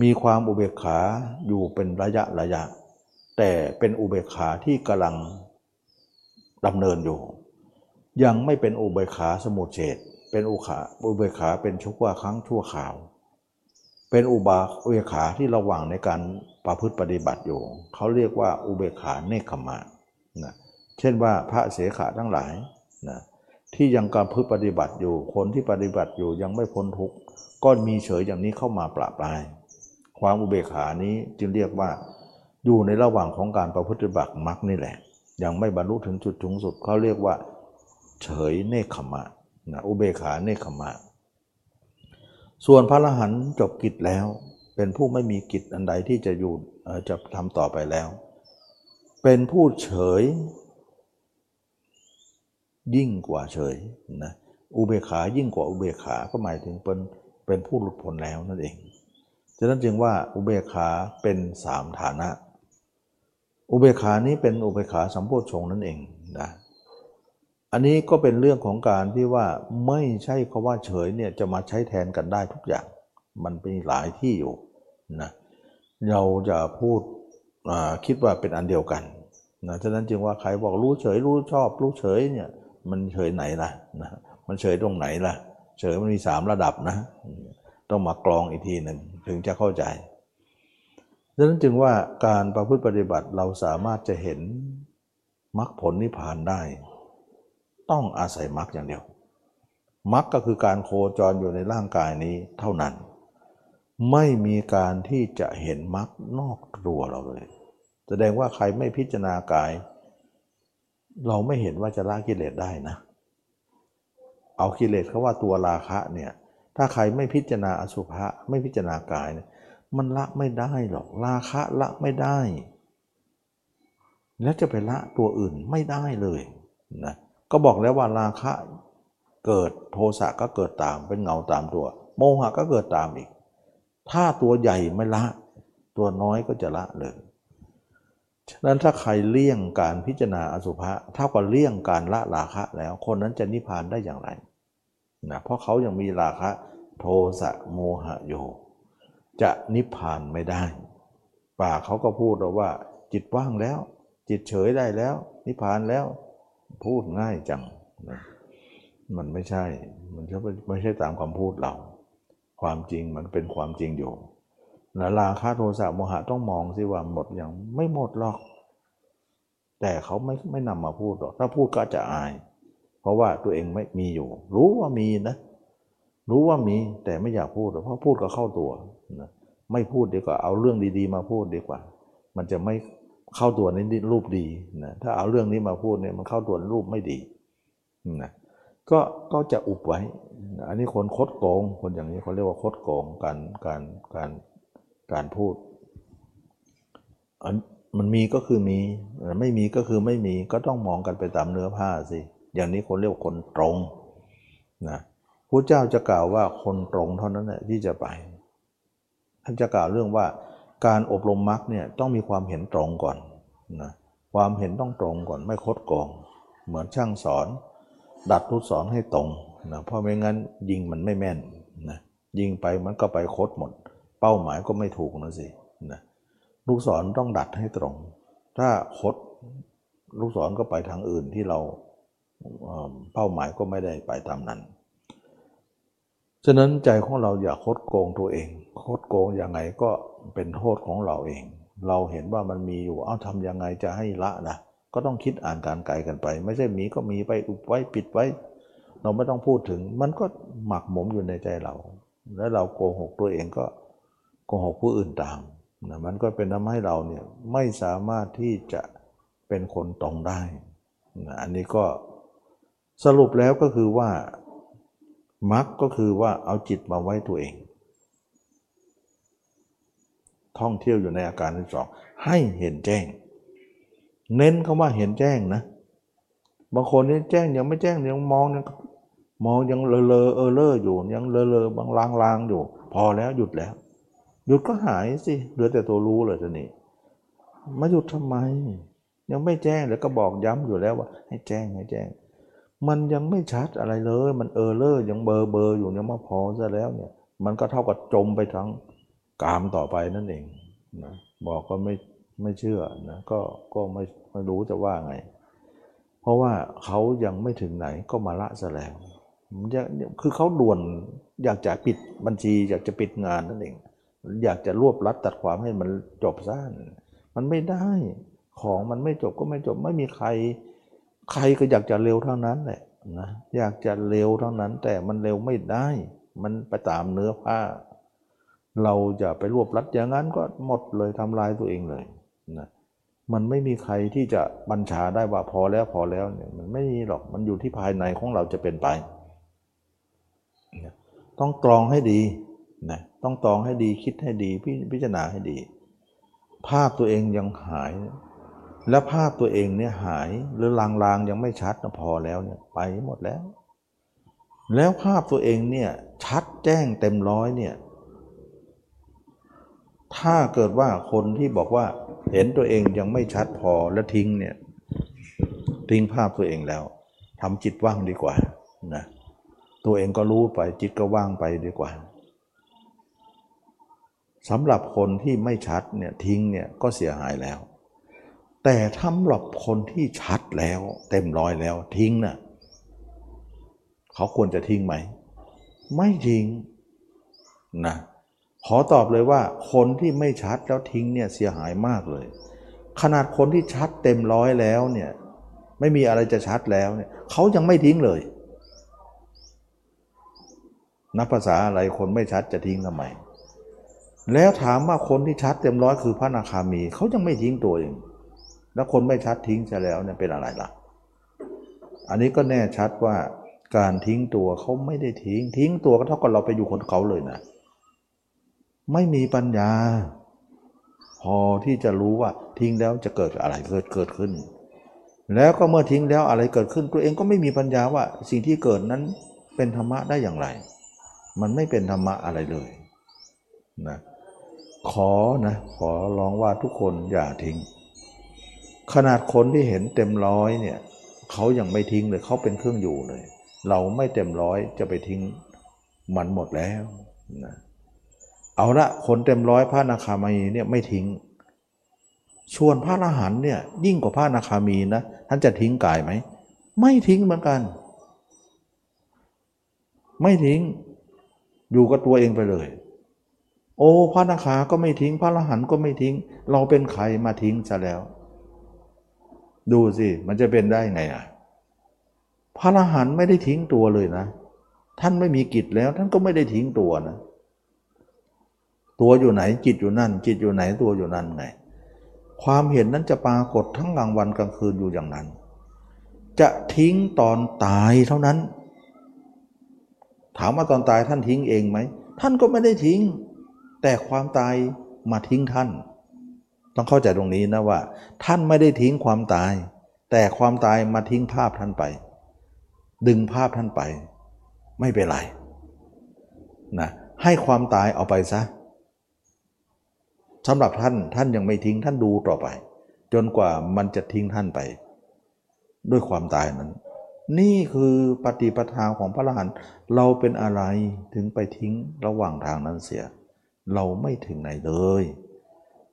มีความอุเบกขาอยู่เป็นระยะระยะ แต่เป็นอุเบกขาที่กำลังดำเนินอยู่ ยังไม่เป็นอุเบกขาสมุทเฉดเป็นอุขาอุเบกขาเป็นชั่วครั้งชั่วคราว เป็นอุบาอุเบกขาที่ระหว่างในการประพฤติปฏิบัติอยู่ เขาเรียกว่าอุเบกขาเนคขมานะเช่นว่าพระเสขาทั้งหลายนะที่ยังการพึ่ปฏิบัติอยู่คนที่ปฏิบัติอยู่ยังไม่พ้นทุกข์ก็มีเฉยอย่างนี้เข้ามาปราบปราย ความอุเบกขานี้จึงเรียกว่าอยู่ในระหว่างของการประพฤติบัติมรรคนี่แหละ ยังไม่บรรลุถึงจุดสูงสุดเขาเรียกว่า เฉยเนคขมะนะอุเบกขาเนคขมะ ส่วนพระอรหันต์จบกิจแล้ว เป็นผู้ไม่มีกิจอันใดที่จะอยู่จะทำต่อไปแล้ว เป็นผู้เฉย ยิ่งกว่าเฉยนะอุเบกขายิ่งกว่าอุเบกขาก็หมายถึงเป็นเป็นผู้หลุดพ้นแล้วนั่นเอง ฉะนั้นจึงว่าอุเบกขาเป็นสามฐานะ อุเบกขานี้เป็นอุเบกขาสัมโพชงนั่นเองนะอันนี้ก็เป็นเรื่องของการที่ว่าไม่ใช่คาว่าเฉยเนี่ยจะมาใช้แทนกันได้ทุกอย่าง มันมีหลายที่อยู่นะเราจะพูดคิดว่าเป็นอันเดียวกันนะฉะนั้นจึงว่าใครบอกรู้เฉยรู้ชอบ รู้เฉยเนี่ยมันเฉยไหนล่ะนะมันเฉยตรงไหนล่ะ เฉยมันมีสามระดับนะ ต้องมากรองอีกทีหนึ่ง ถึงจะเข้าใจดังนั้นจึงว่าการประพฤติปฏิบัติเราสามารถจะเห็นมรรคผลนิพพานได้ ต้องอาศัยมรรคอย่างเดียวมรรคก็คือการโคจรอยู่ในร่างกายนี้เท่านั้น ไม่มีการที่จะเห็นมรรคนอกตัวเราเลย แสดงว่าใครไม่พิจารณากาย เราไม่เห็นว่าจะละกิเลสได้นะ เอากิเลสเขาว่าตัวราคะเนี่ย ถ้าใครไม่พิจารณาอสุภะไม่พิจารณากายเนี่ยมันละไม่ได้หรอกราคะละไม่ได้ แล้วจะไปละตัวอื่นไม่ได้เลยนะก็บอกแล้วว่าราคะเกิดโทสะก็เกิดตามเป็นเงาตามตัว โมหะก็เกิดตามอีก ถ้าตัวใหญ่ไม่ละ ตัวน้อยก็จะละเลยฉะนั้นถ้าใครเลี่ยงการพิจารณาอสุภะเท่ากับเลี่ยงการละราคะแล้วคนนั้นจะนิพพานได้อย่างไร นะเพราะเขายังมีราคะโทสะโมหะอยู่ จะนิพพานไม่ได้ ป่าเขาก็พูดว่า จิตว่างแล้ว จิตเฉยได้แล้ว นิพพานแล้วพูดง่ายจังนะมันไม่ใช่ มันไม่ใช่ตามคำพูดเรา ความจริงมันเป็นความจริงอยู่แล้วราคะโทสะโมหะต้องมองสิว่าหมดอย่างไม่หมดหรอก แต่เขาไม่ไม่นำมาพูดหรอก ถ้าพูดก็จะอาย เพราะว่าตัวเองไม่มีอยู่ รู้ว่ามีนะรู้ว่ามีแต่ไม่อยากพูดเพราะพูดก็เข้าตัวนะไม่พูดดีกว่าเอาเรื่องดีๆ มาพูดดีกว่า มันจะไม่เข้าตัวในรูปดีนะถ้าเอาเรื่องนี้มาพูดเนี่ยมันเข้าตัวในรูปไม่ดีนะก็ก็จะอุบไว้ อันนี้คนคดโกง คนอย่างนี้เขาเรียกว่าคดโกงการการการการพูดอันมันมีก็คือมี ไม่มีก็คือไม่มีก็ต้องมองกันไปตามเนื้อผ้าสิ อย่างนี้คนเรียกว่าคนตรงนะพระเจ้าจะกล่าวว่าคนตรงเท่านั้นแหละที่จะไป ท่านจะกล่าวเรื่องว่าการอบรมมรรคเนี่ยต้องมีความเห็นตรงก่อนนะความเห็นต้องตรงก่อนไม่คดโกง เหมือนช่างสอน ดัดลูกศรให้ตรงนะเพราะไม่งั้นยิงมันไม่แม่นนะยิงไปมันก็ไปคดหมด เป้าหมายก็ไม่ถูกนะสินะลูกศรต้องดัดให้ตรง ถ้าคดลูกศรก็ไปทางอื่นที่เรา เป้าหมายก็ไม่ได้ไปตามนั้น ฉะนั้นใจของเราอย่าคดโกงตัวเอง คดโกงยังไงก็เป็นโทษของเราเอง เราเห็นว่ามันมีอยู่ เอ้าทำยังไงจะให้ละนะ ก็ต้องคิดอ่านการไกลกันไป ไม่ใช่มีก็มีไปอุบไว้ปิดไว้ เราไม่ต้องพูดถึง มันก็หมักหมมอยู่ในใจเรา แล้วเราโกหกตัวเองก็โกหกผู้อื่นตามนะมันก็เป็นทำให้เราเนี่ยไม่สามารถที่จะเป็นคนตรงได้นะอันนี้ก็ สรุปแล้วก็คือว่ามักก็คือว่าเอาจิตมาไว้ตัวเอง ท่องเที่ยวอยู่ในอาการที่สองให้เห็นแจ้ง เน้นคำว่าเห็นแจ้งนะ บางคนนี่แจ้งยังไม่แจ้งยังมองยังมองยังเลอเลอเออเลออยู่ยังเลอเลอบางลางลางอยู่ พอแล้วหยุดแล้ว หยุดก็หายสิเหลือแต่ตัวรู้เลยทีนี้มาหยุดทำไม ยังไม่แจ้งแล้วก็บอกย้ำอยู่แล้วว่า ให้แจ้งให้แจ้ง มันยังไม่ชัดอะไรเลย มันเออเลอยังเบอร์เบอร์อยู่ยังไม่พอซะแล้วเนี่ย มันก็เท่ากับจมไปทั้งกามต่อไปนั่นเองนะบอกก็ไม่ไม่เชื่อนะก็ก็ไม่ไม่รู้จะว่าไง เพราะว่าเขายังไม่ถึงไหนก็มาละซะแล้วคือเขาด่วนอยากจะปิดบัญชี อยากจะปิดงานนั่นเอง อยากจะรวบรัดตัดความให้มันจบสั้นมันไม่ได้ของมันไม่จบก็ไม่จบไม่มีใคร ใครก็อยากจะเร็วเท่านั้นแหละนะอยากจะเร็วเท่านั้น แต่มันเร็วไม่ได้ มันไปตามเนื้อผ้า เราจะไปรวบรัดอย่างนั้นก็หมดเลยทำลายตัวเองเลยนะมันไม่มีใครที่จะบัญชาได้ว่าพอแล้วพอแล้วเนี่ยมันไม่มีหรอกมันอยู่ที่ภายในของเราจะเป็นไป ต้องกรองให้ดีนะต้องตองให้ดีคิดให้ดีพิพิจารณาให้ดี ภาพตัวเองยังหาย และภาพตัวเองเนี่ยหายหรือลางๆยังไม่ชัดนะพอแล้วเนี่ยไปหมดแล้ว แล้วภาพตัวเองเนี่ยชัดแจ้งเต็มร้อยเนี่ย ถ้าเกิดว่าคนที่บอกว่าเห็นตัวเองยังไม่ชัดพอแล้วทิ้งเนี่ยทิ้งภาพตัวเองแล้วทำจิตว่างดีกว่านะตัวเองก็รู้ไปจิตก็ว่างไปดีกว่าสำหรับคนที่ไม่ชัดเนี่ยทิ้งเนี่ยก็เสียหายแล้ว แต่สำหรับคนที่ชัดแล้ว เต็มร้อยแล้วทิ้งนะ่ะเขาควรจะทิ้งไหม ไม่ทิ้งนะขอตอบเลยว่า คนที่ไม่ชัดแล้วทิ้งเนี่ยเสียหายมากเลย ขนาดคนที่ชัดเต็มร้อยแล้วเนี่ยไม่มีอะไรจะชัดแล้วเนี่ยเขายังไม่ทิ้งเลยนับภาษาอะไรคนไม่ชัดจะทิ้งทำไม แล้วถามว่าคนที่ชัดเต็มร้อยคือพระนาคามี เขายังไม่ทิ้งตัวเอง แล้วคนไม่ชัดทิ้งจะแล้วเนี่ยเป็นอะไรล่ะ อันนี้ก็แน่ชัดว่าการทิ้งตัวเขาไม่ได้ทิ้ง ทิ้งตัวก็เท่ากับเราไปอยู่คนเขาเลยนะ ไม่มีปัญญา พอที่จะรู้ว่าทิ้งแล้วจะเกิดอะไรเกิดเกิดขึ้น แล้วก็เมื่อทิ้งแล้วอะไรเกิดขึ้น ตัวเองก็ไม่มีปัญญาว่าสิ่งที่เกิดนั้นเป็นธรรมะได้อย่างไร มันไม่เป็นธรรมะอะไรเลยนะขอนะขอร้องว่าทุกคนอย่าทิ้ง ขนาดคนที่เห็นเต็มร้อยเนี่ยเขายังไม่ทิ้งเลยเขาเป็นเครื่องอยู่เลย เราไม่เต็มร้อยจะไปทิ้งมันหมดแล้วนะเอาละคนเต็มร้อยพระนาคามีเนี่ยไม่ทิ้ง ชวนพระอรหันเนี่ยยิ่งกว่าพระนาคามีนะท่านจะทิ้งกายไหมไม่ทิ้งเหมือนกัน ไม่ทิ้งอยู่กับตัวเองไปเลย โอ้พระนาคาก็ไม่ทิ้ง พระอรหันก็ไม่ทิ้ง เราเป็นใครมาทิ้งซะแล้ว ดูสิมันจะเป็นได้ไงอะพระอรหันต์ไม่ได้ทิ้งตัวเลยนะ ท่านไม่มีกิจแล้ว ท่านก็ไม่ได้ทิ้งตัวนะ ตัวอยู่ไหนจิตอยู่นั่น จิตอยู่ไหนตัวอยู่นั่นไง ความเห็นนั้นจะปรากฏทั้งกลางวันกลางคืนอยู่อย่างนั้น จะทิ้งตอนตายเท่านั้น ถามว่าตอนตายท่านทิ้งเองไหม ท่านก็ไม่ได้ทิ้ง แต่ความตายมาทิ้งท่าน ต้องเข้าใจตรงนี้นะว่า ท่านไม่ได้ทิ้งความตาย แต่ความตายมาทิ้งภาพท่านไป ดึงภาพท่านไป ไม่เป็นไรนะให้ความตายเอาไปซะสำหรับท่านท่านยังไม่ทิ้งท่านดูต่อไป จนกว่ามันจะทิ้งท่านไป ด้วยความตายนั้น นี่คือปฏิปทาของพระอรหันต์เราเป็นอะไรถึงไปทิ้งระหว่างทางนั้นเสีย เราไม่ถึงไหนเลย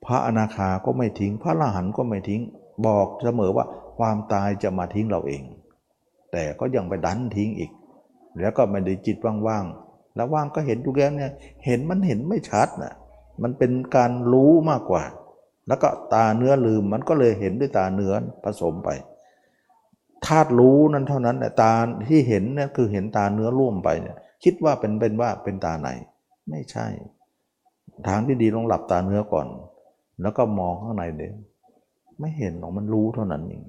พระอนาคาก็ไม่ทิ้ง พระลรหันก็ไม่ทิ้ง บอกเสมอว่าความตายจะมาทิ้งเราเอง แต่ก็ยังไปดันทิ้งอีก แล้วก็ไม่ได้จิตว่างๆแล้วว่างก็เห็นดูแล้วเนี่ยเห็นมันเห็นไม่ชัดนะมันเป็นการรู้มากกว่า แล้วก็ตาเนื้อลืมมันก็เลยเห็นด้วยตาเนื้อผสมไปธาตุรู้นั้นเท่านั้นแต่ตาที่เห็นเนี่ยคือเห็นตาเนื้อร่วมไปเนี่ยคิดว่าเป็นเป็นว่าเป็นตาไหน ไม่ใช่ ทางที่ดีลองหลับตาเนื้อก่อน แล้วก็มองข้างในเด็ไม่เห็นหรอกมันรู้เท่านั้นเอง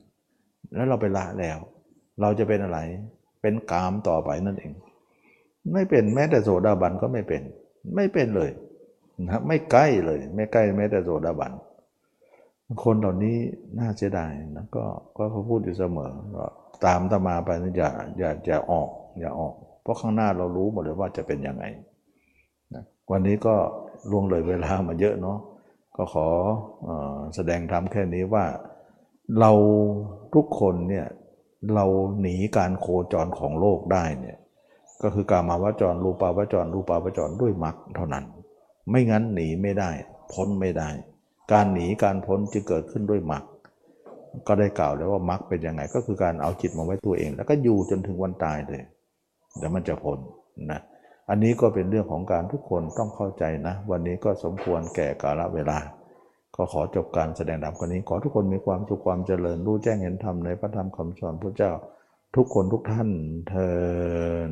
แล้วเราไปละแล้ว เราจะเป็นอะไร เป็นกามต่อไปนั่นเอง ไม่เป็นแม้แต่โสดาบันก็ไม่เป็น ไม่เป็นเลยนะไม่ใกล้เลย ไม่ใกล้แม้แต่โสดาบันคนเหล่านี้น่าเสียดายนะก็ก็เขาพูดอยู่เสมอตามตมาไปนะอย่าอย่าอย่าออก อย่าออก เพราะข้างหน้าเรารู้หมดเลยว่าจะเป็นยังไงนะวันนี้ก็ล่วงเลยเวลามาเยอะเนาะ ก็ขอแสดงธรรมแค่นี้ว่าเราทุกคนเนี่ยเราหนีการโคจรของโลกได้เนี่ยก็คือการมาวจรรูปาวจรรูปาวจรด้วยมรรคเท่านั้น ไม่งั้นหนีไม่ได้ พ้นไม่ได้ การหนีการพ้นจะเกิดขึ้นด้วยมรรคก็ได้กล่าวแล้วว่ามรรคเป็นยังไง ก็คือการเอาจิตมาไว้ตัวเอง แล้วก็อยู่จนถึงวันตายเลยเดี๋ยวมันจะพ้นนะ อันนี้ก็เป็นเรื่องของการทุกคนต้องเข้าใจนะ วันนี้ก็สมควรแก่กาลเวลา ก็ขอจบการแสดงธรรมคนนี้ ขอทุกคนมีความสุขความเจริญรู้แจ้งเห็นธรรมในพระธรรมคำสอนพระเจ้า ทุกคนทุกท่านเทอ